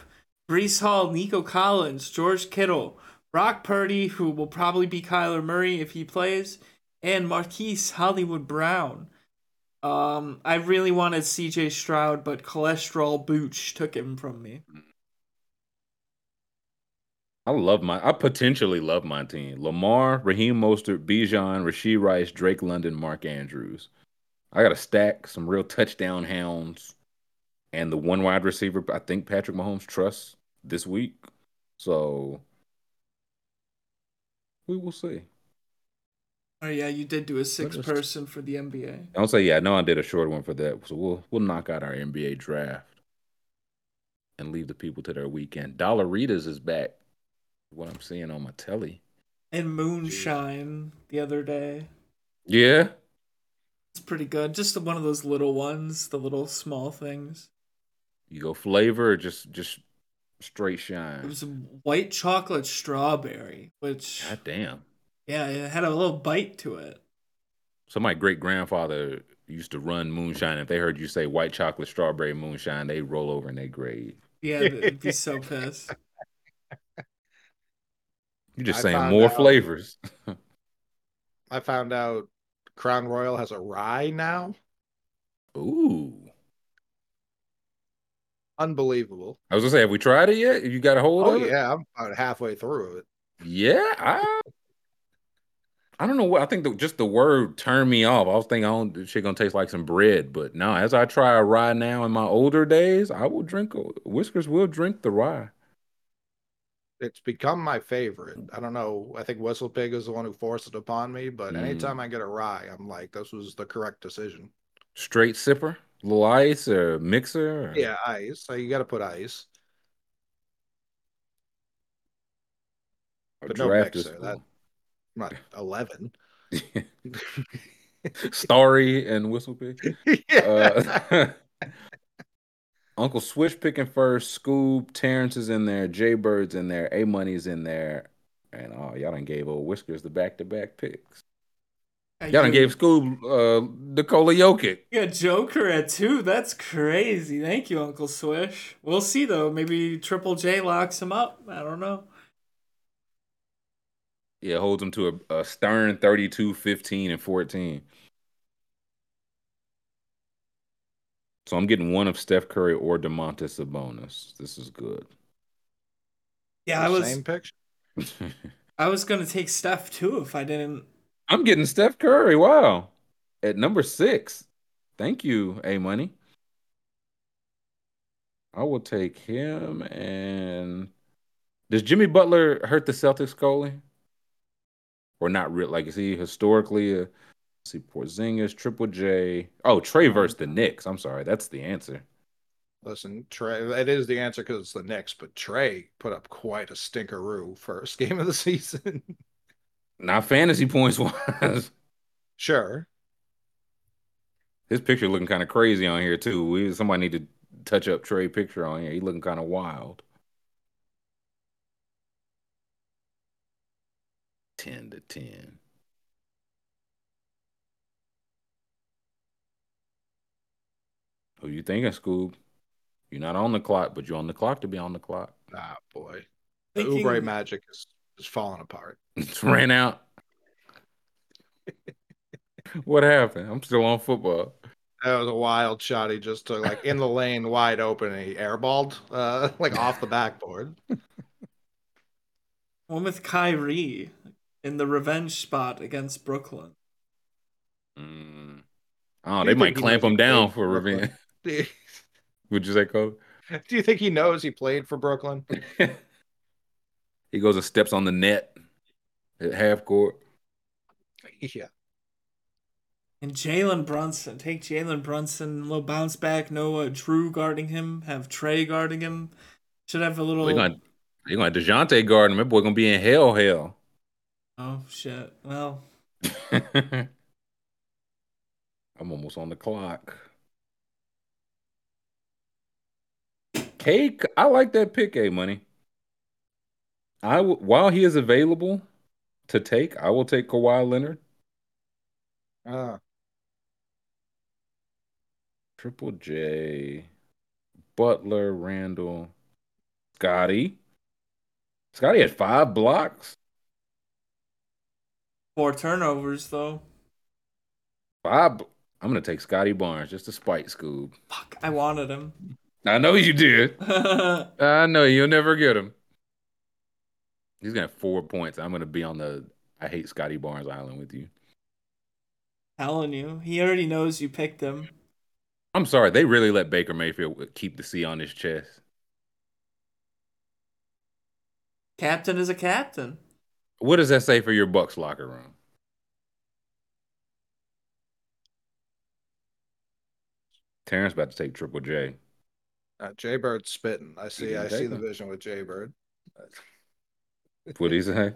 Breece Hall, Nico Collins, George Kittle, Brock Purdy, who will probably be Kyler Murray if he plays, and Marquise Hollywood Brown. Um, I really wanted CJ Stroud, but cholesterol booch took him from me. I love my I potentially love my team. Lamar, Raheem Mostert, Bijan, Rashee Rice, Drake London, Mark Andrews. I got a stack, some real touchdown hounds, and the one wide receiver I think Patrick Mahomes trusts this week. So we will see. Oh yeah, you did do a six just- person for the NBA. I'll say, yeah, I know I did a short one for that. So we'll we'll knock out our NBA draft and leave the people to their weekend. Dollaritas is back. What I'm seeing on my telly. And Moonshine the other day. Yeah. It's pretty good. Just one of those little ones, the little small things. You go flavor or just just straight shine? It shine. was white chocolate strawberry, which God damn. yeah, it had a little bite to it. So my great grandfather used to run moonshine. If they heard you say white chocolate strawberry moonshine, they roll over in their grave. Yeah, they'd be *laughs* so pissed. You're just I saying more out- flavors. *laughs* I found out Crown Royal has a rye now. Ooh. Unbelievable. I was gonna say, have we tried it yet? You got a hold Oh of it? yeah, I'm about halfway through it. Yeah, I, I don't know what I think. The, just the word turned me off. I was thinking, I don't, this shit gonna taste like some bread. But no, as I try a rye now in my older days, I will drink. Whiskers will drink the rye. It's become my favorite. I don't know. I think Whistle Pig is the one who forced it upon me, but Mm. anytime I get a rye, I'm like, this was the correct decision. Straight sipper. little ice or mixer? Or... Yeah, ice. So you got to put ice. But no mixer. That I'm not *laughs* eleven. *laughs* Starry and Whistle Pig. *laughs* Uh, Uncle Swish picking first. Scoob, Terrence is in there. Jay Bird's in there. A Money's in there. And oh, y'all done gave old Whiskers the back to back picks. Y'all done gave Scoob uh, Nikola Jokic. Got Joker at two. That's crazy. Thank you, Uncle Swish. We'll see though. Maybe Triple J locks him up. I don't know. Yeah, holds him to a, a stern 32, 15, and 14. So I'm getting one of Steph Curry or Domantas Sabonis. This is good. Yeah, I was Same picture. *laughs* I was gonna take Steph too if I didn't. I'm getting Steph Curry. Wow. At number six. Thank you, A Money. I will take him. And does Jimmy Butler hurt the Celtics, Coley? Or not real? Like, is he historically a let's see Porzingis, Triple J? Oh, Trae versus the Knicks. I'm sorry. That's the answer. Listen, Trae, it is the answer because it's the Knicks, but Trae put up quite a stinkeroo first *laughs* game of the season. Not fantasy points wise. *laughs* sure. His picture looking kind of crazy on here too. We somebody need to touch up Trae picture on here. He looking kind of wild. Ten to ten. Who you thinking, Scoob? You're not on the clock, but you're on the clock to be on the clock. Ah, boy. The Thinking- Oubre magic is, is falling apart. *laughs* It's ran out. *laughs* what happened? I'm still on football. That was a wild shot. He just took like in the lane wide open and he airballed uh *laughs* like off the backboard. One with Kyrie in the revenge spot against Brooklyn. Mm. Oh, they might clamp him down for for revenge. *laughs* Do you, Would you say, Cole? do you think he knows he played for Brooklyn? *laughs* he goes and steps on the net at half court. Yeah. And Jalen Brunson. Take Jalen Brunson. Little bounce back. Noah Drew guarding him. Have Trae guarding him. Should have a little. They're gonna they're gonna Dejounte guard him. That boy gonna be in hell hell. Oh shit. Well, *laughs* I'm almost on the clock. Cake, I like that pick, A money. I w- while he is available to take, I will take Kawhi Leonard. Ah, Triple J, Butler, Randle, Scottie. Scottie had five blocks. four turnovers though. Five. I'm gonna take Scottie Barnes just to spite Scoob. Fuck. I wanted him. I know you did. *laughs* I know you'll never get him. He's gonna have four points. I'm gonna be on the I hate Scottie Barnes Island with you. Telling you. He already knows you picked him. I'm sorry, they really let Baker Mayfield keep the C on his chest. Captain is a captain. What does that say for your Bucs locker room? Terrence about to take Triple J. uh, Jay Bird spitting. I see. I see the vision with Jay Bird. *laughs* What he say?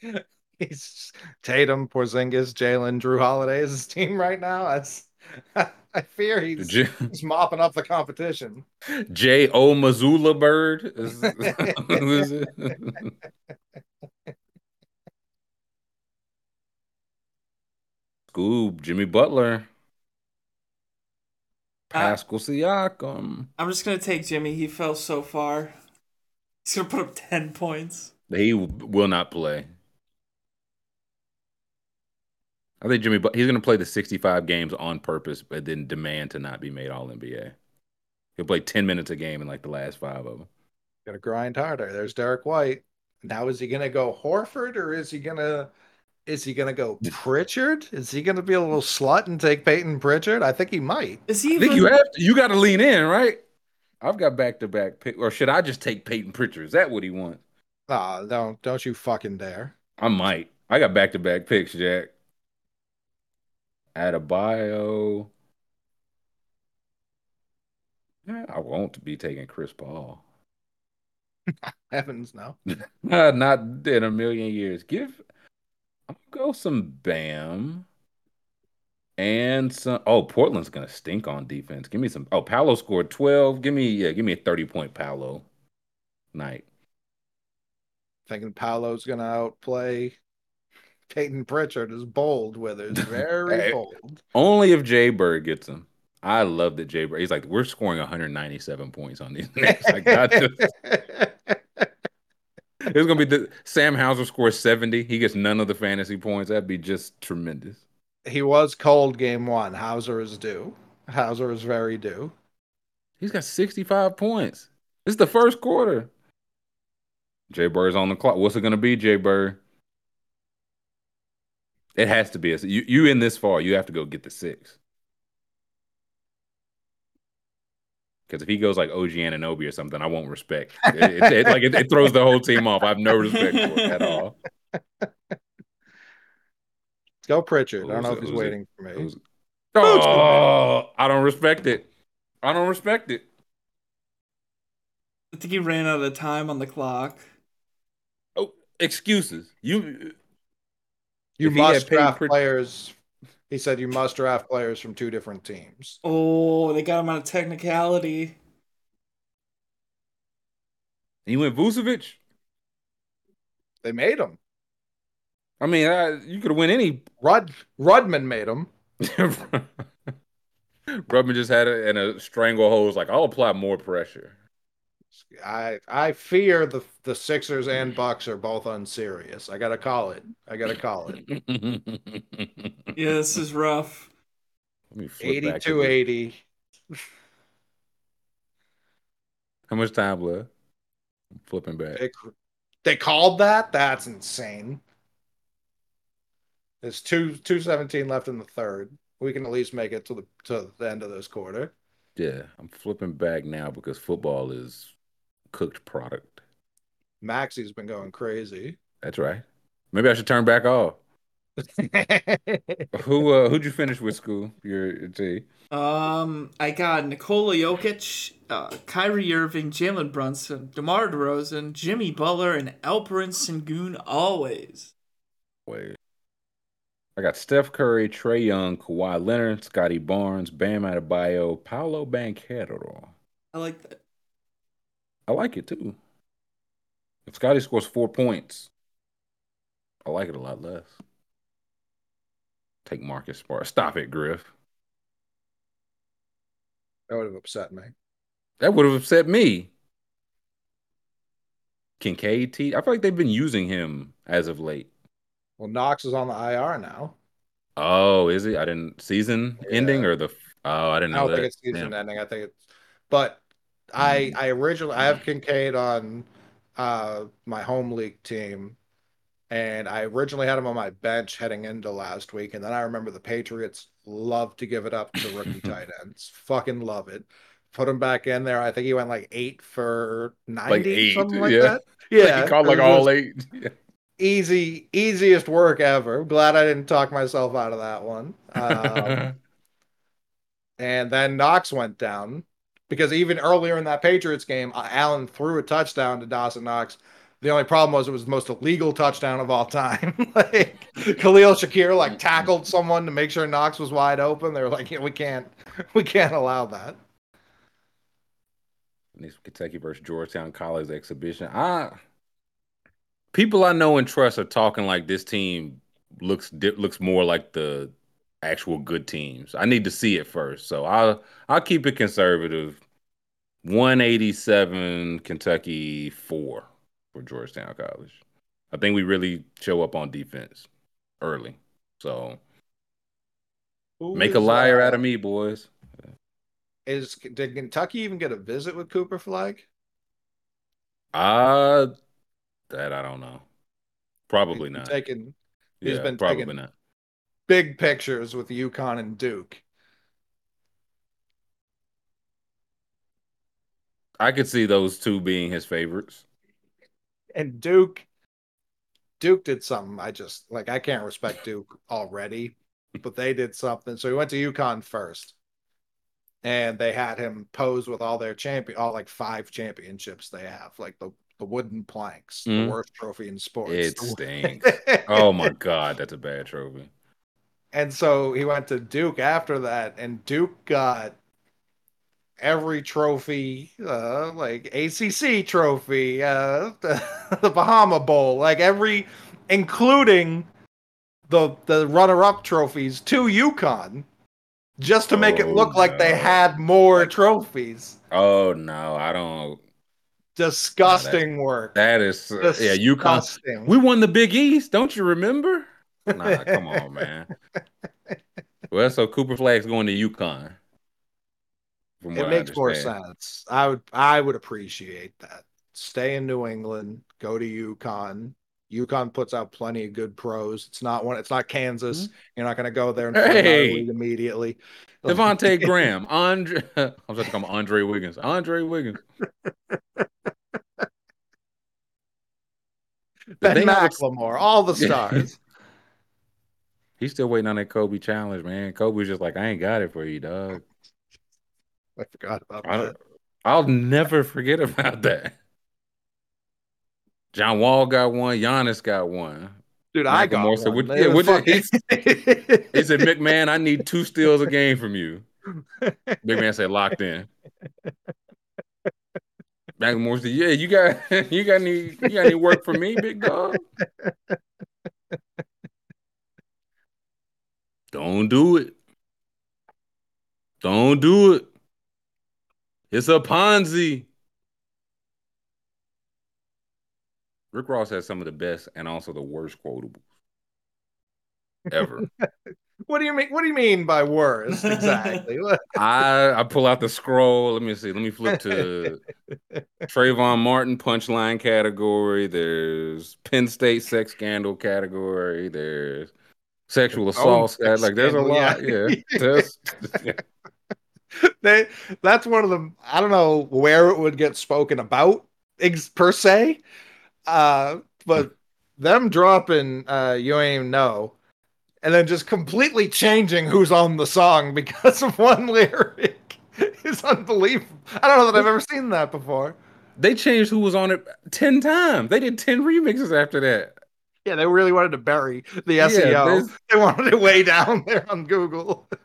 *laughs* He's Tatum, Porzingis, Jalen, Jrue Holiday is his team right now. That's *laughs* I fear he's, J- he's mopping up the competition. J O Missoula Bird. Is, who is it? Scoob, Jimmy Butler, Uh, Pascal Siakam. I'm just gonna take Jimmy. He fell so far. He's gonna put up ten points. He will not play. I think Jimmy, but he's going to play the 65 games on purpose, but then demand to not be made All NBA. He'll play 10 minutes a game in like the last five of them. Gonna grind harder. There's Derrick White. Now is he gonna go Horford or is he gonna is he gonna go Pritchard? Is he gonna be a little slut and take Payton Pritchard? I think he might. Is he I think even? you have to, you got to lean in, right? I've got back to back pick, or should I just take Payton Pritchard? Is that what he wants? Ah, don't don't you fucking dare. I might. I got back to back picks, Jack. Adebayo. I won't be taking Chris Paul. *laughs* Heavens no. *laughs* Not in a million years. Give I'll go some Bam and some. Oh, Portland's gonna stink on defense. Give me some. Oh, Paolo scored twelve. Give me yeah. Give me a thirty point Paolo night. Thinking Paolo's gonna outplay Payton Pritchard is bold with it. *laughs* Very Hey, bold. Only if Jay Bird gets him. I love that Jay Bird. He's like, we're scoring 197 points on these. *laughs* Knicks. Like, I just, *laughs* it's gonna be the Sam Hauser scores 70. He gets none of the fantasy points. That'd be just tremendous. he was cold game one. Hauser is due. Hauser is very due. He's got 65 points. This is the first quarter. Jay Bird's on the clock. What's it gonna be, Jay Bird? It has to be a you. You in this far, you have to go get the six. Because if he goes like OG Anunoby or something, I won't respect. It, it- it- like it, it throws the whole team off. I have no respect for it at all. Let's *laughs* go Pritchard. I don't know it? if he's Who's it? waiting for me. Who's- Oh, I don't respect it. I don't respect it. I think he ran out of time on the clock. Oh, excuses. You You If he must draft Prit- players. He said you must draft players from two different teams. Oh, they got him on a technicality. you went Vucevic. They made him. I mean, I, you could win any. Rud Rudman made him. *laughs* Rubman just had it in a stranglehold. Was like, I'll apply more pressure. I I fear the the Sixers and Bucks are both unserious. I gotta call it. I gotta call it. *laughs* Yeah, this is rough. Let me flip back to 82 this. 80. How much time left? I'm flipping back. They, they called that? That's insane. There's two two seventeen left in the third. We can at least make it to the to the end of this quarter. Yeah, I'm flipping back now because football is cooked product. Maxey's been going crazy. That's right. Maybe I should turn back off. *laughs* Who uh who'd you finish with Scoob? Your your T. Um, I got Nikola Jokic, uh, Kyrie Irving, Jalen Brunson, DeMar DeRozan, Jimmy Butler, and Alperen Sengun always. Wait. I got Steph Curry, Trae Young, Kawhi Leonard, Scottie Barnes, Bam Adebayo, Paolo Banchero. I like that. I like it too. If Scottie scores four points, I like it a lot less. Take Marcus Smart. Stop it, Griff. That would have upset me. That would have upset me. Kincaid T. I feel like they've been using him as of late. Well, Knox is on the IR now. Oh, is he? I didn't season ending or the oh I didn't I know don't that. think it's season Damn. ending. I think it's, but I Mm. I originally I have Kincaid on uh my home league team, and I originally had him on my bench heading into last week, and then I remember the Patriots love to give it up to rookie *laughs* tight ends. Fucking love it. Put him back in there. I think he went like eight for ninety, eight, something like yeah. that. Like, Yeah, he called it like all eight. *laughs* Yeah. Easy, easiest work ever. Glad I didn't talk myself out of that one. *laughs* Um, and then Knox went down because even earlier in that Patriots game, uh, Allen threw a touchdown to Dawson Knox. The only problem was it was the most illegal touchdown of all time. *laughs* like Khalil Shakir like tackled someone to make sure Knox was wide open. They were like, yeah, we can't, *laughs* we can't allow that. This Kentucky versus Georgetown College exhibition. I people I know and trust are talking like this team looks looks more like the actual good teams. I need to see it first, so I'll I'll keep it conservative. One eighty seven Kentucky four for Georgetown College. I think we really show up on defense early, so Who make a liar uh, out of me, boys. Is did Kentucky even get a visit with Cooper Flagg? Uh that I don't know. Probably He's not. Taking he's yeah, been probably taking not. Big pictures with UConn and Duke. I could see those two being his favorites. And Duke, Duke did something. I just like I can't respect Duke already, but they did something. So he went to UConn first, and they had him pose with all their champion, all like five championships they have, like the the wooden planks, Mhm. the worst trophy in sports. It *laughs* stinks. oh my god, that's a bad trophy. And so he went to Duke after that, and Duke got every trophy, uh, like ACC trophy, uh, the, *laughs* the Bahama Bowl, like every, including the the runner-up trophies to UConn, just to make it Oh, look like they had more trophies. Oh no, I don't. Disgusting work. That is uh, yeah, UConn. We won the Big East, don't you remember? Nah, come on, man. Well, so Cooper Flagg's going to UConn. From it makes more sense. I would I would appreciate that. Stay in New England, go to UConn. UConn puts out plenty of good pros. It's not one. It's not Kansas. You're not going to go there and Mm-hmm. Hey! immediately. Devontae *laughs* Graham, Andre. I was about to call Andre Wiggins. Andre Wiggins. *laughs* Ben They have a- McLemore, all the stars. *laughs* He's still waiting on that Kobe challenge, man. Kobe was just like, I ain't got it for you, dog. I forgot about I, that. I'll never forget about that. John Wall got one. Giannis got one. Dude, I got said, one. "What- yeah, what did- fucking- *laughs* He said, McMahon, I need two steals a game from you. *laughs* Big man said, locked in. McLemore said, Yeah, you got *laughs* you got any you got any work for me, big dog? Don't do it. Don't do it. It's a Ponzi. Rick Ross has some of the best and also the worst quotables ever. *laughs* What do you mean? What do you mean by worst exactly? *laughs* I I pull out the scroll. Let me see. Let me flip to *laughs* Trayvon Martin punchline category. There's Penn State sex scandal category. There's sexual assault. sex Like there's a lot. yeah. Yeah. *laughs* They that's one of them i don't know where it would get spoken about ex- per se uh but them dropping uh you ain't even know and then just completely changing who's on the song because of *laughs* one lyric is unbelievable i don't know that i've ever seen that before they changed who was on it ten times. They did ten remixes after that. Yeah they really wanted to bury the Yeah, seo *laughs* they wanted it way down there on google *laughs*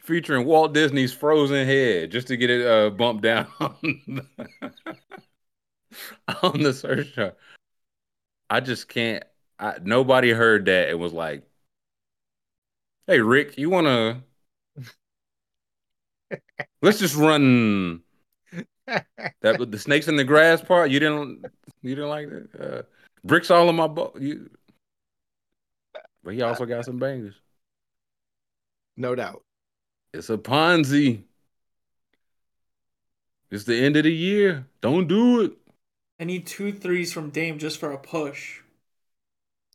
Featuring Walt Disney's Frozen Head just to get it uh, bumped down *laughs* on the, on the search chart. I just can't. I, nobody heard that and was like, "Hey, Rick, you want to? Let's just run that the snakes in the grass part. You didn't. You didn't like that. Uh, bricks all in my boat. You, but he also got some bangers. no doubt It's a Ponzi. It's the end of the year. Don't do it. I need two threes from Dame just for a push.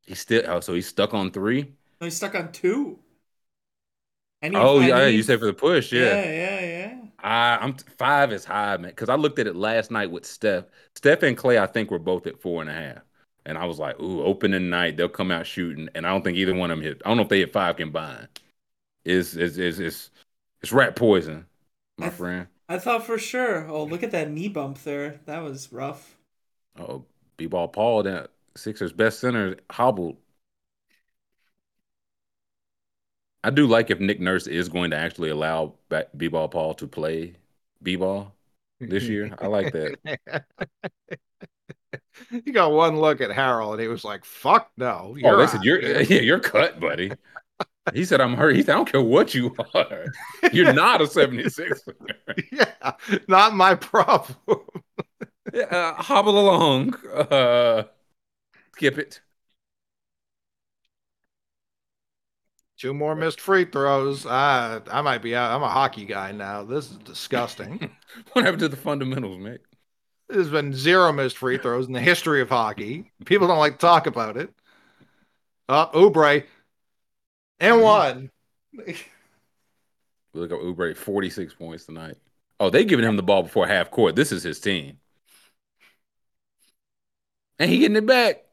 He's still. Oh, so he's stuck on three. No, he's stuck on two. I need- Oh I yeah, need- you said for the push. Yeah, Yeah. yeah, yeah. I, I'm five is high, man. Because I looked at it last night with Steph. Steph and Clay, I think, were both at four and a half. And I was like, ooh, opening night, they'll come out shooting. And I don't think either one of them hit. I don't know if they hit five combined. It's it's it's it's, it's rat poison, my friend. I thought for sure. Oh, look at that knee bump there. That was rough. Oh, B-ball Paul, that Sixers best center hobbled. I do like if Nick Nurse is going to actually allow B-ball Paul to play B-ball this year. I like that. *laughs* he got one look at Harold and he was like, fuck no. Oh, You're they said out you're here." yeah, you're cut, buddy. He said I'm hurt. He said I don't care what you are. You're *laughs* not a 76. *laughs* yeah, not my problem. *laughs* uh, hobble along. Uh, skip it. Two more missed free throws. I I might be out. I'm a hockey guy now. This is disgusting. What happened to the fundamentals, mate? There's been zero missed free throws in the history of hockey. People don't like to talk about it. Oh, Oubre. And mm-hmm. one. Look at Oubre, 46 points tonight. Oh, they giving him the ball before half court. This is his team. And he getting it back.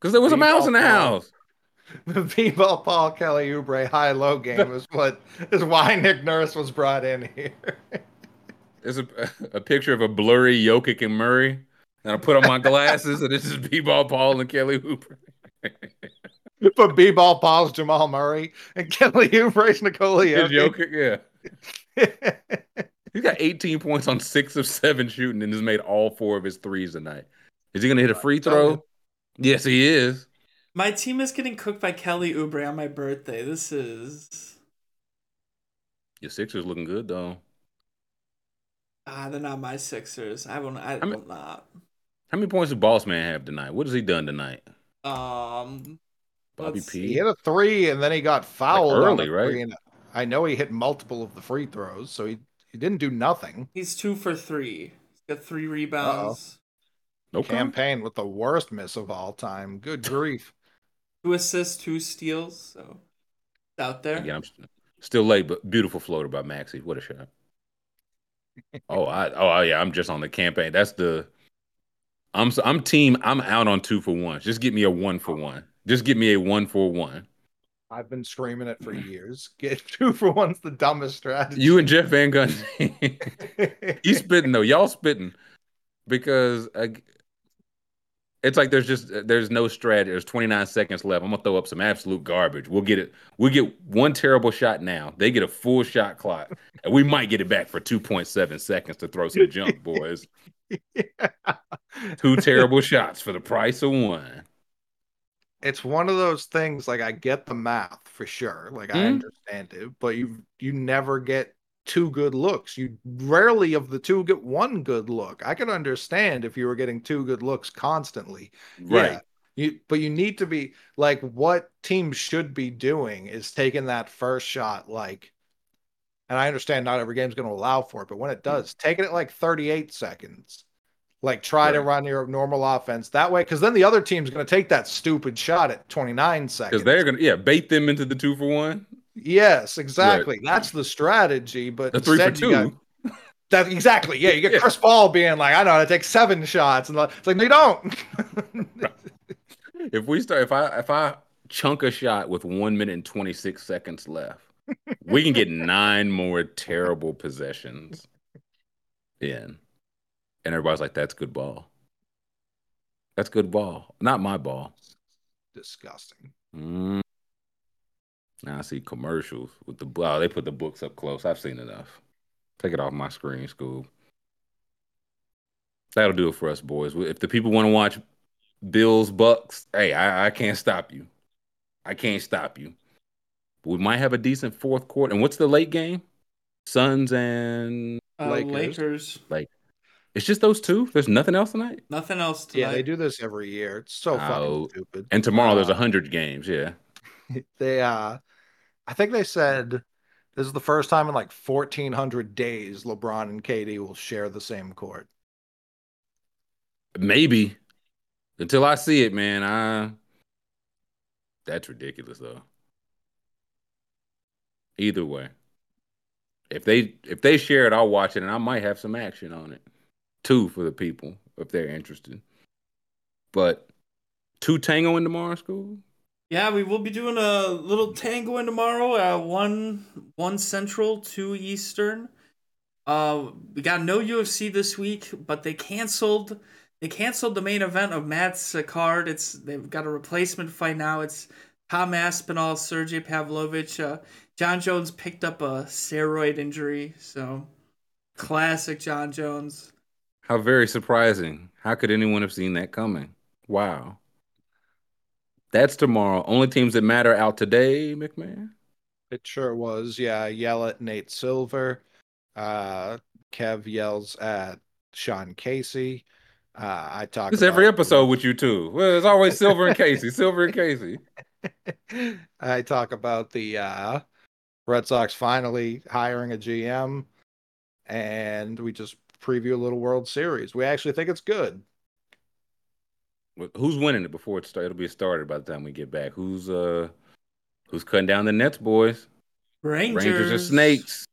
Because there was a mouse in the house. *laughs* the B-ball Paul Kelly Oubre high low game *laughs* is what is why Nick Nurse was brought in here. *laughs* There's a, *laughs* a picture of a blurry Jokic and Murray, and I put on my glasses, and this is B-ball Paul and Kelly Oubre. But B-ball Paul's Jamal Murray and *laughs* Kelly Oubre's Nikola Here's Jokic. Jokic, yeah. *laughs* He's got 18 points on six of seven shooting, and has made all four of his threes tonight. Is he gonna hit a free throw? Yes, he is. My team is getting cooked by Kelly Oubre on my birthday. This is Your Sixers looking good though. Ah, they're not my Sixers. I will. I will not. How many points did Boss Man have tonight? What has he done tonight? Um, Bobby P. He hit a three and then he got fouled on early, right? and I know he hit multiple of the free throws, so he, he didn't do nothing. he's two for three. He's got three rebounds, Okay. Cam Payne with the worst miss of all time. Good *laughs* grief. two assists, two steals. So out there. Again, I'm still late, but beautiful floater by Maxey. What a shot! Oh, I oh yeah, I'm just on the campaign. That's the I'm I'm team. I'm out on two for one. Just get me a one for one. Just get me a one for one. I've been screaming it for years. *laughs* Get two for one's the dumbest strategy. You and Jeff Van Gundy. *laughs* He's spitting though. Y'all spitting because uh, it's like there's just there's no strategy. There's 29 seconds left. I'm gonna throw up some absolute garbage. We'll get it. We'll get one terrible shot now. They get a full shot clock, and we might get it back for 2.7 seconds to throw some jump, boys. Two terrible shots for the price of one. it's one of those things like I get the math for sure. Like I Mhm. understand it, but you you never get two good looks. You rarely of the two get one good look. I could understand if you were getting two good looks constantly. Right. Yeah. You but you need to be like what teams should be doing is taking that first shot like and I understand not every game's going to allow for it, but when it hmm. does, taking it like 38 seconds. Like try to run your normal offense that way because then the other team's going to take that stupid shot at 29 seconds. Because they're gonna yeah bait them into the two for one. Yes, exactly. That's the strategy. But The three for two. got- *laughs* that exactly. Yeah, you get Yeah. Chris Paul being like, I know how to take seven shots, and it's like, no, you don't. *laughs* If we start, if I if I chunk a shot with one minute and 26 seconds left, we can get nine more terrible possessions in. And everybody's like, that's good ball. That's good ball. Not my ball. Disgusting. Mm. Now I see commercials with the oh, they put the books up close. I've seen enough. Take it off my screen, Scoob. That'll do it for us, boys. If the people want to watch Bills Bucks, hey, I, I can't stop you. I can't stop you. We might have a decent fourth quarter. And what's the late game? Suns and Uh, Lakers. Lakers. like it's just those two. There's nothing else tonight. Nothing else tonight. Yeah, they do this every year. It's so Oh. fucking stupid. And tomorrow there's a hundred games. Yeah. *laughs* They uh I think they said this is the first time in like 1400 days LeBron and KD will share the same court. Maybe. Until I see it, man. I that's ridiculous though. Either way. If they if they share it, I'll watch it and I might have some action on it. Two for the people if they're interested. But two tango in tomorrow Scoob? Yeah, we will be doing a little tangoing tomorrow at one one central, two eastern. Uh, we got no UFC this week, but they canceled they canceled the main event of Matt's card. It's they've got a replacement fight now. It's Tom Aspinall, Sergey Pavlovich. Uh, Jon Jones picked up a steroid injury, so classic Jon Jones. How very surprising. How could anyone have seen that coming? Wow. That's tomorrow. Only teams that matter out today, McMahon. It sure was. Yeah, yell at Nate Silver. Uh Kev yells at Sean Casey. Uh I talk It's every episode with you too. Well, it's always Silver and Casey. Silver and Casey. *laughs* I talk about the uh, Red Sox finally hiring a GM, and we just preview a little World Series. We actually think it's good. Who's winning it before it starts? It'll be started by the time we get back. Who's uh who's cutting down the nets, boys? Rangers. Rangers are snakes.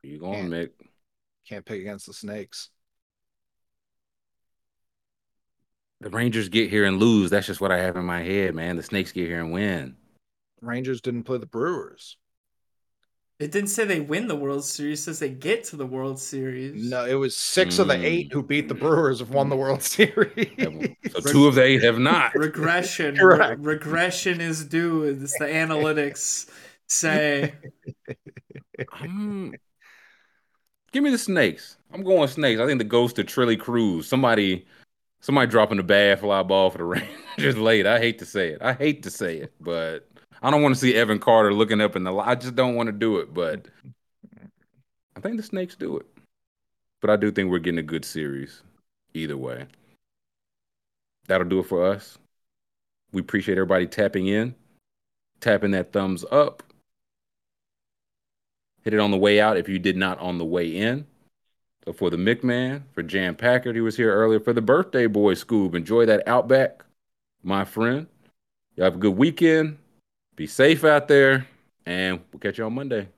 Where you going, Can't. Mick? Can't pick against the Snakes. The Rangers get here and lose. That's just what I have in my head, man. The Snakes get here and win. Rangers didn't play the Brewers. It didn't say they win the World Series. It says they get to the World Series. No, it was six of the hmm. eight who beat the Brewers have won the World *laughs* Series. So two of the eight have not. Regression. *laughs* Re- regression is due. As the analytics say. I'm- give me the Snakes. I'm going Snakes. I think the ghost of Trilly Cruz. Somebody, somebody dropping the bad fly ball for the *laughs* Rangers late. I hate to say it. I hate to say it, but I don't want to see Evan Carter looking up in the. I just don't want to do it, but I think the Snakes do it. But I do think we're getting a good series either way. That'll do it for us. We appreciate everybody tapping in, tapping that thumbs up. Hit it on the way out if you did not on the way in. So for the McMahon, for Jan Packard, who was here earlier, for the birthday boy Scoob, enjoy that Outback, my friend. Y'all have a good weekend. Be safe out there, and we'll catch you on Monday.